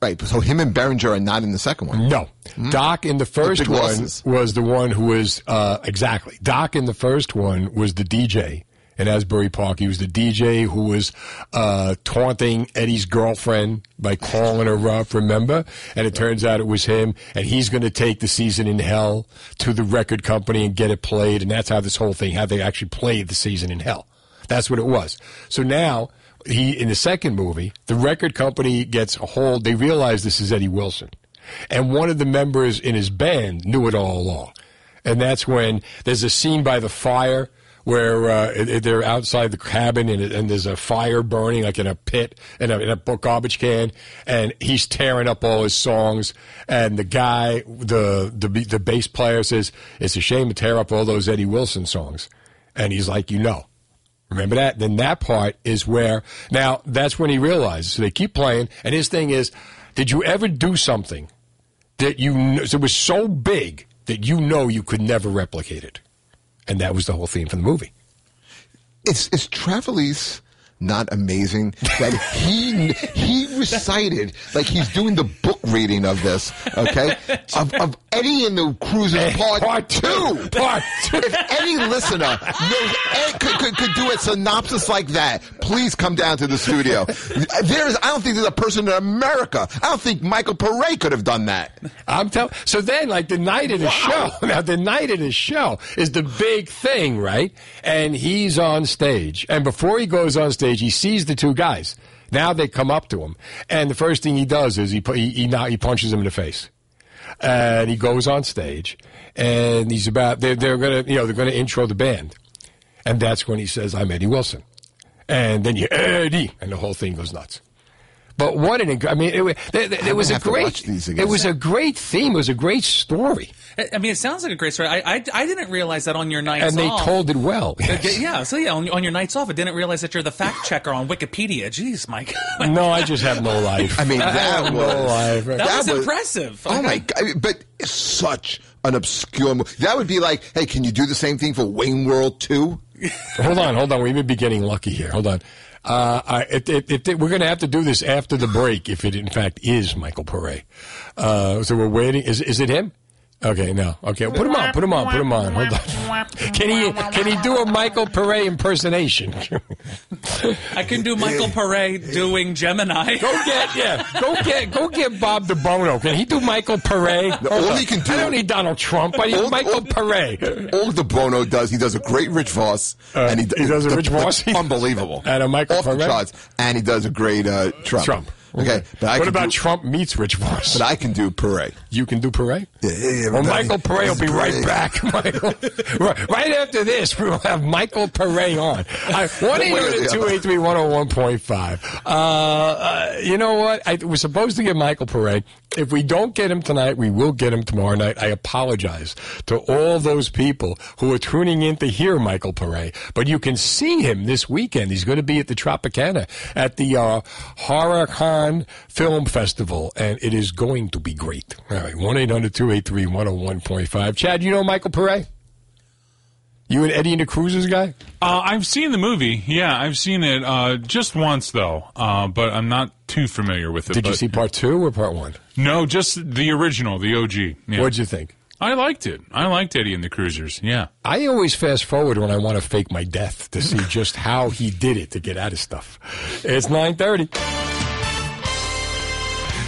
Right, so him and Berenger are not in the second one. No. Doc in the first big one losses. was the one who was, uh, exactly. Doc in the first one was the DJ in Asbury Park. He was the DJ who was, uh, taunting Eddie's girlfriend by calling her up, remember? And it turns out it was him, and he's going to take the season in hell to the record company and get it played, and that's how this whole thing, how they actually played the season in hell. That's what it was. So now, he in the second movie, the record company gets a hold. They realize this is Eddie Wilson, and one of the members in his band knew it all along. And that's when there's a scene by the fire where uh, they're outside the cabin and, and there's a fire burning like in a pit in a, in a garbage can, and he's tearing up all his songs. And the guy, the the the bass player says, "It's a shame to tear up all those Eddie Wilson songs," and he's like, "You know." Remember that? Then that part is where now that's when he realizes. So they keep playing, and his thing is, did you ever do something that you it was so big that you know you could never replicate it? And that was the whole theme for the movie. Is is Trevelise not amazing that he he recited like he's doing the book reading of this, okay? Of, of Eddie and the Cruisers Part, part Two. Part Two. If any listener knows, eh, could, could could do a synopsis like that, please come down to the studio. There is, I don't think there's a person in America. I don't think Michael Pare could have done that. I'm telling. So then, like the night of the show. Now, the night of the show is the big thing, right? And he's on stage, and before he goes on stage, he sees the two guys. Now they come up to him, and the first thing he does is he he he, he punches him in the face, and he goes on stage, and he's about they're they're gonna you know they're gonna intro the band, and that's when he says, "I'm Eddie Wilson," and then you Eddie, and the whole thing goes nuts. But what an I mean, it, wa- there, there- it was a great these it was a great theme. It was a great story, I I mean, it sounds like a great story. I I, I didn't realize that on your nights and they off. told it well. Okay, Yeah, so yeah, on, on your nights off, I didn't realize that you're the fact checker on Wikipedia. Jeez, Mike. no, I just have no life. I mean, that have was no life. That was impressive. Oh my god! But such an obscure movie. That would be like, hey, can you do the same thing for Wayne World Two? hold on, hold on. We may be getting lucky here. Hold on. Uh, it, it, it, we're going to have to do this after the break if it in fact is Michael Pare. Uh, so we're waiting. Is is it him? Okay, no. Okay, put him on. Put him on. Put him on. Hold on. Can he can he do a Michael Pare impersonation? I can do Michael Pare doing Gemini. Go get yeah. Go get go get Bob DeBono. Can he do Michael Pare? No, all he can do- I don't need Donald Trump. I need All- Michael all- Pare. All the Bono does, he does a great Rich Voss, and he, Uh, he does a the- Rich Voss? unbelievable, And a Michael off the Pare? charts, and he does a great uh, Trump. Trump. Okay, but I what about do, Trump meets Rich Voss? But I can do Pare. You can do Pare? Yeah, yeah, Well. Michael Pare will be right back. Michael. right, right after this, we will have Michael Pare on. One eight hundred two eight three one zero one point five. Uh, You know what? I, we're supposed to get Michael Pare. If we don't get him tonight, we will get him tomorrow night. I apologize to all those people who are tuning in to hear Michael Pare. But you can see him this weekend. He's going to be at the Tropicana at the uh, HorrorCon Cannes Film Festival, and it is going to be great. All right, 1 800 283 101.5. Chad, you know Michael Paré? You and Eddie and the Cruisers guy? Uh, I've seen the movie. Yeah, I've seen it uh, just once though, uh, but I'm not too familiar with it. Did you see part two or part one? No, just the original, the OG. Yeah. What'd you think? I liked it. I liked Eddie and the Cruisers. Yeah. I always fast forward when I want to fake my death to see just how he did it to get out of stuff. It's 930.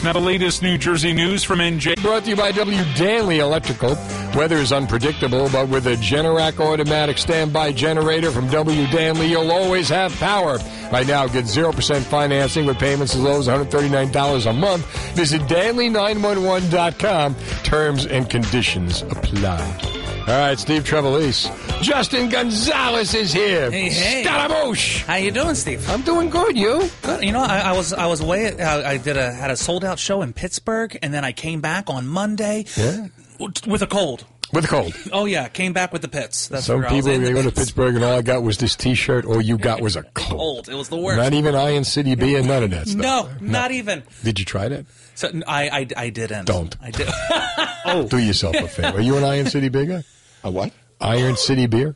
Now the latest New Jersey news from NJ. Brought to you by W. Danley Electrical. Weather is unpredictable, but with a Generac automatic standby generator from W. Danley, you'll always have power. Right now, get 0% financing with payments as low as $139 a month. Visit Danley911.com. Terms and conditions apply. All right, Steve Trevelise. Justin Gonzalez is here. Hey, hey. Scaramouche. How you doing, Steve? I'm doing good. You? Good. You know, I, I was I was away. I, uh, I did a had a sold out show in Pittsburgh, and then I came back on Monday Yeah. with a cold. With a cold. Oh yeah, came back with the pits. That's Some where I was people in they the go to. Pittsburgh and all I got was this T-shirt. All you got was a cold. Cold. It was the worst. Not even Iron City beer, none of that stuff. No, not even. Did you try that? So I I, I didn't. Don't. I did. Oh, do yourself a favor. Are you an Iron City beer guy? A what? Iron City beer?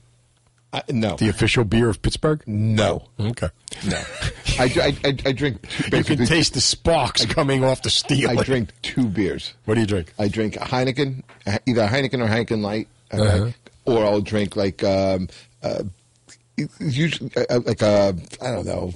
I, no. The official beer of Pittsburgh? No. Okay. No. I, I, I, I drink. You can taste the sparks coming off the steel. I drink two beers. What do you drink? I drink a Heineken, uh, either Heineken or Heineken Light, okay? Uh-huh. or I'll drink like um, uh, usually uh, like a I don't know,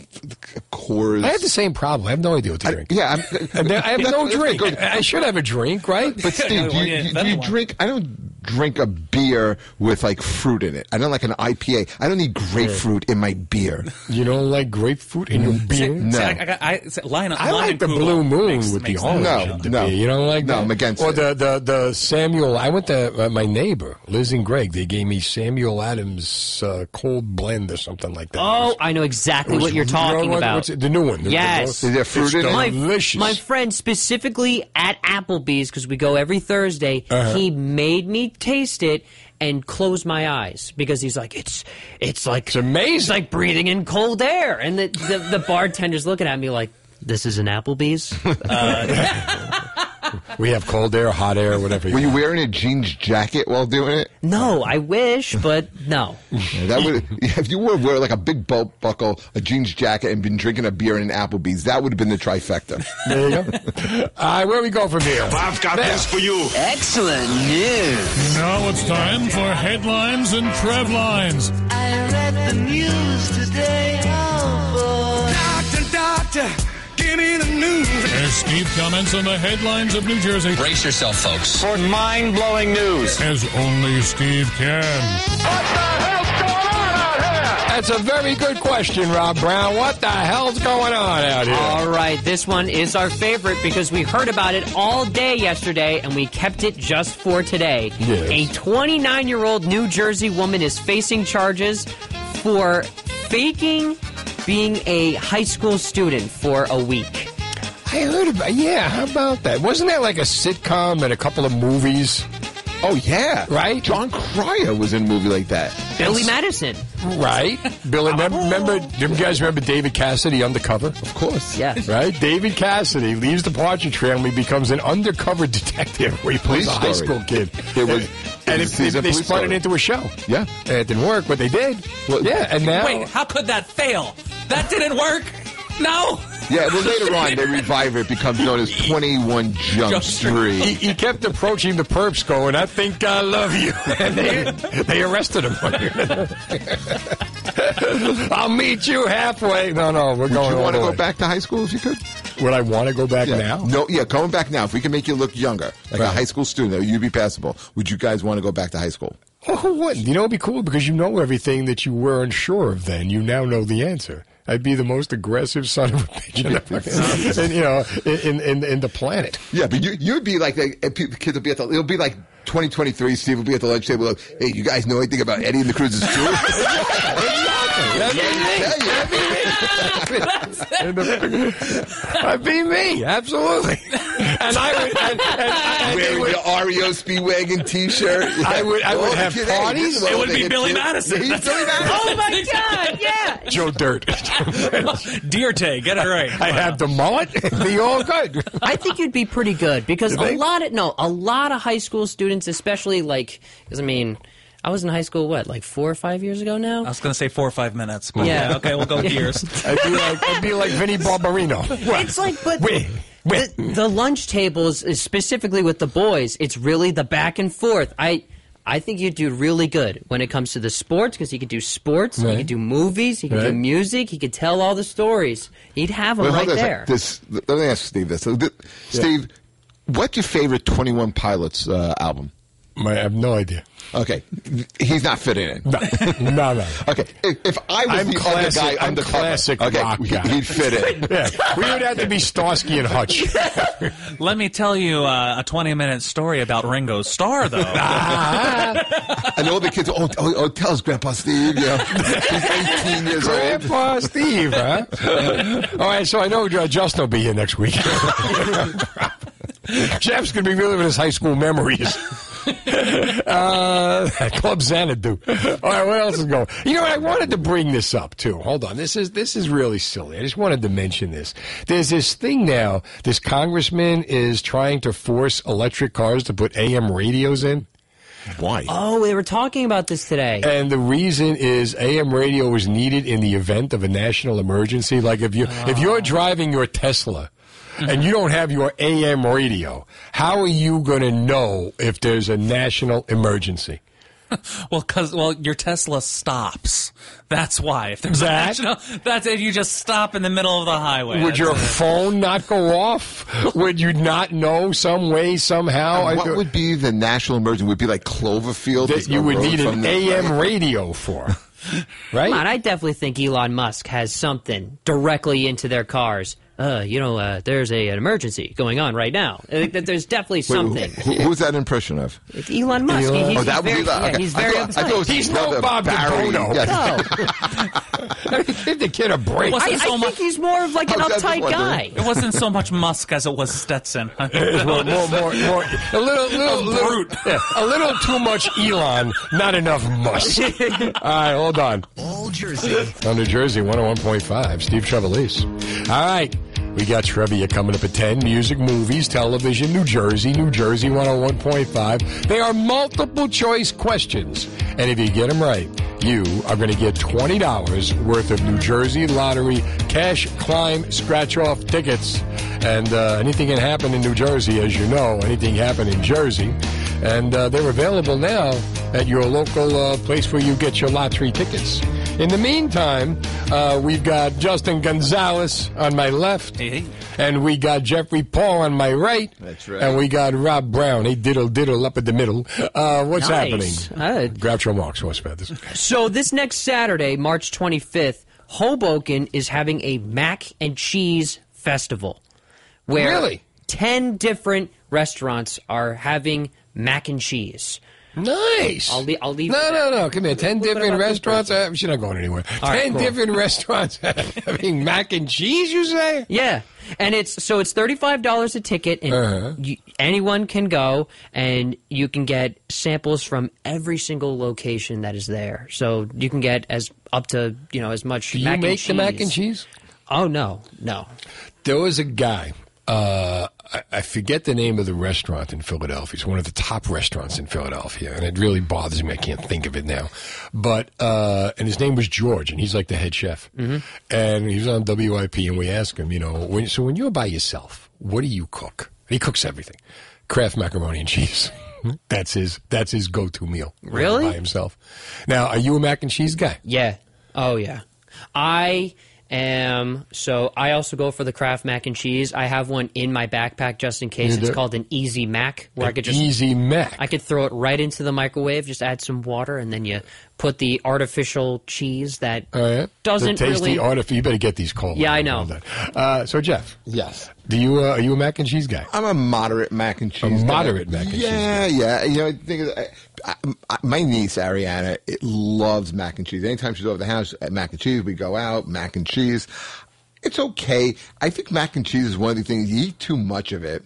a Coors. I have the same problem. I have no idea what to drink. yeah, I'm, I have no drink. that's. I should have a drink, right? But Steve, do you, do you drink? I don't drink a beer with like fruit in it. I don't like an IPA. I don't need grapefruit in my beer. You don't like grapefruit in your beer? No. See, I, I got I, see, line, I line like the Kula blue moon makes- with the makes that orange. No, in the no. beer. You don't like No, that? I'm against or it. the, the, the Samuel, I went to uh, my neighbor, Liz and Greg. They gave me Samuel Adams uh, cold blend or something like that. Oh, I know exactly what you're talking what- about. what's it- the new one. The- Yes. the- Is there fruit It's in it? My, Delicious. my friend, specifically at Applebee's, because we go every Thursday, Uh-huh. he made me taste it and close my eyes because he's like, it's it's like it's amazing, it's like breathing in cold air, and the the, the bartender's looking at me like, this is an Applebee's. Uh, we have cold air, hot air, whatever. Were you wearing a jeans jacket while doing it? no, I wish, but no. Yeah, that would if you would wear like a big belt buckle, a jeans jacket, and been drinking a beer in an Applebee's, that would have been the trifecta. There you go. All right, where we go from here? I've got There. this for you. Excellent news. Now it's time for headlines and trev lines. I read the news today. Oh, Doctor, doctor, As Steve comments on the headlines of New Jersey. Brace yourself, folks. For mind blowing news. As only Steve can. What the hell's going on out here? That's a very good question, Rob Brown. What the hell's going on out here? All right, this one is our favorite because we heard about it all day yesterday and we kept it just for today. Yes. A 29 year old New Jersey woman is facing charges for faking being a high school student for a week. I heard about. Yeah, how about that? Wasn't that like a sitcom and a couple of movies? Oh yeah, right. Jon Cryer was in a movie like that. Billy Madison. Right, Billy. Oh. Remember, remember? Do you guys remember David Cassidy undercover? Of course. Yeah. Right. David Cassidy leaves the Partridge Family, becomes an undercover detective where he plays Police a high story. school kid. It was- and it they, they spun story. it into a show. Yeah. And it didn't work, but they did. yeah, and now Wait, how could that fail? That didn't work. No. Yeah, well later on they revive it. It becomes known as Twenty One Jump Jump Street. he, he kept approaching the perps, going, "I think I love you," and they they arrested him. I'll meet you halfway. No, no, we're Would going. you want to go back to high school if you could? Would I want to go back Yeah. now? No, yeah, going back now. If we can make you look younger, like a high school student, you'd be passable. Would you guys want to go back to high school? Well, who wouldn't? You know, it'd be cool because you know everything that you were unsure of then. You now know the answer. I'd be the most aggressive son of a bitch in, the, in, you know, in, in, in the planet. Yeah, but you you'd be like the kids will be at the. It'll be like 2023. Steve will be at the lunch table. Like, hey, you guys know anything about Eddie and the Cruisers too? Exactly. That'd be me. Absolutely. and I would and, and, and they Wearing would- the REO Speedwagon T-shirt. I would I would Oh, have kid, parties. this is what they hit you. Yeah, Billy Madison. Oh my God! Yeah. Joe Dirt. Dierte, get it right. I have the mullet. Be all good. I think you'd be pretty good because You a think? lot of no, a lot of high school students, especially like, because I mean, I was in high school what, like four or five years ago now. I was going to say four or five minutes. But Yeah. yeah. Okay, we'll go Yeah. years. I'd be like I'd be like Vinny Barbarino. It's like, but Wait, wait. The, the lunch tables, is specifically with the boys, it's really the back and forth. I. I think you'd do really good when it comes to the sports because he could do sports, he could do movies, he could do music, he could tell all the stories. He'd have them Wait, right hold on a sec. there. This, let me ask Steve this. So, th- Steve, what's your favorite Twenty One Pilots uh, album? I have no idea. Okay, he's not fitting in. No, no, no. Okay, if, if I was I'm the classic. other guy I'm the classic okay, rock he- guy. he'd fit in. Yeah, we would have to be Starsky and Hutch. Let me tell you uh, a 20 minute story about Ringo's Star, though. and all the kids, oh, oh, oh tell us, Grandpa Steve. You know, he's 18 years old. Grandpa Steve, huh? All right, so I know uh, Justin will be here next week. Jeff's going to be reliving his high school memories. Uh, Club Xanadu. All right, what else is going? You know, what? I wanted to bring this up too. Hold on, this is this is really silly. I just wanted to mention this. There's this thing now. This congressman is trying to force electric cars to put AM radios in. Why? Oh, we were talking about this today. And the reason is AM radio was needed in the event of a national emergency. Like if you if you're driving your Tesla Mm-hmm. and you don't have your AM radio, how are you going to know if there's a national emergency? well, because well, your Tesla stops. That's why. If there's That? a national, that's it. You just stop in the middle of the highway. Would That's your it. phone not go off? Would you not know some way somehow? And I- what would be the national emergency? Would it be like Cloverfield? that you would need an the- AM radio for? Right? Come on, I definitely think Elon Musk has something directly into their cars. Uh, you know, uh, there's a, an emergency going on right now. I there's definitely Wait, something. who- who's that impression of? It's Elon Musk. Elon- He's, Oh, he's that would be very, that- yeah, okay. he's I very thought- I thought it was He's his no Bob Barry. DeBono. Yes. Give the kid a break. It I, so I much. think he's more of like an I was just uptight guy. It wasn't so much Musk as it was Stetson. more, more, more, more, a little, little, little, yeah, a little too much Elon, not enough Musk. All right, hold on. All Jersey. On New Jersey, 101.5, Steve Trevelise. All right. We got trivia coming up at 10. Music, movies, television, New Jersey, New Jersey 101.5. They are multiple choice questions. And if you get them right, you are going to get $20 worth of New Jersey Lottery cash climb scratch off tickets. And uh, anything can happen in New Jersey, as you know. Anything happen in Jersey. And uh, they're available now at your local uh, place where you get your lottery tickets. In the meantime, uh, we've got Justin Gonzalez on my left, and we got Jeffrey Paul on my right. That's right. And we got Rob Brown. Hey, diddle diddle up in the middle. Uh, what's Nice. happening? Groucho Marx, what's about this? So this next Saturday, March 25th, Hoboken is having a mac and cheese festival. Where Really? 10 different restaurants are having mac and cheese. Nice. I'll, le- I'll leave No, no, no. Come here. Ten different restaurants. Uh, she's not going anywhere. All right, Ten cool. different restaurants having mac and cheese. You say? Yeah, and it's so it's thirty five dollars a ticket, and Uh-huh. you, anyone can go, and you can get samples from every single location that is there. So you can get as up to you know as much. Do you mac make and the mac and cheese? Oh no, no. There was a guy. Uh, I, I forget the name of the restaurant in Philadelphia. It's one of the top restaurants in Philadelphia, and it really bothers me. I can't think of it now. But uh, and his name was George, and he's like the head chef. Mm-hmm. And he was on WIP, and we asked him, you know, when, so when you're by yourself, what do you cook? He cooks everything: Kraft macaroni and cheese. That's his. That's his go-to meal. Really? By himself. Now, are you a mac and cheese guy? Yeah. Oh yeah. I am. So I also go for the Kraft mac and cheese. I have one in my backpack just in case. It's called an Easy Mac, where I could just Easy Mac. I could throw it right into the microwave, just add some water, and then you put the artificial cheese that yeah? doesn't the tasty really. artif- You better get these cold. Yeah, I know. Well done. Uh, so Jeff, Yes. do you uh, are you a mac and cheese guy? I'm a moderate mac and cheese. A guy. moderate mac and cheese Yeah, yeah. You know, the thing is, I, I, my niece Ariana it loves mac and cheese. Anytime she's over the house at mac and cheese, we go out mac and cheese. it's okay. I think mac and cheese is one of the things you eat too much of it.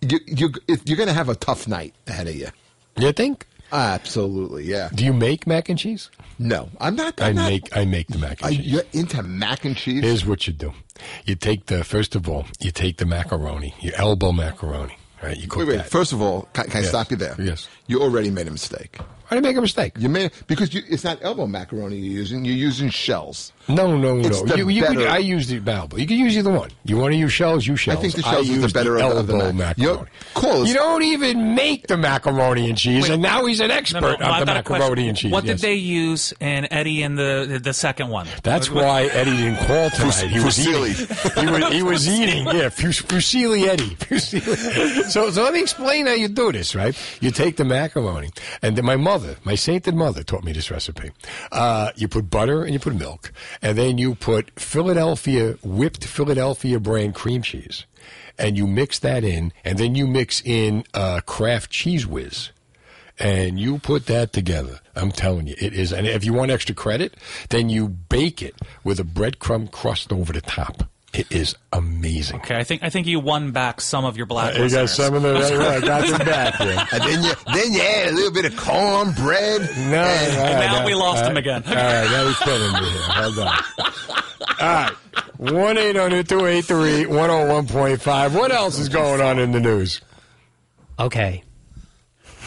You, you, you're going to have a tough night ahead of you. You think? Absolutely, yeah. Do you make mac and cheese? No, I'm not. I I'm not- make I make the mac and cheese. You're into mac and cheese? Here's what you do: you take the first of all, you take the macaroni, your elbow macaroni, right? You Wait, wait. that. First of all, can, can I stop you there? Yes. You already made a mistake. I didn't make a mistake. You made because you, it's not elbow macaroni you're using. You're using shells. No, no, It's no. the You, you could, I use the elbow. You can use either one. You want to use shells? Use shells. I think the shells is the use better of- of the elbow mac- macaroni. You're- close. You don't even make the macaroni and cheese, and now he's an expert No, no, no, of I've the got a question. macaroni and cheese. What Yes. did they use in Eddie in the the second one? That's What- why Eddie didn't call tonight. He was Fusilli. eating. He was, he was eating. Yeah, Fus- Fusilli Eddie. Fusilli. So, so let me explain how you do this. Right? You take the macaroni, and then my mother, my sainted mother, taught me this recipe. Uh, you put butter and you put milk, and then you put Philadelphia whipped Philadelphia brand cream cheese, and you mix that in, and then you mix in uh, Kraft Cheez Whiz and you put that together. I'm telling you, it is. And if you want extra credit, then you bake it with a breadcrumb crust over the top. It is amazing. Okay, I think I think you won back some of your black. Uh, you got some of the I got them back. Yeah. And then you then you add a little bit of cornbread. No, and, all right, now we lost all him right. again. All right, now he's killing me here. Hold on. All right. 1 800 283 101.5. What else is going on in the news? Okay.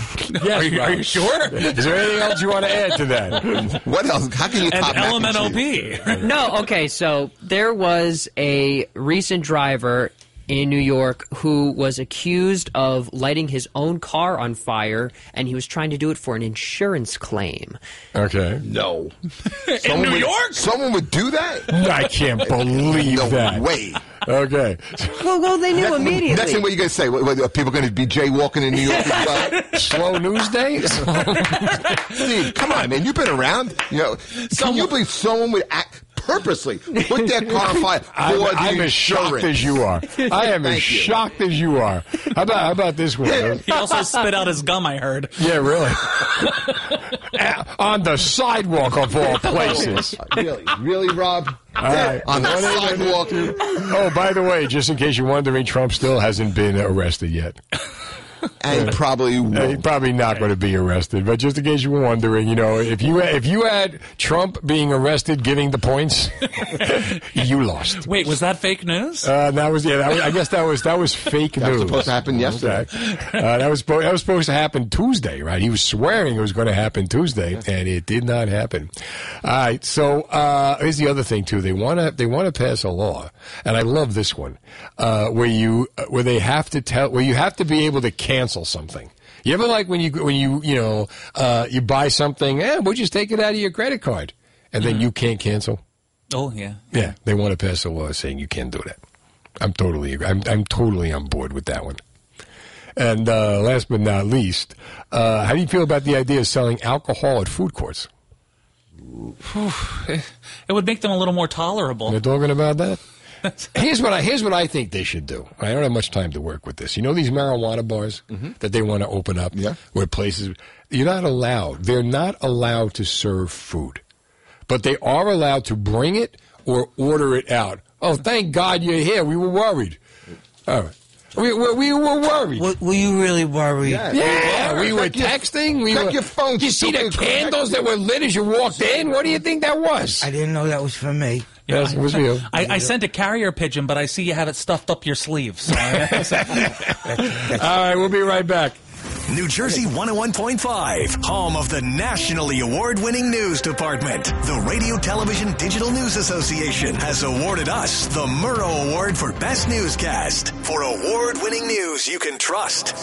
Yes, Are you- are you sure? Is there anything else you want to add to that? What else? How can you And top mac and cheese? LMNOP. No, okay, so there was a recent driver in New York who was accused of lighting his own car on fire and he was trying to do it for an insurance claim. Okay. No. in New would, York? Someone would do that? I can't believe no that. way. Okay. Well, well, they knew Next, immediately. next thing, what are you going to say? What, what, are people going to be jaywalking in New York as? Slow news day? Steve, come on, man. You've been around. You know, can you believe someone would act purposely put that car on fire for I'm, the I'm as shocked as you are. I am as you. shocked as you are. How about how about this one? He also spit out his gum. I heard. yeah, really. On the sidewalk of all oh, places. really, really, Rob? All right. On the sidewalk. Oh, by the way, just in case you're wondering, Trump still hasn't been arrested yet. And probably won't. probably not going to be arrested. But just in case you were wondering, you know, if you if you had Trump being arrested, giving the points, you lost. Wait, was that fake news? Uh, that was yeah. That was, I guess that was that was fake That was supposed to happen yesterday. Okay. Uh, that was that was supposed to happen Tuesday, right? He was swearing it was going to happen Tuesday, and it did not happen. All right. So uh, here's the other thing too. They want to they want to pass a law, and I love this one, uh, where you uh, where they have to tell where you have to be able to cancel something. You ever like when you when you you know uh, you buy something? Eh, we'll just take it out of your credit card, and then you can't cancel. Oh yeah. Yeah, they want to pass a law saying you can't do that. I'm totally, I'm, I'm totally on board with that one. And uh, last but not least, uh, how do you feel about the idea of selling alcohol at food courts? It would make them a little more tolerable. They're talking about that. here's what I here's what I think they should do. I don't have much time to work with this. You know these marijuana bars mm-hmm. that they want to open up, Yeah. where places you're not allowed. They're not allowed to serve food, but they are allowed to bring it or order it out. Oh, thank God you're here. We were worried. All right. We, we, we were worried. Were, were you really worried? Yeah. Yeah, we were Check your- texting. We check were, your phone, You see the candles that were lit as you walked in? What do you think that was? I didn't know that was for me. Yes, it was you. I, I sent a carrier pigeon, but I see you have it stuffed up your sleeve. So uh, All right, we'll be right back. New Jersey 101.5, home of the nationally award winning news department. The Radio Television Digital News Association has awarded us the Murrow Award for Best Newscast for award winning news you can trust.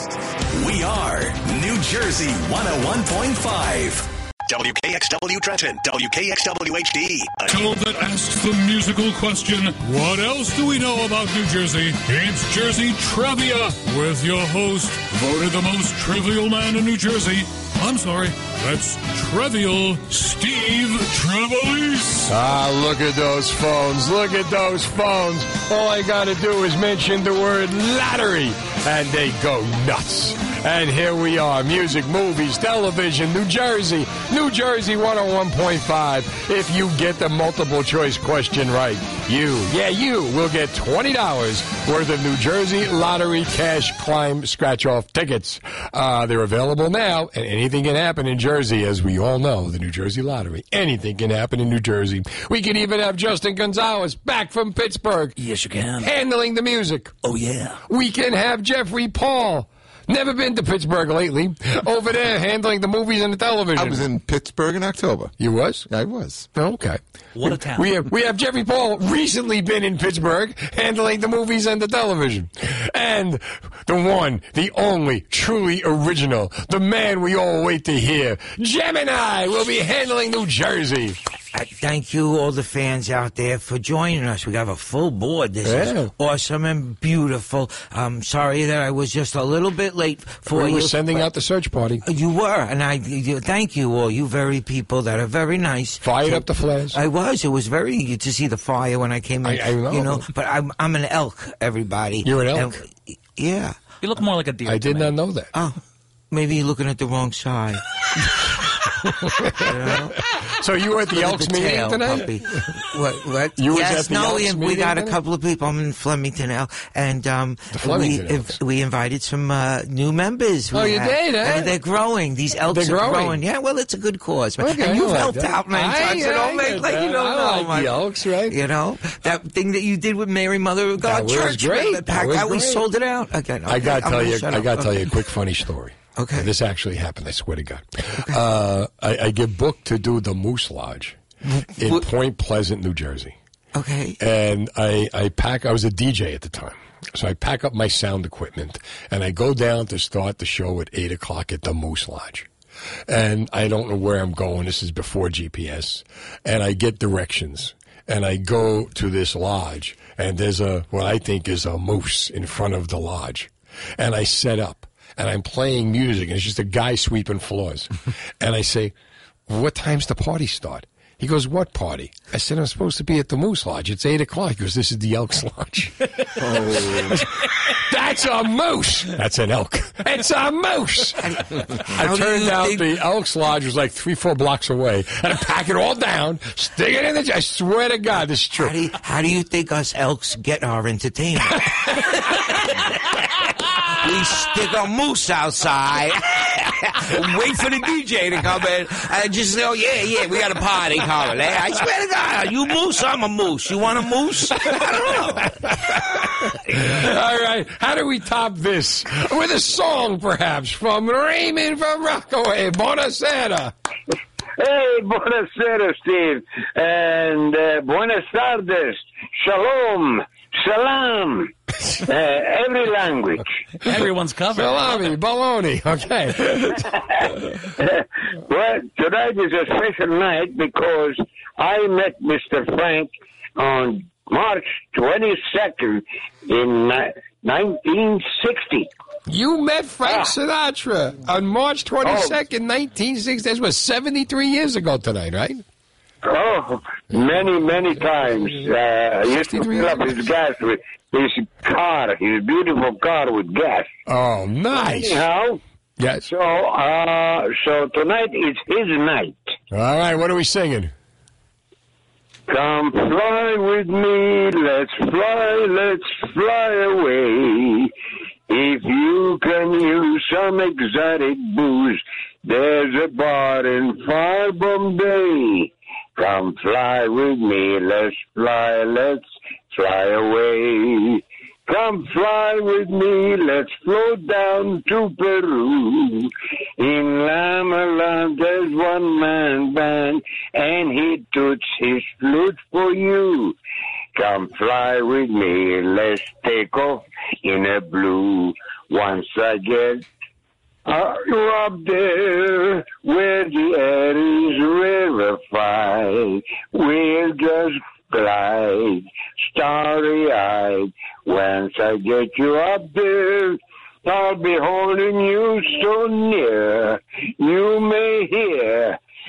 We are New Jersey 101.5. WKXW Trenton, WKXW HD. Show that asks the musical question, What else do we know about New Jersey? It's Jersey Trivia with your host, voted the most trivial man in New Jersey, I'm sorry, that's Trivial Steve Trevelise. Ah, look at those phones. Look at those phones. All I got to do is mention the word lottery, and they go nuts. And here we are music, movies, television, New Jersey, New Jersey 101.5. If you get the multiple choice question right, you, yeah, you will get $20 worth of New Jersey Lottery Cash Climb Scratch Off tickets. Uh, they're available now, and anything can happen in Jersey, as we all know, the New Jersey Lottery. Anything can happen in New Jersey. We can even have Justin Gonzalez back from Pittsburgh. Yes, you can. Handling the music. Oh, yeah. We can have Jeffrey Paul. Never been to Pittsburgh lately. Over there handling the movies and the television. I was in Pittsburgh in October. You was? I was. Okay. What a town. We have we have Jeffrey Paul recently been in Pittsburgh handling the movies and the television. And the one, the only, truly original, the man we all wait to hear, Gemini will be handling New Jersey. Uh, thank you, all the fans out there, for joining us. We have a full board. This Yeah. is awesome and beautiful. I'm sorry that I was just a little bit late for you. we you. were sending out the search party. You were, and I you, thank you all. You very people that are very nice. Fired up the flares. I was. It was very good to see the fire when I came in. I- I know. You know, but I'm I'm an elk. Everybody. You're an elk? And- yeah. You look more like a deer. I did me. not know that. Oh, maybe you're looking at the wrong side. So you were at the Look at Elks the meeting tail, tonight? puppy. What? What? You was yes, at the no. Elks We, we meeting got a tonight? couple of people. I'm in Flemington now, and um, Flemington we Elks. we invited some uh, new members. Oh, We you have- did, eh? And they're growing. These elks They're are growing. growing. Yeah, well, it's a good cause. man. Okay, and you've I like helped that. out many I- times. so I don't make like you that. don't I know. like man. the Elks, right? You know that thing that you did with Mary Mother of God That was Church. great. That Packed was out. We great. sold it out. Okay, I got to I'm tell gonna you, shut I up. got to tell you a quick funny story. Okay. This actually happened. I swear to God. Uh, I, I get booked to do the Moose Lodge in Point Pleasant, New Jersey. Okay. And I, I pack, I was a DJ at the time. So I pack up my sound equipment and I go down to start the show at 8 o'clock at the Moose Lodge. And I don't know where I'm going. This is before GPS. And I get directions. And I go to this lodge and there's a, what I think is a moose in front of the lodge. And I set up and I'm playing music and it's just a guy sweeping floors. and I say, what time's the party start? He goes, what party? I said, I'm supposed to be at the Moose Lodge. It's 8 o'clock. He goes, this is the Elks Lodge. Oh. That's a moose. That's an elk. It's a moose. I turned out think- the Elks Lodge was like three, four blocks away. And I pack it all down, stick it in the. I swear to God, this is true. How do, you, how do you think us elks get our entertainment? We stick a moose outside, wait for the DJ to come in, and just say, "Oh yeah, yeah, we got a party coming." eh? I swear to God, you moose, I'm a moose. You want a moose? I don't know. All right. How do we top this? With a song, perhaps, from Raymond from Rockaway. Buonasera. Hey, buonasera, Steve. And uh, buenas tardes. Shalom. Salam. Uh, every language. Everyone's covered. Salami, baloney. Okay. well, tonight is a special night because I met Mr. Frank on March 22nd in 1960. You met Frank Ah. Sinatra on March 22nd, 1960. That was 73 years ago tonight, right? Oh, many, many times. Uh, I used to fill up his gas with his car, his beautiful car with gas. Oh, nice. Anyhow, Yes. so uh, so tonight is his night. All right, what are we singing? Come fly with me, let's fly, let's fly away. If you can use some exotic booze, there's a bar in Far Bombay. Come fly with me, let's fly, let's fly away. Come fly with me, let's float down to Peru. In Lama there's one man band, and he toots his flute for you. Come fly with me, let's take off in a blue. Once I get uh, up there where the air is rarefied, we'll just glide starry-eyed. Once I get you up there, I'll be holding you so near. You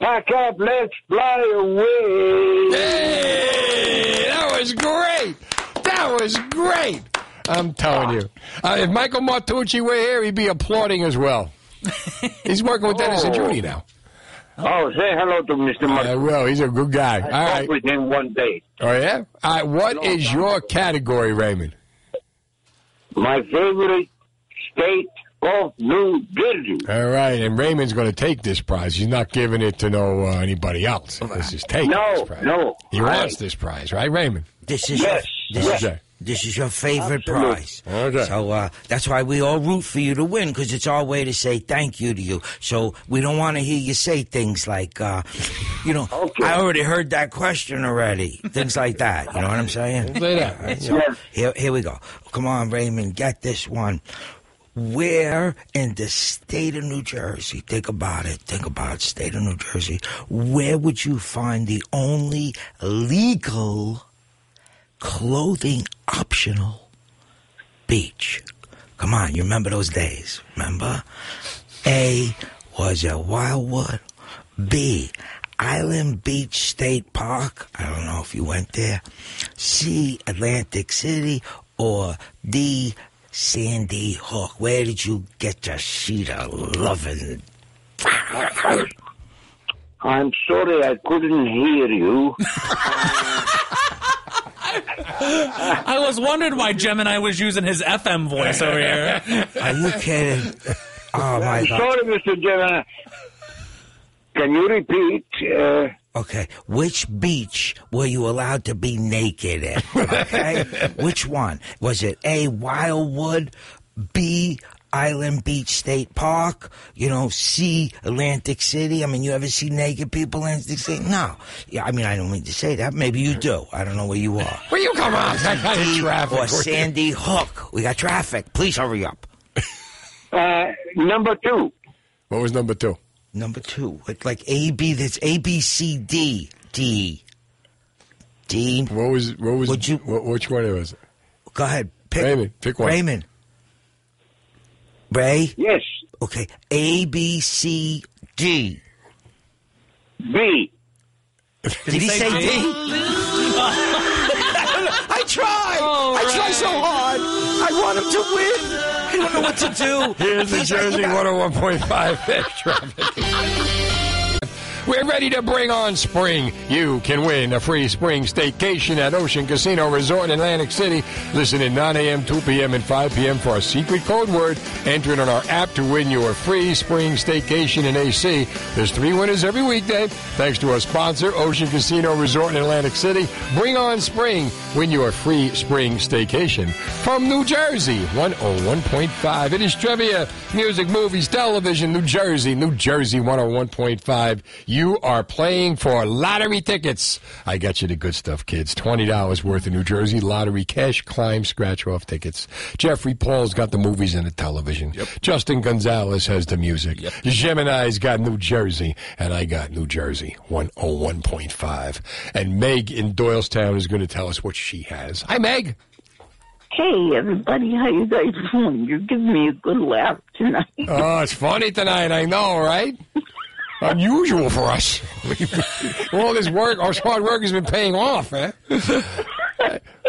Pack up, let's fly away. Hey, that was great. That was great. I'm telling you. Uh, if Michael Martucci were here, he'd be applauding as well. He's working with Dennis and Oh. Judi now. Oh, say hello to Mr. Mark. I will. He's a good guy. I All talked right. with him one day. Oh, yeah? All right. What is your category, Raymond? My favorite state of New Jersey. All right. And Raymond's going to take this prize. He's not giving it to no uh, anybody else. This is taking No, this prize. no. He wants this prize, right, Raymond? This is Yes, this yes. is this is your favorite Absolutely. prize. Okay. So uh, that's why we all root for you to win because it's our way to say thank you to you. So we don't want to hear you say things like, uh, you know, I already heard that question already. Things like that. You know what I'm saying? Say that. All right, so here, here we go. Come on, Raymond, get this one. Where in the state of New Jersey, think about it, think about it, state of New Jersey, where would you find the only legal clothing optional beach? Come on, you remember those days, remember? A, was it Wildwood? B, Island Beach State Park. I don't know if you went there. C, Atlantic City. Or D, Sandy Hook. Where did you get your sheet of loving? I'm sorry I couldn't hear you. I was wondering why Gemini was using his FM voice over here. Are you kidding? Oh my I'm God. sorry, Mr. Gemini. Can you repeat? Uh, Okay, which beach were you allowed to be naked at? Okay, which one was it? A Wildwood, B Island Beach State Park, you know, C Atlantic City. I mean, you ever see naked people in Atlantic City? No. Yeah, I mean, I don't mean to say that. Maybe you do. I don't know where you are. Where you come on? That kind of traffic. or Sandy Hook. We got traffic. Please hurry up. uh, number two. What was number two? Number two, like like A B. That's A B C D D. D. What was what was Would you? What, which one was it? Go ahead. Pick Raymond, pick one. Raymond. Ray. Yes. Okay. A B C D. B. Did, he, say, D? I tried. Oh, I tried so hard. I want him to win. I don't know what to do. Here's the Jersey I- 101.5 traffic. We're ready to bring on spring. You can win a free spring staycation at Ocean Casino Resort in Atlantic City. Listen at 9 a.m., 2 p.m., and 5 p.m. for a secret code word. Enter it on our app to win your free spring staycation in AC. There's three winners every weekday. Thanks to our sponsor, Ocean Casino Resort in Atlantic City. Bring on spring. Win your free spring staycation from New Jersey 101.5. It is trivia, music, movies, television, New Jersey, New Jersey 101.5. You are playing for lottery tickets. I got you the good stuff, kids. $20 worth of New Jersey lottery cash climb scratch off tickets. Jeffrey Paul's got the movies and the television. Justin Gonzalez has the music. Gemini's got New Jersey, and I got New Jersey 101.5. And Meg in Doylestown is going to tell us what she has. Hi, Meg. Hey, everybody, how you guys doing? You're giving me a good laugh tonight. Oh, it's funny tonight. I know, right? Unusual for us. All this work, our hard work has been paying off, eh?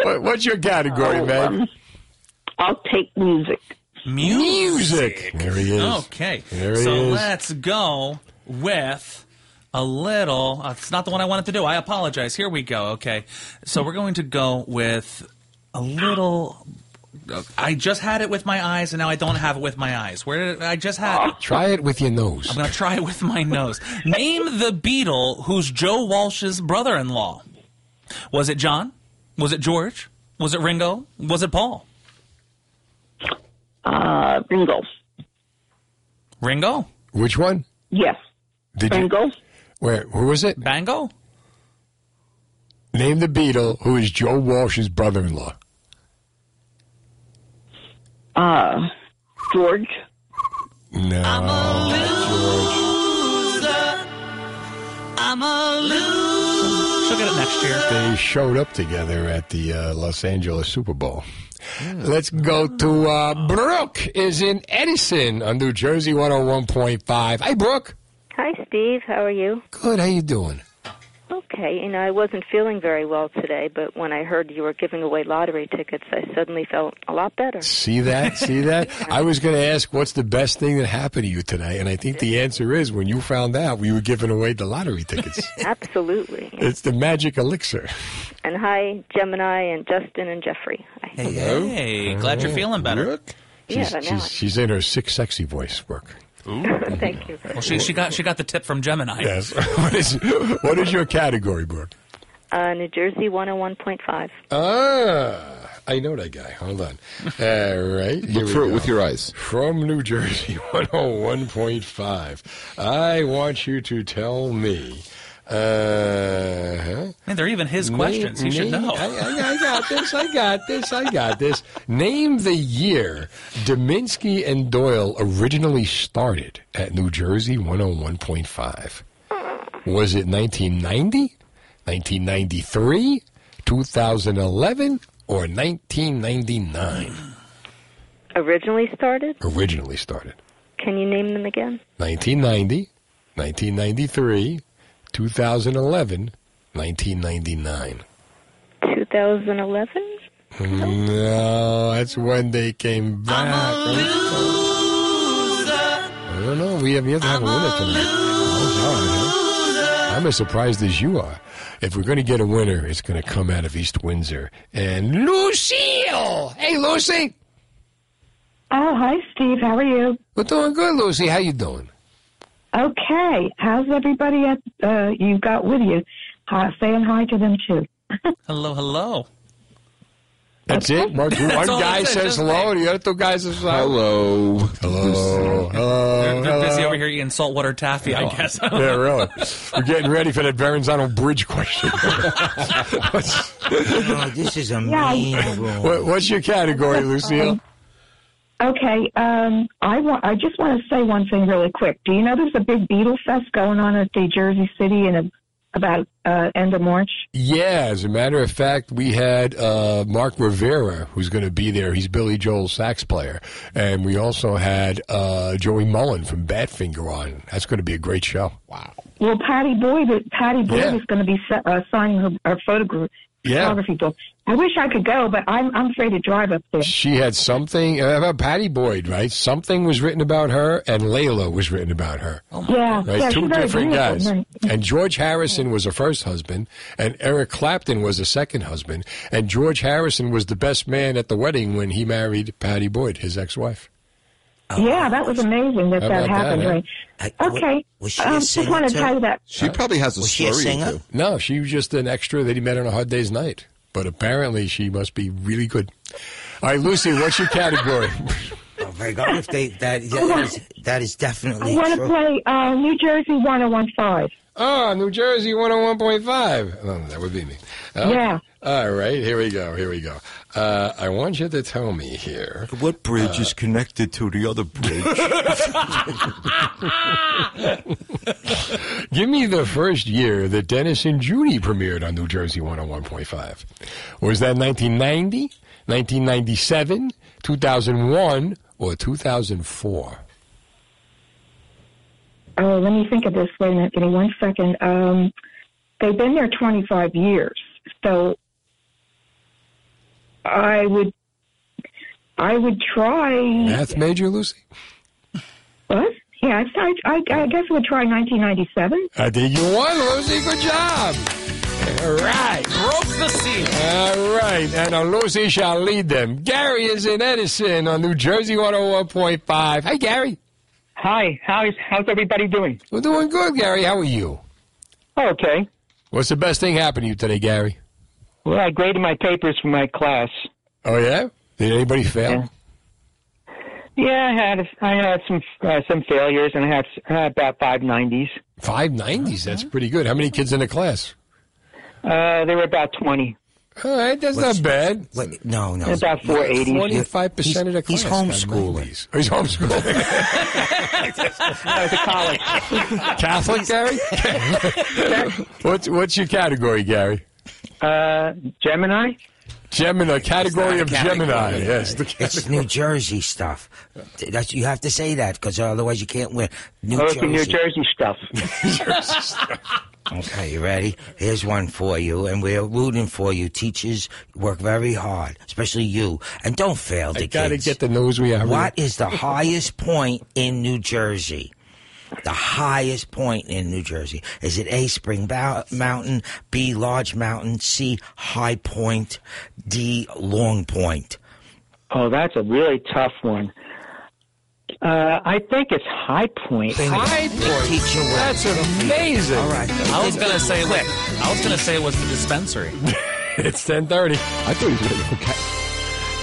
What- What's your category, Oh, Meg? um, I'll take music. Music. There he is. Okay. There he so is. let's go with a little. Uh, it's not the one I wanted to do. I apologize. Here we go. Okay. So we're going to go with a little. I just had it with my eyes, and now I don't have it with my eyes. Where did I just had it? Try it with your nose. I'm going to try it with my nose. Name the Beatle who's Joe Walsh's brother-in-law. Was it John? Was it George? Was it Ringo? Was it Paul? Uh, Ringo. Ringo? Which one? Yes. Did Ringo. You, where? Who was it? Bango? Name the Beatle who is Joe Walsh's brother-in-law. Uh, George. No. I'm a loser. She'll get it next year. They showed up together at the uh, Los Angeles Super Bowl. Let's go to uh, Brooke is in Edison on New Jersey 101.5. Hey, Brooke. Hi, Steve. How are you? Good. How you doing? Okay. You know, I wasn't feeling very well today, but when I heard you were giving away lottery tickets, I suddenly felt a lot better. See that? See that? I was going to ask what's the best thing that happened to you today, and I think the answer is when you found out we were giving away the lottery tickets. Absolutely. it's the magic elixir. And hi, Gemini and Justin and Jeffrey. Hey, hey, glad you're oh, feeling better. Yeah, She's, now she's, she's in her sick, sexy voice, Brooke. Thank you. Well, she she got she got the tip from Gemini. Yes. what is what is your category, Brooke? Uh, New Jersey 101.5. Ah, I know that guy. Hold on. All right. Look we for it go. with your eyes. From New Jersey 101.5. I want you to tell me. Uh-huh. Man, they're even his questions. He should Name- know. I, I, I got this. I got this. I got this. Name the year Deminski and Doyle originally started at New Jersey 101.5. Was it 1990, 1993, 2011, or 1999? Originally started? Originally started. Can you name them again? 1990, 1993, 2011, 1999. 2011? No, that's when they came back. I don't know. We have yet to have a winner tonight. Oh, sorry, huh? I'm as surprised as you are. If we're going to get a winner, it's going to come out of East Windsor. And Lucille! Hey, Lucy! Oh, hi, Steve. How are you? We're doing good, Lucy. How you doing? Okay. How's everybody at uh, you got with you? Uh, saying hi to them too. Hello, hello. That's it? One, one That's all guy said, says hello, and the other two guys say hello. Hello. Hello. They're, they're busy over here eating saltwater taffy, I guess. yeah, really. We're getting ready for that Verrazano Bridge question. Oh, this is a Yeah, mean I- what, what's your category, Lucille? Okay. Um, I want. I just want to say one thing really quick. Do you know there's a big Beatle Fest going on at the Jersey City in a, about uh, end of March? Yeah, as a matter of fact, we had uh, Mark Rivera, who's going to be there. He's Billy Joel's sax player. And we also had uh, Joey Molland from Badfinger on. That's going to be a great show. Wow. Well, Pattie Boyd. Pattie Boyd Yeah. is going to be uh, signing her, her photograph. Yeah. Photography book. I wish I could go, but I'm I'm afraid to drive up there. She had something uh, about Pattie Boyd, right? Something was written about her, and Layla was written about her. Oh yeah, Right, yeah, two different guys. And- And George Harrison was her first husband, and Eric Clapton was the second husband. And George Harrison was the best man at the wedding when he married Pattie Boyd, his ex-wife. Yeah, that was amazing that that about that, happened. huh? right? Okay. was she a um, just want to too? tell you that. She probably has a Was she a story. singer? too. No, she was just an extra that he met on a hard day's night. But apparently, she must be really good. All right, Lucy, what's your category? Oh my God! If they that Hold that on. is, that is I want to play uh, New Jersey 1015. Oh, New Jersey 101.5. Oh, that would be me. Oh, Yeah. All right, here we go. Here we go. Uh, I want you to tell me here. What bridge is connected to the other bridge? Give me the first year that Dennis and Judi premiered on New Jersey 101.5. Was that 1990, 1997, 2001, or 2004? Oh, let me think of this. Wait a minute. Give me one second. Um, they've been there 25 years. So I would, I would try. Math major, Lucy? What? Yeah, I, I, I guess I would try 1997. I think you won, Lucy. Good job. All right. Broke the seal. All right. And uh, Lucy shall lead them. Gary is in Edison on New Jersey 101.5. Hey, Gary. Hi, how's how's everybody doing? We're doing good, Gary. How are you? Okay. What's the best thing happened to you today, Gary? Well, I graded my papers for my class. Oh, yeah? Did anybody fail? Yeah, I had I had some uh, some failures, and I had, I had about five nineties. Five nineties. That's pretty good. How many kids in the class? Uh, they were about 20. All right, that's not bad. Wait, no, no. About 480. 25% of the class. He's homeschooling. Oh, he's homeschooling. no, to college. Catholic, Gary? what's, what's your category, Gary? Uh, Gemini? Gemini, category of Category. Gemini. Yes, the It's New Jersey stuff. That's you have to say that because otherwise you can't win. New Oh, it's Jersey. the New Jersey stuff. Okay, you ready? Here's one for you, and we're rooting for you. Teachers work very hard, especially you, and don't fail the I gotta kids. get the news we have. What is the highest point in New Jersey? The highest point in New Jersey. Is it A, Spring Bou- Mountain, B, Large Mountain, C, High Point, D, Long Point? Oh, that's a really tough one. Uh, I think it's High Point. High Point. That's amazing. All right. I was gonna say quick. I was gonna say it was the dispensary. it's 1030. I thought he was going to okay.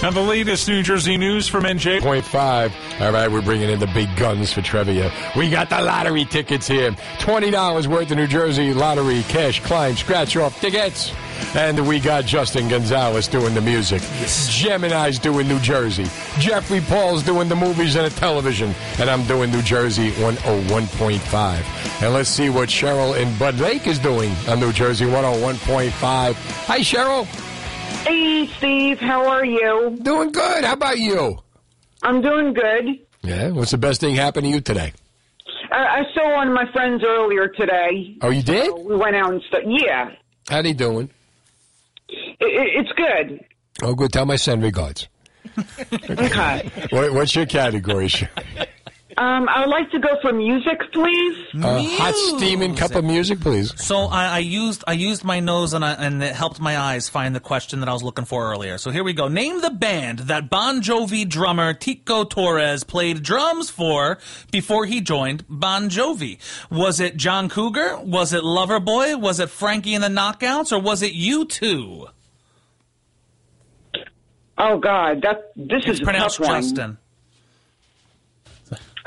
Now, the latest New Jersey news from NJ. Point five. All right, we're bringing in the big guns for trivia. We got the lottery tickets here. Twenty dollars worth of New Jersey lottery cash climb scratch off tickets. And we got Justin Gonzalez doing the music. Gemini's doing New Jersey. Jeffrey Paul's doing the movies and the television. And I'm doing New Jersey 101.5. And let's see what Cheryl in Bud Lake is doing on New Jersey 101.5. Hi, Cheryl. Hey, Steve, how are you? Doing good. How about you? I'm doing good. Yeah. What's the best thing happened to you today? Uh, I saw one of my friends earlier today. Oh, you did? we went out and stuff. Yeah, How're they doing? it, it, it's good. Oh, good. Tell my son regards. Okay. What, what's your category? Sh- Um, I would like to go for music, please. Uh, hot steaming cup of music, please. So I, I used I used my nose and I, and it helped my eyes find the question that I was looking for earlier. So here we go. Name the band that Bon Jovi drummer Tico Torres played drums for before he joined Bon Jovi. Was it John Cougar? Was it Loverboy? Was it Frankie and the Knockouts? Or was it you two? Oh God, that this It's is a pronounced tough one.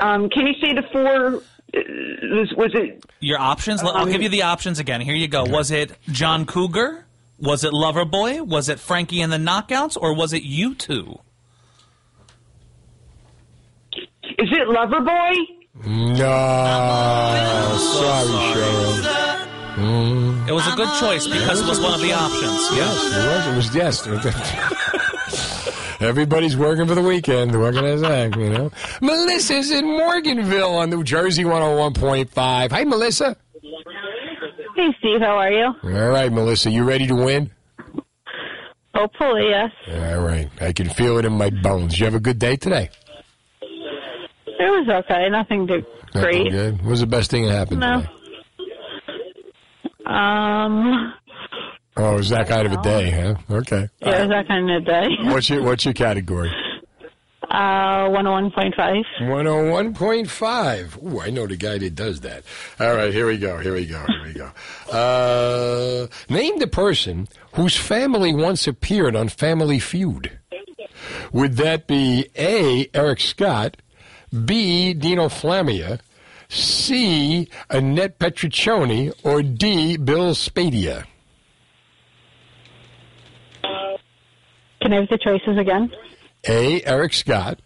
Justin. Um, can you say the four? Uh, was, was it? Your options? I'll give you the options again. Here you go. Was it John Cougar? Was it Loverboy? Was it Frankie and the Knockouts? Or was it U2? Is it Loverboy? No, sorry, Cheryl. Mm. It was a good choice because it was one of the options. Yes, it was. It was yes. Everybody's working for the weekend. What can I say? You know, Melissa's in Morganville on New Jersey 101.5. Hi, Melissa. Hey, Steve, how are you? All right, Melissa, you ready to win? Hopefully, yes. All right, I can feel it in my bones. You have a good day today. It was okay. Nothing too Nothing great. Good. What was the best thing that happened No. today? Um, Oh, it was that kind of a day, huh? Okay. yeah, it was that kind of a day. What's your What's your category? Uh, 101.5. 101.5. Ooh, I know the guy that does that. All right, here we go. Here we go. Here we go. Uh, name the person whose family once appeared on Family Feud. Would that be A. Eric Scott, B. Dino Flammia, C. Annette Petruccioni, or D. Bill Spadea? Can I have the choices again? A. Eric Scott,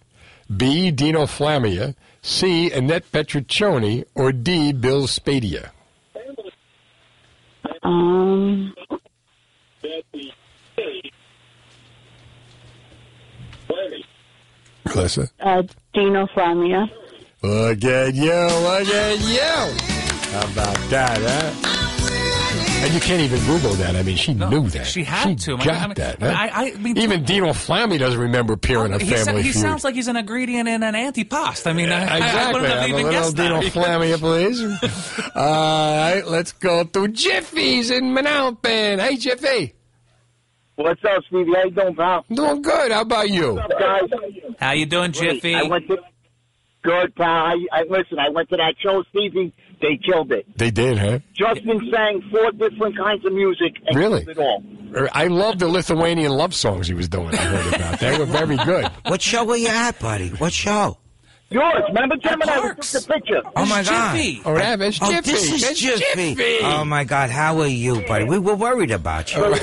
B. Dino Flammia, C. Annette Petruccioni, or D. Bill Spadea? Um, Melissa? uh, Dino Flammia. Look at you, look at you. How about that, huh? And you can't even Google that. I mean, she knew that. she had to. Got I mean, that. I- huh? I- I mean- even Dino Flammy doesn't remember appearing on he, sa- Family he Feud. sounds like he's an ingredient in an antipasto. I mean, I, I, I wouldn't have Have a even little guessed Dino that. Flammy, please. All right, let's go to Jiffy's in Manalapan. Hey, Jiffy. What's up, Stevie? How you doing, pal? Doing good. How about you? What's up, guys? How you doing, Great. Jiffy? I went to good, pal. I, I listen. I went to that show, Stevie. They killed it. They did, huh? Justin sang four different kinds of music and Really? killed it all. Er, I love the Lithuanian love songs he was doing. I heard about. They were very good. What show were you at, buddy? What show? Yours. Remember, Gemini? We took the picture. Oh my God! Oh, that is Oh, Jiffy. this is It's Jiffy. Jiffy. Oh my God! How are you, buddy? We were worried about you.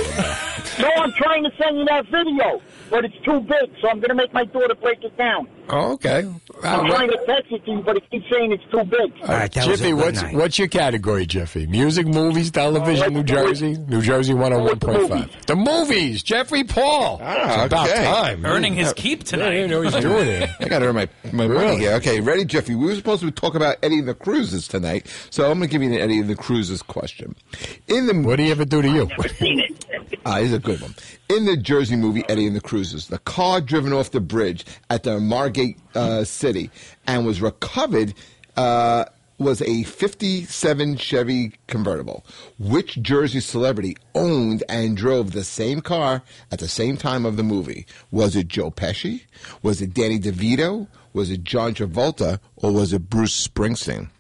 No, I'm trying to send you that video, but it's too big, so I'm going to make my daughter break it down. Oh, okay. I'm Uh, trying to text it to you, but it keeps saying it's too big. All right, that was a Jiffy, good what's night. what's your category, Jiffy? Music, movies, television, New Jersey, New Jersey 101.5. The movies, Jeffrey Paul. Ah, it's about okay. time. Earning his keep Yeah, I didn't tonight. know what he's doing it. I got to earn my, my money here. Okay, ready, Jeffy? We were supposed to talk about Eddie and the Cruisers tonight, so I'm going to give you an Eddie and the Cruisers question. In the What do you ever do to you? I seen it. Ah, this is a good one. In the Jersey movie Eddie and the Cruisers, the car driven off the bridge at the Margate uh, City and was recovered uh, was a 57 Chevy convertible. Which Jersey celebrity owned and drove the same car at the same time of the movie? Was it Joe Pesci? Was it Danny DeVito? Was it John Travolta? Or was it Bruce Springsteen?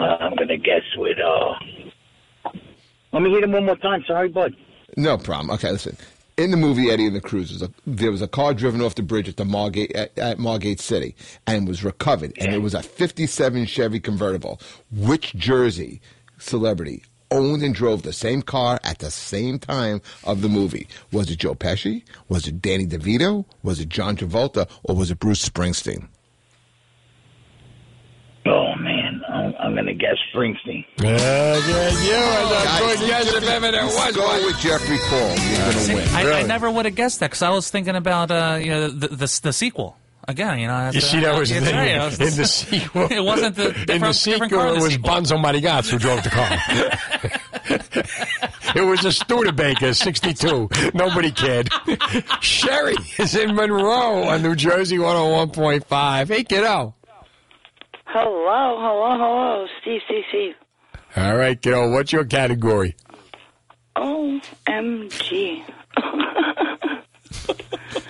I'm going to guess with, uh... Let me hit him one more time. Sorry, bud. No problem. Okay, listen. In the movie Eddie and the Cruisers, there was a car driven off the bridge at the Margate at, at Margate City and was recovered, and it was a '57 Chevy convertible. Which Jersey celebrity owned and drove the same car at the same time of the movie? Was it Joe Pesci? Was it Danny DeVito? Was it John Travolta? Or was it Bruce Springsteen? Oh, man. I'm, I'm going to guess Springsteen. Uh, yeah, you are a good guess if ever there was Go one. with Jeffrey Paul. You're going to win. I, I never would have guessed that because I was thinking about uh, you know the, the the sequel again. You know, You see, that was the It's thing. right, it was- In the sequel. It wasn't the In the sequel, different car in it was sequel. Bonzo Marigats who drove the car. it was a Studebaker, 62. Nobody cared. Sherry is in Monroe on New Jersey 101.5. Hey, kiddo. Hello, hello, hello, Steve, Steve, Steve. All right, kiddo. What's your category? OMG.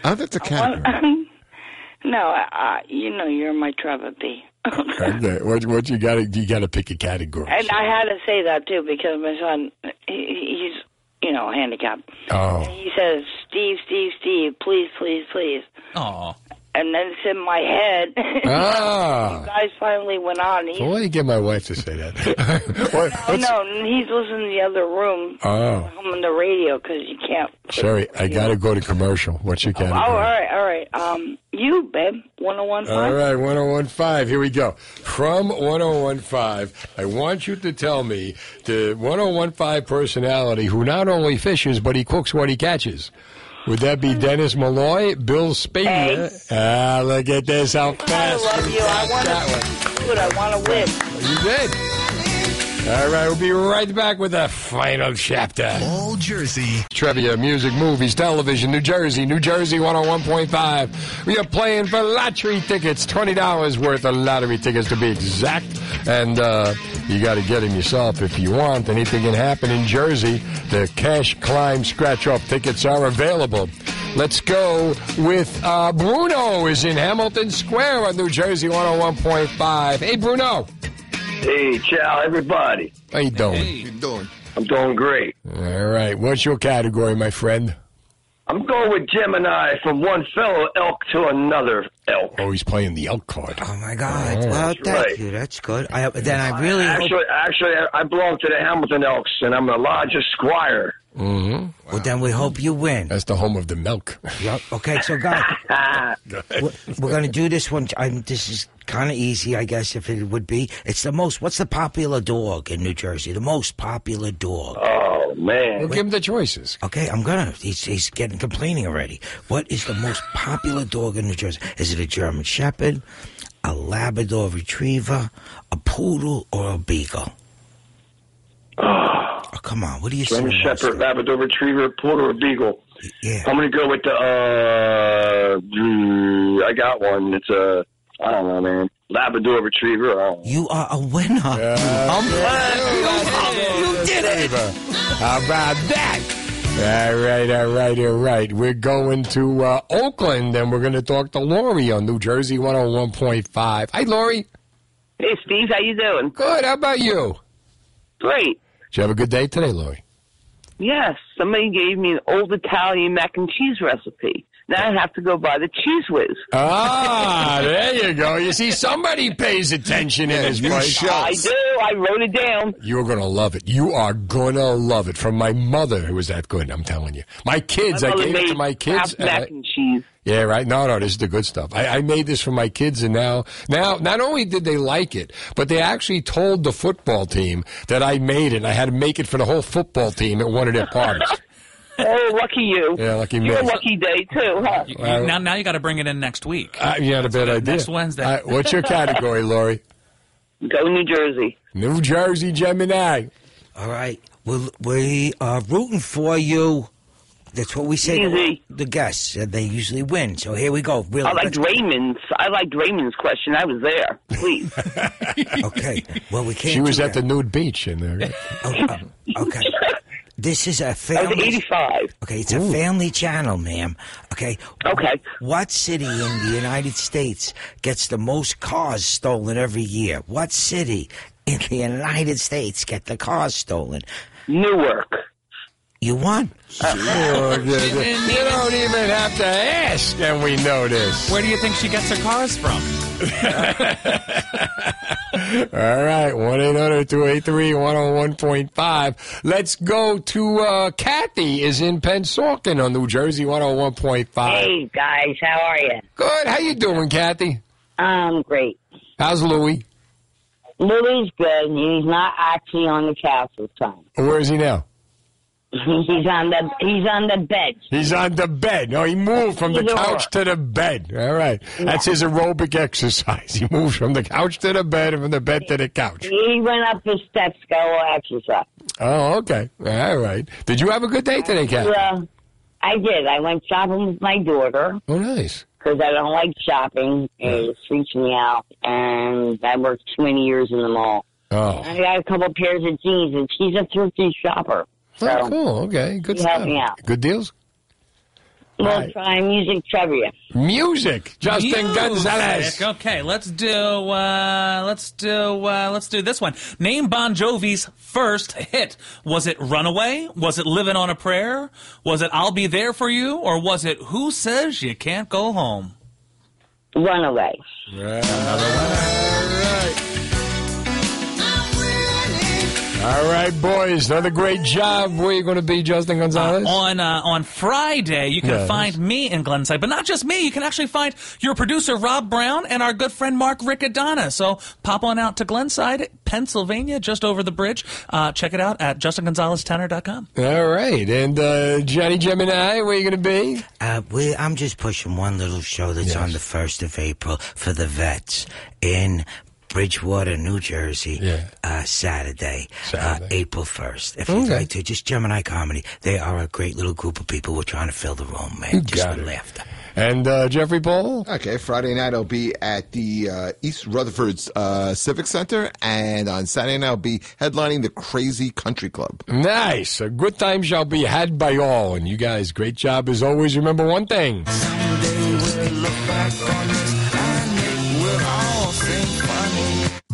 Oh, that's a cat. no, uh, you know you're my Trevor B. Okay. What, what you got you got to pick a category. And I had to say that too because my son, he, he's, you know, handicapped. Oh. He says, Steve, Steve, Steve, please, please, please. Aw. And then it's in my head. Ah. you guys finally went on. He's, why do you get my wife to say that? what, what's- no, he's listening to the other room. Oh. I'm on the radio because you can't. Sherry, I got to go to commercial. What's your Oh, all right, all right. Um, you, babe, 1015. All right, 1015. Here we go. From 1015, I want you to tell me the 1015 personality who not only fishes, but he cooks what he catches. Would that be Dennis Malloy, Bill Spade? Ah, look at this. How fast. I love you. I want to do it. I want to win. You did. All right, we'll be right back with the final chapter. All Jersey. Trivia, music, movies, television, New Jersey, New Jersey 101.5. We are playing for lottery tickets, $20 worth of lottery tickets to be exact. And uh, you got to get them yourself if you want. Anything can happen in Jersey. The cash climb scratch off tickets are available. Let's go with uh, Bruno is in Hamilton Square on New Jersey 101.5. Hey, Bruno. Hey, ciao, everybody. How you doing? you doing? I'm doing great. All right. What's your category, my friend? I'm going with Gemini from one fellow elk to another elk. Oh, he's playing the elk card. Oh my God! Oh. Well, That's thank right. you. That's good. I, then I really hope. Actually, actually, I belong to the Hamilton Elks, and I'm the largest squire. Mm-hmm. Well, then we hope you win. That's the home of the milk. Yep. Okay, so guys, we're, we're going to do this one. I'm, this is kind of easy, I guess, if it would be. It's the most. What's the popular dog in New Jersey? The most popular dog. Oh man! We'll give him the choices. Okay, I'm gonna. He's, he's getting complaining already. What is the most popular dog in New Jersey? Is it a German Shepherd, a Labrador Retriever, a Poodle, or a Beagle? Oh, come on. What do you say? German Shepherd, Labrador Retriever, Poodle, or Beagle. Yeah. I'm gonna go with the. uh I got one. It's a. I don't know, man. Labrador Retriever. I don't know. You are a winner. I'm You did it. How about that? All right, all right, all right. We're going to uh, Oakland and we're going to talk to Lori on New Jersey 101.5. Hi, Lori. Hey, Steve, how you doing? Good. How about you? Great. Did you have a good day today, Lori? Yes, somebody gave me an old Italian mac and cheese recipe. Now I have to go buy the Cheez Whiz. Ah, there you go. You see, somebody pays attention in this place. I do. I wrote it down. You're gonna love it. You are gonna love it. From my mother, who was that good. I'm telling you. My kids, My I gave it to my kids. half mac uh, and cheese. Yeah, right. No, no, this is the good stuff. I, I made this for my kids, and now, now, not only did they like it, but they actually told the football team that I made it. and I had to make it for the whole football team at one of their parties. Oh, lucky you. Yeah, lucky you me. Your lucky day too, huh? You- now, now you got to bring it in next week. Uh, you had a bad idea. Next Wednesday. All right, what's your category, Lori? Go New Jersey. New Jersey Gemini. All right. Well, we are rooting for you. That's what we say to the guests. and They usually win. So here we go. Really. I liked Raymond's. I liked Raymond's question. I was there. Please. okay. Well, we can't. She was at that. the nude beach in there. Oh, uh, okay. This is a I was family. 85. Okay, it's a family channel, ma'am. Okay. Okay. What city in the United States gets the most cars stolen every year? What city in the United States get the cars stolen? Newark. You won. Oh, you don't even have to ask, and we know this. Where do you think she gets her cars from? All right, 1 800 283 101.5. Let's go to uh, Kathy, is in Pennsauken on New Jersey 101.5. Hey guys, how are you? Good. How you doing, Kathy? Um, great. How's Louie? Louis good. He's not actually on the couch this time. Where is he now? He's on the he's on the bed. He's on the bed. No, he moved from the couch to the bed. All right. That's his aerobic exercise. He moves from the couch to the bed and from the bed to the couch. He went up the steps, go exercise. Oh, okay. All right. Did you have a good day today, Kathy? Well, I did. I went shopping with my daughter Oh, nice. because I don't like shopping. It freaks me out, and I worked 20 years in the mall. Oh. I got a couple pairs of jeans, and she's a thrifty shopper. So Oh, cool. Okay. Good she stuff. me out. Good deals? We'll try music trivia. Music. Justin Music. Gonzalez. Okay, let's do uh, let's do uh, let's do this one. Name Bon Jovi's first hit. Was it Runaway? Was it Living on a Prayer? Was it I'll Be There for You? Or was it Who Says You Can't Go Home? Runaway. All right, boys. Another great job. Where are you going to be, Justin Gonzalez? on uh, on Friday, you can Yes. find me in Glenside, but not just me. You can actually find your producer Rob Brown and our good friend Mark Riccadonna. So pop on out to Glenside, Pennsylvania, just over the bridge. Uh, check it out at justingonzaleztenor.com. All right. And uh, Johnny Gemini, where are you going to be? Uh, we, I'm just pushing one little show that's on the 1st of April for the vets in Bridgewater, New Jersey, uh, Saturday, Uh, April 1st. If you'd like to, just Gemini Comedy. They are a great little group of people. We're trying to fill the room, man. You just got with it. laughter. And uh, Jeffrey Paul? Okay, Friday night I'll be at the uh, East Rutherford's uh, Civic Center, and on Saturday night I'll be headlining the Crazy Country Club. Nice. A good time shall be had by all. And you guys, great job as always. Remember one thing.